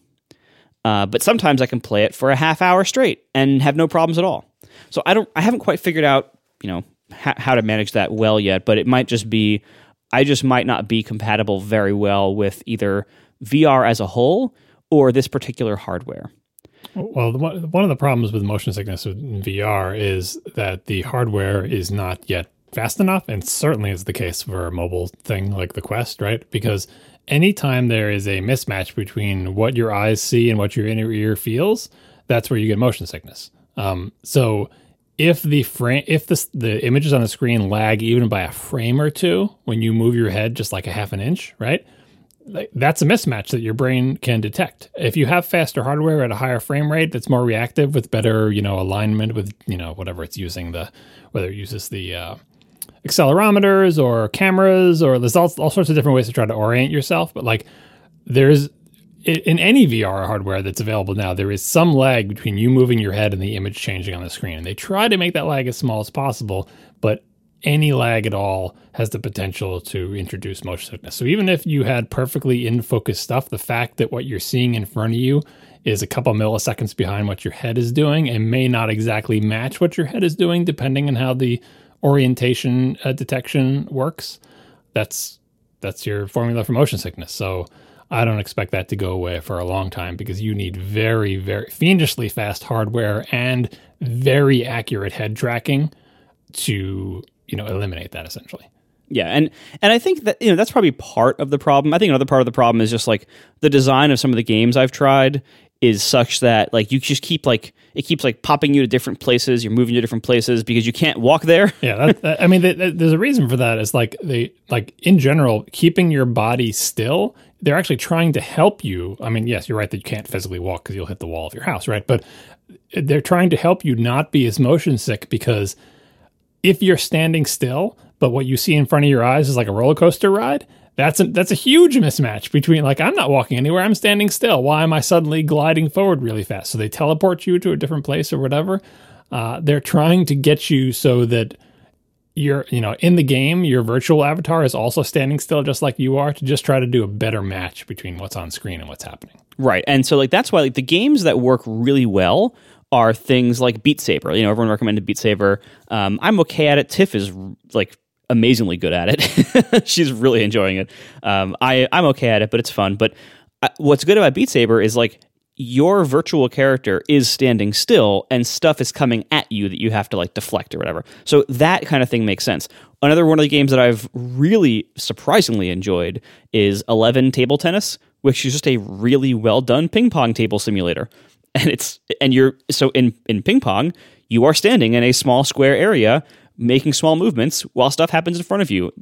Uh, but sometimes I can play it for a half hour straight and have no problems at all. So I don't, I haven't quite figured out, you know, ha- how to manage that well yet. But it might just be, I just might not be compatible very well with either VR as a whole or this particular hardware. Well, one of the problems with motion sickness in VR is that the hardware is not yet fast enough, and certainly is the case for a mobile thing like the Quest, right? Because anytime there is a mismatch between what your eyes see and what your inner ear feels, that's where you get motion sickness. Um, so if the frame, if the the images on the screen lag even by a frame or two when you move your head just like a half an inch, right? that's a mismatch that your brain can detect. If you have faster hardware at a higher frame rate that's more reactive with better, you know, alignment with, you know, whatever it's using the whether it uses the uh, accelerometers or cameras or there's all, all sorts of different ways to try to orient yourself, but like there's in any VR hardware that's available now, there is some lag between you moving your head and the image changing on the screen. And they try to make that lag as small as possible, but any lag at all has the potential to introduce motion sickness. So even if you had perfectly in focus stuff, the fact that what you're seeing in front of you is a couple milliseconds behind what your head is doing and may not exactly match what your head is doing depending on how the orientation uh, detection works. That's that's your formula for motion sickness. So I don't expect that to go away for a long time because you need very, very fiendishly fast hardware and very accurate head tracking to, you know, eliminate that essentially. Yeah, and and I think that you know that's probably part of the problem. I think another part of the problem is just like the design of some of the games I've tried is such that like you just keep like it keeps like popping you to different places. You're moving to different places because you can't walk there. Yeah, that, that, I mean, there's a reason for that. It's like they like in general keeping your body still. They're actually trying to help you. I mean, yes, you're right that you can't physically walk because you'll hit the wall of your house, right? But they're trying to help you not be as motion sick because if you're standing still, but what you see in front of your eyes is like a roller coaster ride, that's a, that's a huge mismatch between like I'm not walking anywhere, I'm standing still. Why am I suddenly gliding forward really fast? So they teleport you to a different place or whatever. Uh, they're trying to get you so that you're you know in the game your virtual avatar is also standing still just like you are to just try to do a better match between what's on screen and what's happening right and so like that's why like the games that work really well are things like beat saber you know everyone recommended beat saber um, i'm okay at it tiff is like amazingly good at it. She's really enjoying it. Um, I I'm okay at it, but it's fun. But I, uh, what's good about Beat Saber is like your virtual character is standing still and stuff is coming at you that you have to like deflect or whatever. So that kind of thing makes sense. Another one of the games that I've really surprisingly enjoyed is 11 Table Tennis, which is just a really well done ping pong table simulator. And it's and you're so in in ping pong, you are standing in a small square area making small movements while stuff happens in front of you.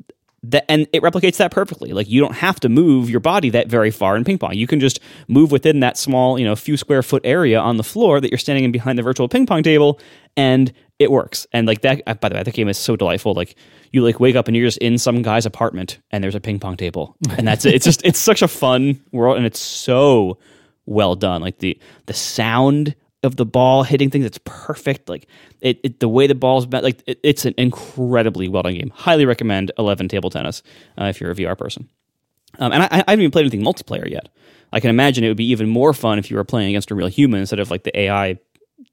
That, and it replicates that perfectly. Like you don't have to move your body that very far in ping pong. You can just move within that small, you know, few square foot area on the floor that you're standing in behind the virtual ping pong table, and it works. And like that, uh, by the way, that game is so delightful. Like you like wake up and you're just in some guy's apartment, and there's a ping pong table, and that's it. It's just it's such a fun world, and it's so well done. Like the the sound of the ball hitting things. It's perfect. Like it, it the way the ball's bent, like it, it's an incredibly well done game. Highly recommend Eleven Table Tennis uh, if you're a VR person. Um, and I, I, haven't even played anything multiplayer yet. I can imagine it would be even more fun if you were playing against a real human instead of like the AI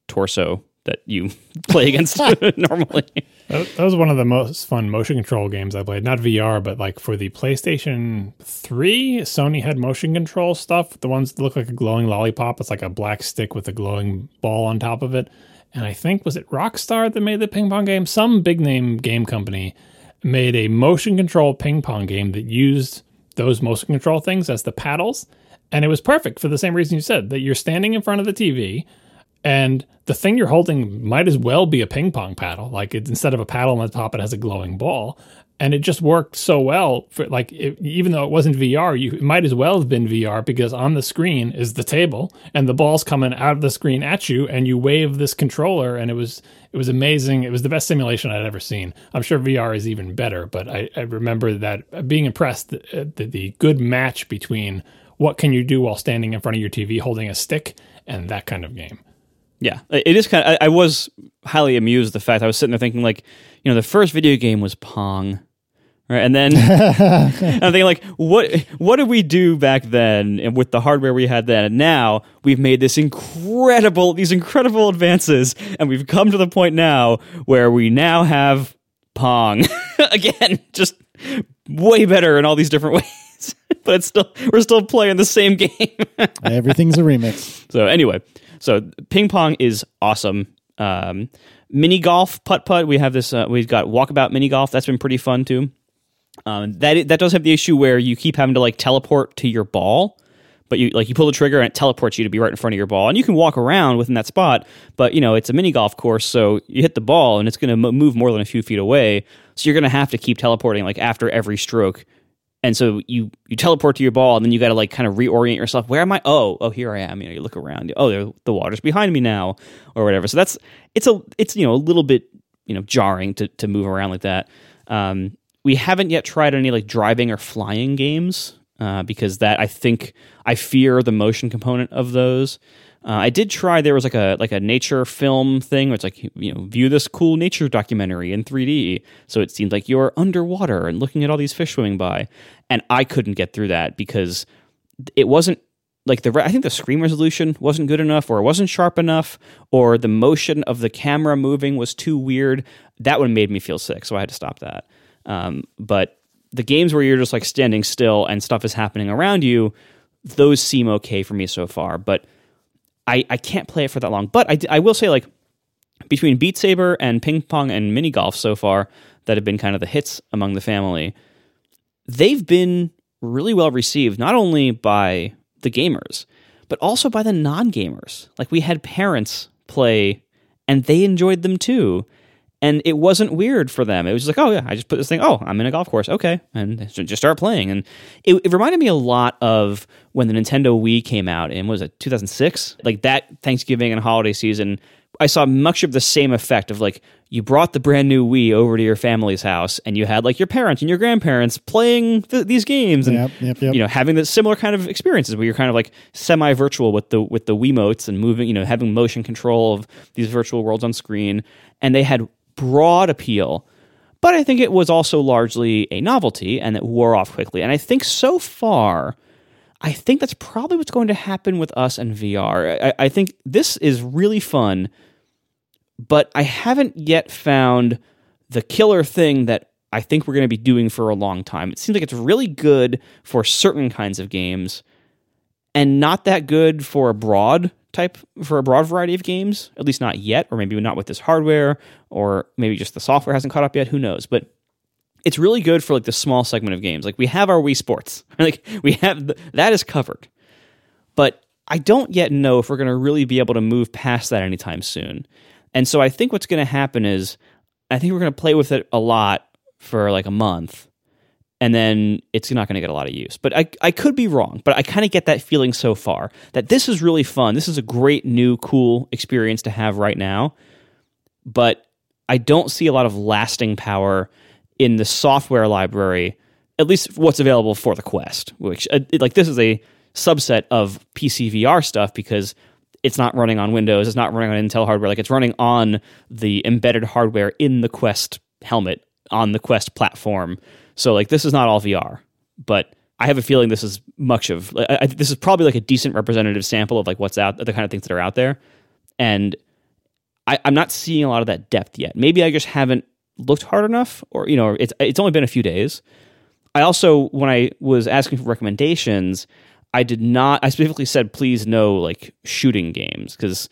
torso that you play against normally. That, was one of the most fun motion control games I played. Not VR, but like for the PlayStation 3, Sony had motion control stuff. The ones that look like a glowing lollipop. It's like a black stick with a glowing ball on top of it. And I think, was it Rockstar that made the ping pong game? Some big name game company made a motion control ping pong game that used those motion control things as the paddles. And it was perfect for the same reason you said that you're standing in front of the TV and the thing you're holding might as well be a ping pong paddle. Like it, instead of a paddle on the top, it has a glowing ball. And it just worked so well for like, it, even though it wasn't VR, you it might as well have been VR because on the screen is the table and the ball's coming out of the screen at you and you wave this controller and it was, it was amazing. It was the best simulation I'd ever seen. I'm sure VR is even better, but I, I remember that being impressed that, uh, the, the good match between what can you do while standing in front of your TV holding a stick and that kind of game. Yeah, it is kind of. I, I, was highly amused the fact I was sitting there thinking like, you know, the first video game was Pong, right? And then I'm thinking like, what what did we do back then and with the hardware we had then? And now we've made this incredible these incredible advances, and we've come to the point now where we now have Pong again, just way better in all these different ways. but it's still we're still playing the same game. Everything's a remix. So anyway. So ping pong is awesome. Um, mini golf, putt putt. We have this. Uh, we've got walkabout mini golf. That's been pretty fun too. Um, that that does have the issue where you keep having to like teleport to your ball, but you like you pull the trigger and it teleports you to be right in front of your ball, and you can walk around within that spot. But you know it's a mini golf course, so you hit the ball and it's going to move more than a few feet away. So you're going to have to keep teleporting like after every stroke and so you you teleport to your ball and then you got to like kind of reorient yourself. Where am i? Oh oh here i am. You know you look around. Oh the water's behind me now or whatever. So that's it's a it's you know a little bit you know jarring to to move around like that. Um, we haven't yet tried any like driving or flying games uh, because that i think i fear the motion component of those uh, I did try. There was like a like a nature film thing where it's like you know view this cool nature documentary in 3D. So it seemed like you're underwater and looking at all these fish swimming by, and I couldn't get through that because it wasn't like the I think the screen resolution wasn't good enough, or it wasn't sharp enough, or the motion of the camera moving was too weird. That one made me feel sick, so I had to stop that. Um, but the games where you're just like standing still and stuff is happening around you, those seem okay for me so far. But I I can't play it for that long. But I I will say like between Beat Saber and ping pong and mini golf so far that have been kind of the hits among the family, they've been really well received not only by the gamers, but also by the non gamers. Like we had parents play and they enjoyed them too. And it wasn't weird for them. It was like, oh, yeah, I just put this thing, oh, I'm in a golf course. Okay. And just start playing. And it, it reminded me a lot of when the Nintendo Wii came out in, was it 2006? Like that Thanksgiving and holiday season I saw much of the same effect of like you brought the brand new Wii over to your family's house and you had like your parents and your grandparents playing th- these games and Yep, yep, yep. you know having the similar kind of experiences where you're kind of like semi virtual with the with the Wiimotes and moving you know having motion control of these virtual worlds on screen and they had broad appeal but I think it was also largely a novelty and it wore off quickly and I think so far I think that's probably what's going to happen with us and VR. I, I think this is really fun, but I haven't yet found the killer thing that I think we're going to be doing for a long time. It seems like it's really good for certain kinds of games and not that good for a broad type for a broad variety of games, at least not yet, or maybe not with this hardware, or maybe just the software hasn't caught up yet, who knows. But it's really good for like the small segment of games. Like we have our Wii Sports, like we have that is covered, but I don't yet know if we're going to really be able to move past that anytime soon. And so I think what's going to happen is I think we're going to play with it a lot for like a month, and then it's not going to get a lot of use. But I I could be wrong, but I kind of get that feeling so far that this is really fun. This is a great new cool experience to have right now, but I don't see a lot of lasting power in the software library, at least what's available for the Quest, which uh, like this is a subset of PC VR stuff because it's not running on Windows, it's not running on Intel hardware, like it's running on the embedded hardware in the Quest helmet on the Quest platform. So like this is not all VR, but I have a feeling this is much of I, I, this is probably like a decent representative sample of like what's out the kind of things that are out there, and I, I'm not seeing a lot of that depth yet. Maybe I just haven't looked hard enough, or you know, it's it's only been a few days. I also, when I was asking for recommendations, I did not. I specifically said, please no like shooting games because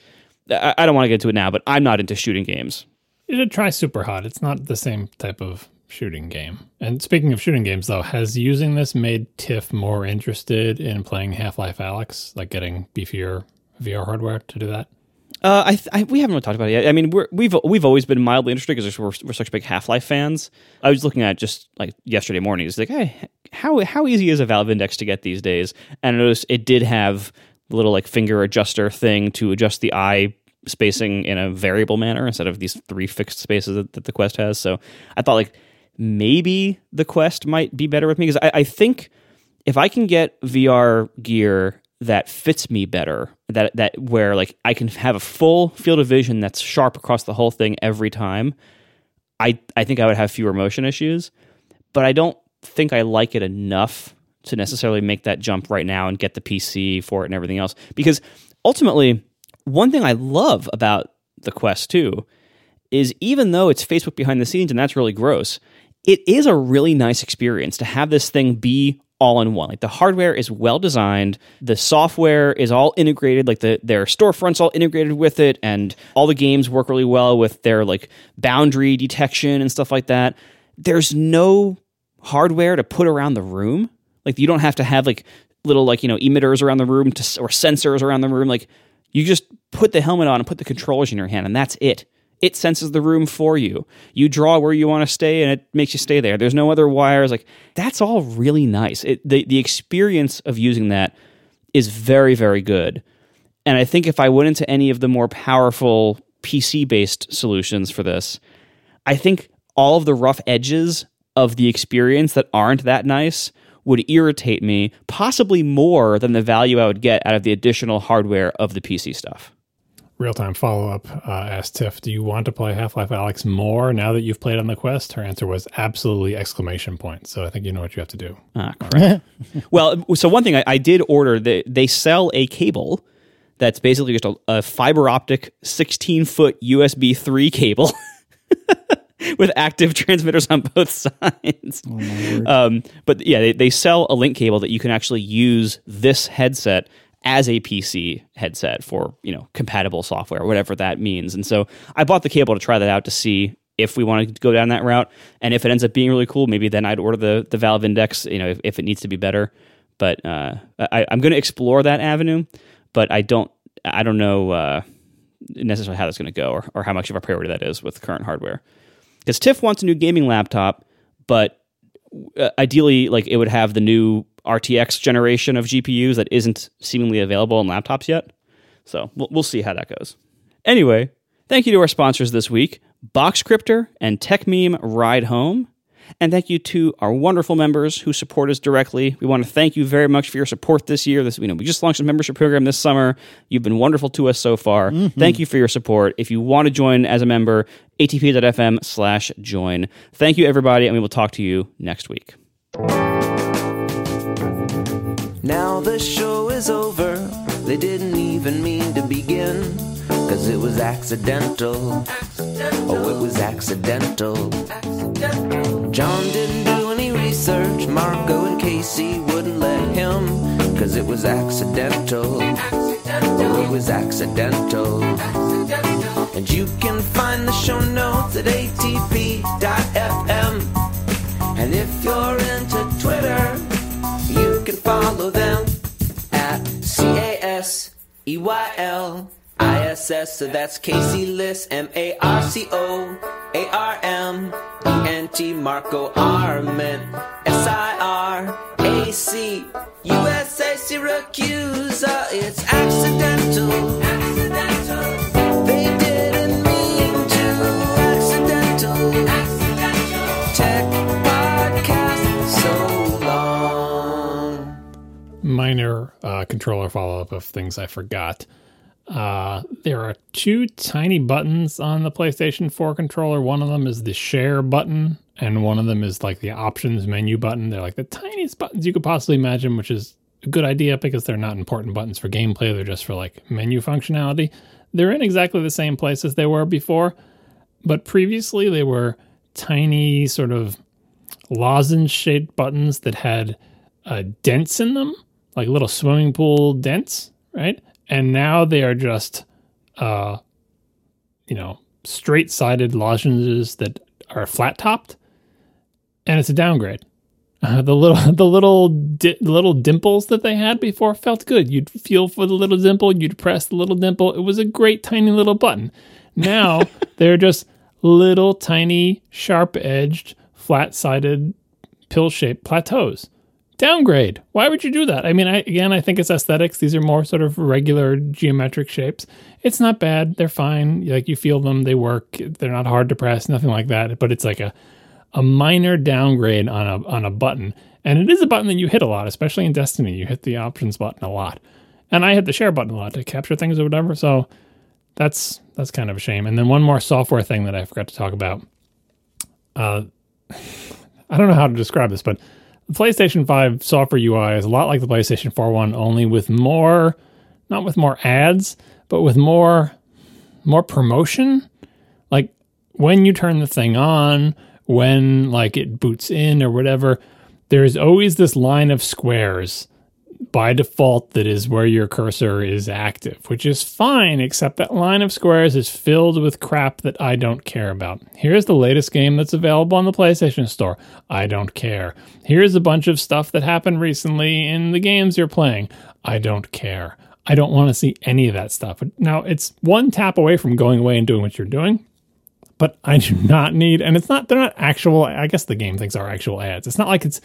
I, I don't want to get into it now, but I'm not into shooting games. You should try SUPERHOT. It's not the same type of shooting game. And speaking of shooting games, though, has using this made Tiff more interested in playing Half Life Alyx, like getting beefier VR hardware to do that? Uh, I, I, we haven't really talked about it yet. I mean, we're, we've we've always been mildly interested because we're, we're such big Half Life fans. I was looking at just like yesterday morning. It's like, hey, how how easy is a Valve Index to get these days? And I noticed it did have the little like finger adjuster thing to adjust the eye spacing in a variable manner instead of these three fixed spaces that, that the Quest has. So I thought like maybe the Quest might be better with me because I, I think if I can get VR gear that fits me better that that where like I can have a full field of vision that's sharp across the whole thing every time I I think I would have fewer motion issues. But I don't think I like it enough to necessarily make that jump right now and get the PC for it and everything else. Because ultimately one thing I love about the Quest 2 is even though it's Facebook behind the scenes and that's really gross it is a really nice experience to have this thing be all in one. Like the hardware is well designed, the software is all integrated, like the their storefronts all integrated with it, and all the games work really well with their like boundary detection and stuff like that. There's no hardware to put around the room. Like you don't have to have like little like you know emitters around the room to, or sensors around the room. Like you just put the helmet on and put the controllers in your hand, and that's it it senses the room for you. You draw where you want to stay and it makes you stay there. There's no other wires. Like that's all really nice. It, the the experience of using that is very very good. And I think if I went into any of the more powerful PC based solutions for this, I think all of the rough edges of the experience that aren't that nice would irritate me possibly more than the value I would get out of the additional hardware of the PC stuff. Real time follow up uh, asked Tiff, "Do you want to play Half Life Alyx more now that you've played on the Quest?" Her answer was absolutely exclamation point. So I think you know what you have to do. Ah, correct. well, so one thing I, I did order, they, they sell a cable that's basically just a, a fiber optic 16 foot USB 3 cable. with active transmitters on both sides. um, but yeah, they, they sell a link cable that you can actually use this headset as a PC headset for you know compatible software, whatever that means. And so I bought the cable to try that out to see if we want to go down that route. And if it ends up being really cool, maybe then I'd order the the Valve Index. You know, if, if it needs to be better. But uh, I, I'm going to explore that avenue. But I don't I don't know uh, necessarily how that's going to go or, or how much of a priority that is with current hardware. Because Tiff wants a new gaming laptop, but uh, ideally, like it would have the new RTX generation of GPUs that isn't seemingly available on laptops yet. So we'll, we'll see how that goes. Anyway, thank you to our sponsors this week, Boxcryptor and Techmeme Ride Home. And thank you to our wonderful members who support us directly. We want to thank you very much for your support this year. This, you know, we just launched a membership program this summer. You've been wonderful to us so far. Mm-hmm. Thank you for your support. If you want to join as a member, atp.fm slash join. Thank you, everybody, and we will talk to you next week. Now the show is over. They didn't even mean to begin. Cause it was accidental. Oh, it was accidental. John didn't do any research. Marco and Casey wouldn't let him. Cause it was accidental. Oh, it was accidental. And you can find the show notes at atp.fm. And if you're into Twitter, follow them at C A S E Y L I S S. So that's Casey Liss, M A R C O A R M E N T, Marco Arment, S I R A C U S A, Siracusa. It's. Accidental. Minor uh, controller follow up of things I forgot. Uh, there are two tiny buttons on the PlayStation 4 controller. One of them is the share button, and one of them is like the options menu button. They're like the tiniest buttons you could possibly imagine, which is a good idea because they're not important buttons for gameplay. They're just for like menu functionality. They're in exactly the same place as they were before, but previously they were tiny, sort of lozenge shaped buttons that had uh, dents in them, like little swimming pool dents, right? and now they are just uh you know straight sided lozenges that are flat topped and it's a downgrade. Uh, the little the little di- little dimples that they had before felt good. You'd feel for the little dimple you'd press the little dimple. It was a great tiny little button. Now they're just little tiny sharp edged flat sided pill shaped plateaus downgrade. Why would you do that? I mean, I, again, I think it's aesthetics. These are more sort of regular geometric shapes. It's not bad. They're fine. Like you feel them, they work. They're not hard to press, nothing like that. But it's like a a minor downgrade on a on a button. And it is a button that you hit a lot, especially in Destiny. You hit the options button a lot. And I hit the share button a lot to capture things or whatever. So that's that's kind of a shame. And then one more software thing that I forgot to talk about. Uh, I don't know how to describe this, but the PlayStation 5 software UI is a lot like the PlayStation 4 one, only with more, not with more ads, but with more, more promotion. Like when you turn the thing on, when like it boots in or whatever, there's always this line of squares by default that is where your cursor is active, which is fine, except that line of squares is filled with crap that I don't care about. Here's the latest game that's available on the PlayStation Store. I don't care. Here's a bunch of stuff that happened recently in the games you're playing. I don't care. I don't want to see any of that stuff. Now, it's one tap away from going away and doing what you're doing, but I do not need, and it's not, they're not actual, I guess the game things are actual ads. It's not like it's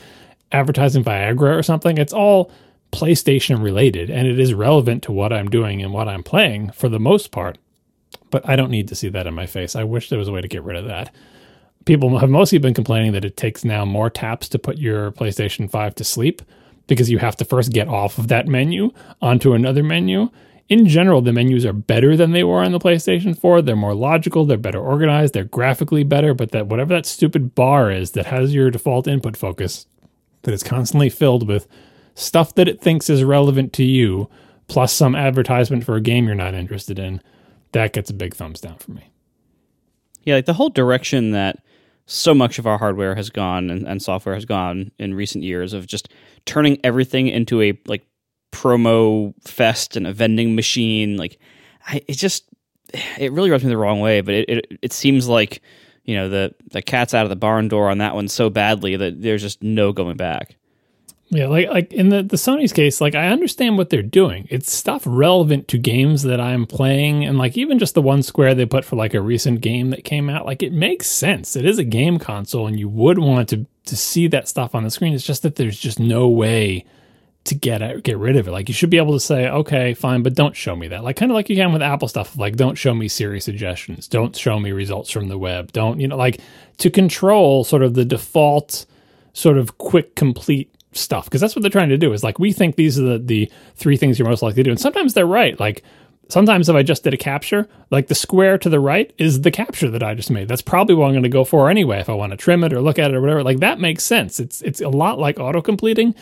advertising Viagra or something. It's all PlayStation related and it is relevant to what I'm doing and what I'm playing for the most part. But I don't need to see that in my face. I wish there was a way to get rid of that. People have mostly been complaining that it takes now more taps to put your PlayStation 5 to sleep because you have to first get off of that menu onto another menu. in general, the menus are better than they were on the PlayStation 4. They're more logical, they're better organized, they're graphically better, but that whatever that stupid bar is that has your default input focus, that is constantly filled with stuff that it thinks is relevant to you, plus some advertisement for a game you're not interested in, that gets a big thumbs down for me. Yeah, like the whole direction that so much of our hardware has gone and, and software has gone in recent years of just turning everything into a like promo fest and a vending machine. Like, I, it just it really rubs me the wrong way. But it, it it seems like you know the the cat's out of the barn door on that one so badly that there's just no going back. Yeah, like like in the the Sony's case, like I understand what they're doing. It's stuff relevant to games that I'm playing, and like even just the one square they put for like a recent game that came out, like it makes sense. It is a game console, and you would want to to see that stuff on the screen. It's just that there's just no way to get it, get rid of it. Like you should be able to say, okay, fine, but don't show me that. Like kind of like you can with Apple stuff. Like don't show me Siri suggestions. Don't show me results from the web. Don't you know like to control sort of the default sort of quick complete stuff because that's what they're trying to do is like we think these are the, the three things you're most likely to do. And sometimes they're right like sometimes if i just did a capture like the square to the right is the capture that i just made. That's probably what i'm going to go for anyway if i want to trim it or look at it or whatever. Like that makes sense. It's it's a lot like auto completing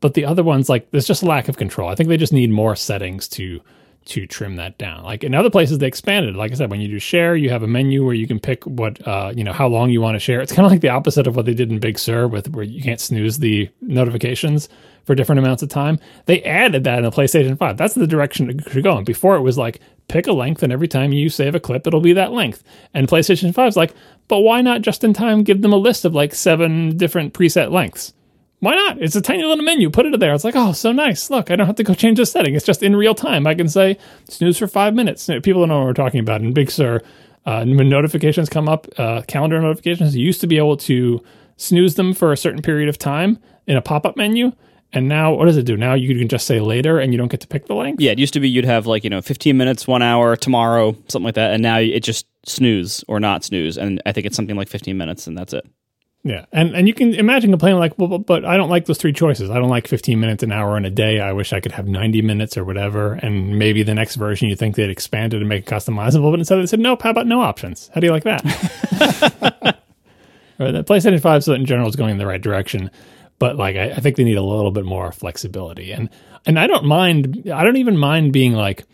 but the other ones like there's just a lack of control. I think they just need more settings to to trim that down. Like in other places, they expanded. Like I said, when you do share, you have a menu where you can pick what uh, you know how long you want to share. It's kind of like the opposite of what they did in Big Sur, with where you can't snooze the notifications for different amounts of time. They added that in the PlayStation Five. That's the direction it should go. And before it was like pick a length, and every time you save a clip, it'll be that length. And PlayStation Five is like, but why not just in time give them a list of like seven different preset lengths? Why not? It's a tiny little menu. Put it there. It's like, oh, so nice. Look, I don't have to go change the setting. It's just in real time. I can say snooze for five minutes. People don't know what we're talking about. And Big Sur, uh, when notifications come up, uh, calendar notifications, you used to be able to snooze them for a certain period of time in a pop up menu. And now, what does it do? Now you can just say later, and you don't get to pick the length. Yeah, it used to be you'd have like you know 15 minutes, one hour, tomorrow, something like that, and now it just snooze or not snooze, and I think it's something like 15 minutes, and that's it. Yeah, and and you can imagine complaining like, well, but, but I don't like those three choices. I don't like 15 minutes, an hour, and a day. I wish I could have 90 minutes or whatever. And maybe the next version you think they'd expanded and make it customizable, but instead they said, nope. How about no options? How do you like that? right, the PlayStation 5 so in general is going in the right direction, but like I, I think they need a little bit more flexibility. And and I don't mind. I don't even mind being like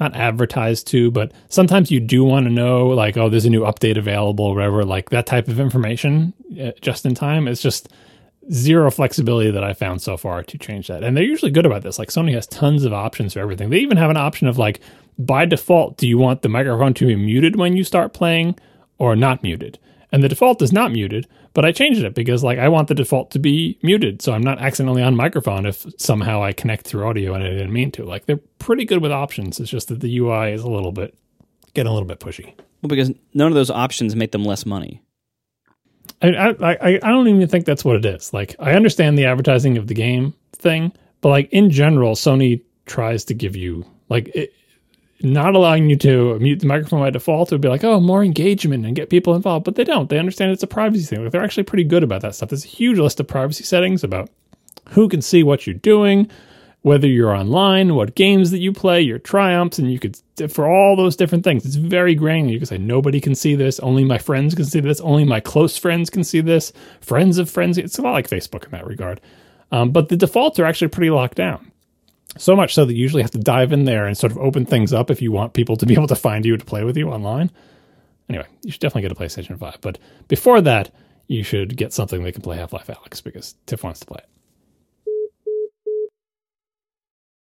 not advertised to, but sometimes you do want to know, like, oh, there's a new update available, whatever, like that type of information uh, just in time. It's just zero flexibility that I found so far to change that. And they're usually good about this. Like Sony has tons of options for everything. They even have an option of like, by default, do you want the microphone to be muted when you start playing or not muted? And the default is not muted, but I changed it because like I want the default to be muted, so I'm not accidentally on microphone if somehow I connect through audio and I didn't mean to. Like they're pretty good with options. It's just that the UI is a little bit getting a little bit pushy. Well, because none of those options make them less money. I I I, I don't even think that's what it is. Like I understand the advertising of the game thing, but like in general, Sony tries to give you like it, not allowing you to mute the microphone by default would be like, oh, more engagement and get people involved. But they don't. They understand it's a privacy thing. Like they're actually pretty good about that stuff. There's a huge list of privacy settings about who can see what you're doing, whether you're online, what games that you play, your triumphs, and you could for all those different things. It's very granular. You can say nobody can see this, only my friends can see this, only my close friends can see this, friends of friends. It's a lot like Facebook in that regard. Um, but the defaults are actually pretty locked down. So much so that you usually have to dive in there and sort of open things up if you want people to be able to find you to play with you online. Anyway, you should definitely get a PlayStation 5. But before that, you should get something that can play Half Life Alyx because Tiff wants to play it.